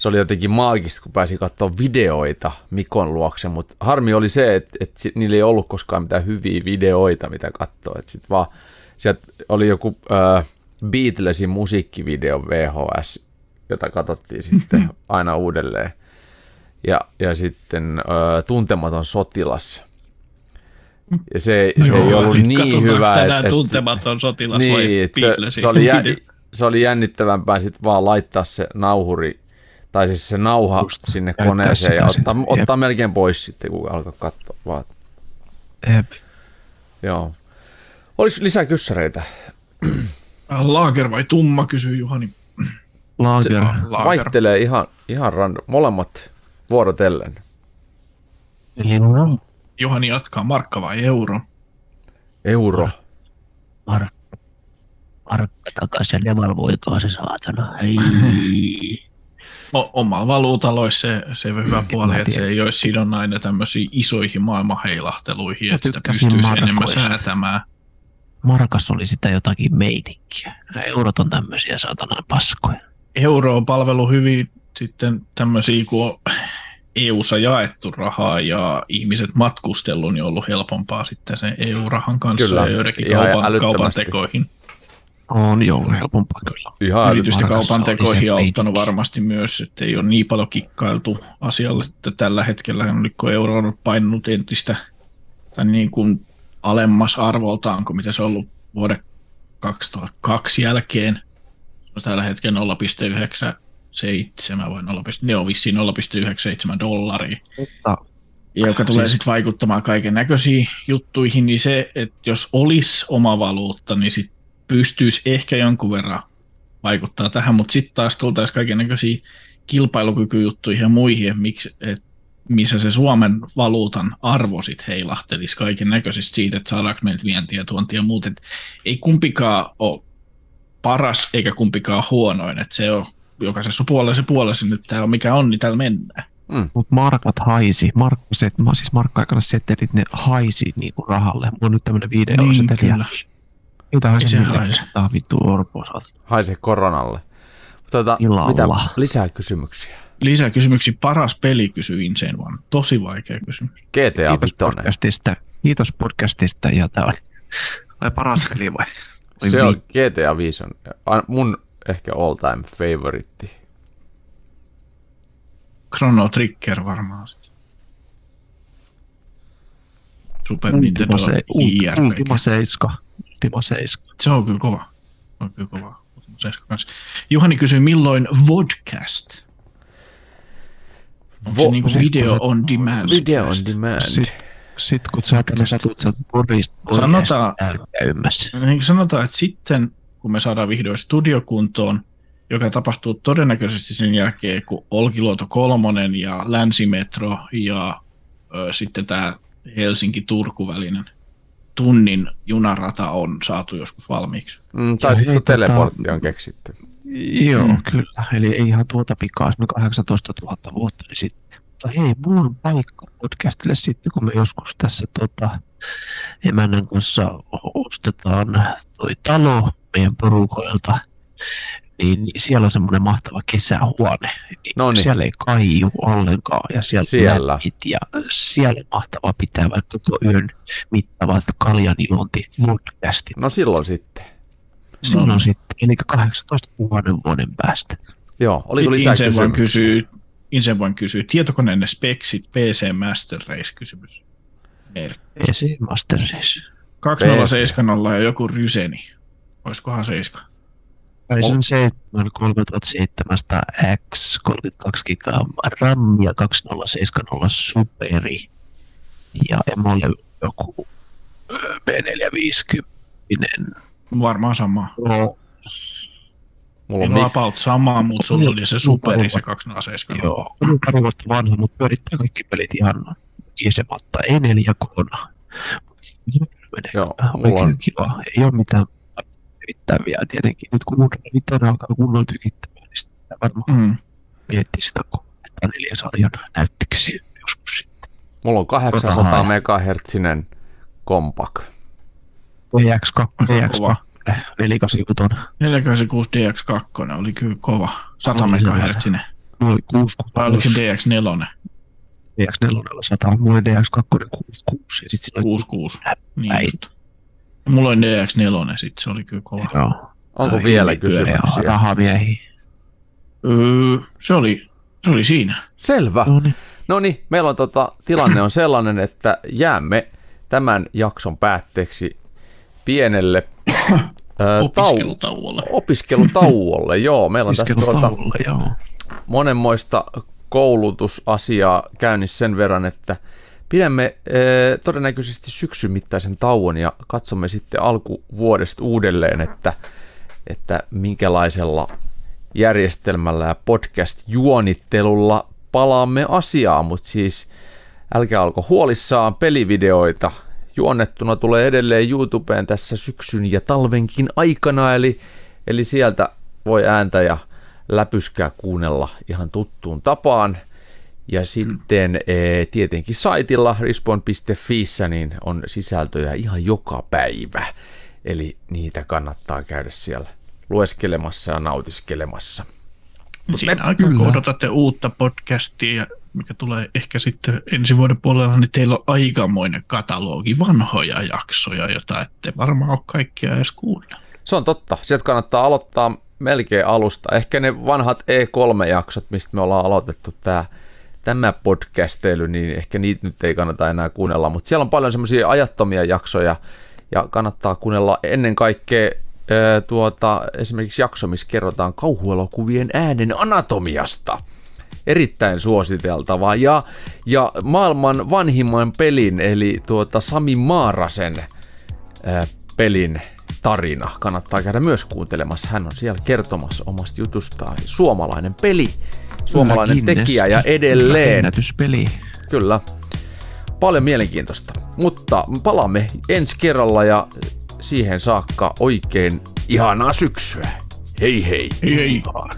Speaker 1: se oli jotenkin maagista, kun pääsi katsoa videoita Mikon luokse, mutta harmi oli se, että, että niillä ei ollut koskaan mitään hyviä videoita, mitä katsoa. Että sit vaan sieltä oli joku äh, Beatlesin musiikkivideo VHS, jota katsottiin sitten <laughs> aina uudelleen. Ja, ja sitten äh, Tuntematon sotilas. Ja se, se ei ollut niin hyvä, että,
Speaker 3: tuntematon sotilas vai
Speaker 1: niin, että se, se, oli jä, <laughs> se oli jännittävämpää sitten vaan laittaa se nauhuri, tai siis se nauha
Speaker 2: Just,
Speaker 1: sinne koneeseen ja ottaa,
Speaker 2: sinne,
Speaker 1: ottaa melkein pois sitten, kun alkaa katsoa vaan.
Speaker 2: Jep.
Speaker 1: Joo. Olisi lisää kyssäreitä.
Speaker 3: Laager vai tumma, kysyy Juhani.
Speaker 2: Lager.
Speaker 3: Laager.
Speaker 1: Vaihtelee ihan, ihan random. Molemmat vuorotellen.
Speaker 2: Eli no,
Speaker 3: Juhani jatkaa, markka vai euro?
Speaker 1: Euro.
Speaker 2: mark, markka takas ja devalvoikaa se saatana. Hei. <laughs>
Speaker 3: O- omalla valuutalla olisi se, se hyvä puoli, että se ei olisi sidonnainen tämmöisiin isoihin maailmanheilahteluihin,
Speaker 2: Mä
Speaker 3: että sitä pystyisi enemmän
Speaker 2: markoista.
Speaker 3: säätämään.
Speaker 2: Markas oli sitä jotakin meininkiä. Nämä eurot on tämmöisiä saatanan paskoja.
Speaker 3: Euro on palvelu hyvin sitten tämmöisiä, kun on EU-ssa jaettu rahaa ja ihmiset matkustellut, niin on ollut helpompaa sitten sen EU-rahan kanssa
Speaker 1: Kyllä,
Speaker 3: ja joidenkin kaupan, kaupan tekoihin.
Speaker 2: On joo, helpompaa kyllä.
Speaker 1: Ihan
Speaker 3: Yritysten tekoihin on auttanut varmasti myös, että ei ole niin paljon kikkailtu asialle, että tällä hetkellä nyt kun euro on painunut entistä tai niin kuin alemmas arvoltaan kuin mitä se on ollut vuoden 2002 jälkeen. Tällä hetkellä 0,97 vai 0, ne on vissiin 0,97 dollaria
Speaker 2: Mutta
Speaker 3: joka tulee
Speaker 2: Siis-
Speaker 3: sitten vaikuttamaan kaiken näköisiin juttuihin, niin se, että jos olisi oma valuutta, niin sit pystyisi ehkä jonkun verran vaikuttaa tähän, mutta sitten taas tultaisiin kaiken näköisiä kilpailukykyjuttuihin ja muihin, että miksi, et missä se Suomen valuutan arvo sit heilahtelisi kaiken näköisesti siitä, että saadaanko meiltä vientiä, tuontia ja muut. Et ei kumpikaan ole paras eikä kumpikaan huonoin, että se on jokaisessa puolella se puolella nyt tämä on mikä on, niin täällä mennään.
Speaker 2: Mutta markat haisi. Markkaset, mä siis markka-aikana setelit, ne haisi niinku rahalle. Mulla on nyt tämmönen video
Speaker 3: Niin,
Speaker 2: seteli.
Speaker 3: Kyllä.
Speaker 2: Ei tää on vittu orpo saat.
Speaker 1: haise koronalle. Tuota,
Speaker 2: Illalla.
Speaker 1: mitä lisää kysymyksiä?
Speaker 3: Lisäkysymyksiä. Paras peli kysyy Insane One. Tosi vaikea kysymys.
Speaker 1: GTA
Speaker 2: Kiitos
Speaker 1: 5.
Speaker 2: podcastista. Kiitos podcastista. Ja tää oli, oli paras peli vai? vai
Speaker 1: Se on
Speaker 2: vi-
Speaker 1: GTA 5 on mun ehkä all time favoritti.
Speaker 3: Chrono Trigger varmaan. Super Nintendo.
Speaker 2: Ultima 7. Ultima 7.
Speaker 3: Se on kyllä kova. Se on kyllä kova. Ultima 7 kanssa. Juhani kysyy, milloin vodcast? Onko se
Speaker 1: Vo-
Speaker 3: niinku
Speaker 2: sit-
Speaker 3: video on demand?
Speaker 1: Video on demand.
Speaker 2: Sit, sit kun sä tänne satut, sä podista,
Speaker 3: Sanotaan-. Niin sanotaan, että sitten kun me saadaan vihdoin studiokuntoon, joka tapahtuu todennäköisesti sen jälkeen, kun Olkiluoto kolmonen ja Länsimetro ja ö, sitten tämä Helsinki-Turku-välinen tunnin junarata on saatu joskus valmiiksi.
Speaker 1: Mm, tai sitten kun teleportti
Speaker 2: tota-
Speaker 1: on keksitty.
Speaker 2: Joo,
Speaker 3: Mm.
Speaker 2: kyllä. Eli ei ihan tuota pikaa, semmoinen 18 000 vuotta niin sitten. Mutta hei, mulla on paikka podcastille sitten, kun me joskus tässä tota, emännän kanssa ostetaan toi talo meidän porukoilta. Niin niin siellä on semmoinen mahtava kesähuone. Niin
Speaker 1: Noniin.
Speaker 2: Siellä ei kaiju ollenkaan ja siellä,
Speaker 1: Siellä.
Speaker 2: ja siellä mahtava pitää vaikka koko yön mittavat kaljanjuonti podcastit.
Speaker 1: No silloin sitten.
Speaker 2: Silloin
Speaker 3: No.
Speaker 2: sitten, eli 18 000 vuoden päästä.
Speaker 1: Joo, oliko lisää kysymyksiä?
Speaker 3: kysyy, Insen vaan kysyy, tietokoneenne speksit PC Master Race kysymys.
Speaker 2: PC Master Race.
Speaker 3: 2070 ja joku ryseni. Olisikohan 7?
Speaker 2: Ryzen 7 3700 X, 32 gigaa RAM ja 2070 Superi. Ja emolle joku ö, B450.
Speaker 3: Varmaan sama.
Speaker 2: No,
Speaker 1: Mulla on
Speaker 3: on
Speaker 1: mi-
Speaker 3: about sama, mutta sulla oli se superi, se 207.
Speaker 2: joo, on pari vuotta vanha, mutta pyörittää kaikki pelit ihan kisematta. Ei 4K.
Speaker 1: Joo, mulla on-
Speaker 2: kiva. Ei ole mitään erittäviä tietenkin. Nyt kun vitonen alkaa kunnolla tykittämään, niin sitä varmaan
Speaker 3: Mm.
Speaker 2: miettii sitä 304-sarjan näyttöksi joskus sitten.
Speaker 1: mulla on 800
Speaker 2: Rahaa.
Speaker 1: megahertsinen kompak.
Speaker 2: DX2,
Speaker 3: Kova.
Speaker 2: DX2, 486,
Speaker 3: 486 DX2 oli kyllä kova. 100
Speaker 2: Oli se
Speaker 3: MHz.
Speaker 2: mulla oli 66,
Speaker 3: Vai oliko se DX4?
Speaker 2: DX4 100, mulla oli DX2 66 ja sitten siinä oli
Speaker 3: 66. Niin. Mulla oli DX4, sit se oli kyllä kova.
Speaker 2: Joo.
Speaker 1: Onko
Speaker 2: Ai,
Speaker 1: vielä kysymyksiä?
Speaker 2: Rahamiehiä.
Speaker 3: Öö, se, oli, se oli siinä.
Speaker 1: Selvä.
Speaker 2: No niin.
Speaker 1: No niin, meillä on tota, tilanne on sellainen, että jäämme tämän jakson päätteeksi pienelle ö, tau-
Speaker 3: Opiskelutauolle.
Speaker 1: opiskelutauolle. Joo, meillä on tässä tuota,
Speaker 2: joo.
Speaker 1: monenmoista koulutusasiaa käynnissä sen verran, että pidämme eh, todennäköisesti syksyn mittaisen tauon ja katsomme sitten alkuvuodesta uudelleen, että, että minkälaisella järjestelmällä ja podcast-juonittelulla palaamme asiaan, mutta siis älkää alko huolissaan pelivideoita. Juonnettuna tulee edelleen YouTubeen tässä syksyn ja talvenkin aikana, eli, eli sieltä voi ääntä ja läpyskää kuunnella ihan tuttuun tapaan. Ja sitten e, tietenkin saitilla respawn.fiissä niin on sisältöjä ihan joka päivä. Eli niitä kannattaa käydä siellä lueskelemassa ja nautiskelemassa.
Speaker 3: Siinä aikaa, kun odotatte uutta podcastia, mikä tulee ehkä sitten ensi vuoden puolella, niin teillä on aikamoinen katalogi vanhoja jaksoja, joita ette varmaan ole kaikkia edes kuunnellut.
Speaker 1: Se on totta. Sieltä kannattaa aloittaa melkein alusta. Ehkä ne vanhat E3-jaksot, mistä me ollaan aloitettu tämä, tämä podcasteilu, niin ehkä niitä nyt ei kannata enää kuunnella. Mutta siellä on paljon semmoisia ajattomia jaksoja ja kannattaa kuunnella ennen kaikkea ää, tuota, esimerkiksi jakso, missä kerrotaan kauhuelokuvien äänen anatomiasta. Erittäin suositeltava. Ja, ja maailman vanhimman pelin, eli tuota Sami Maarasen ää, pelin tarina kannattaa käydä myös kuuntelemassa. Hän on siellä kertomassa omasta jutustaan. Suomalainen peli, suomalainen
Speaker 2: Kyllä,
Speaker 1: tekijä ja edelleen.
Speaker 2: Ennätyspeli.
Speaker 1: Kyllä. Paljon mielenkiintoista. Mutta palaamme ensi kerralla ja siihen saakka oikein ihanaa syksyä. Hei hei!
Speaker 3: Ei, ei.
Speaker 2: Vaan.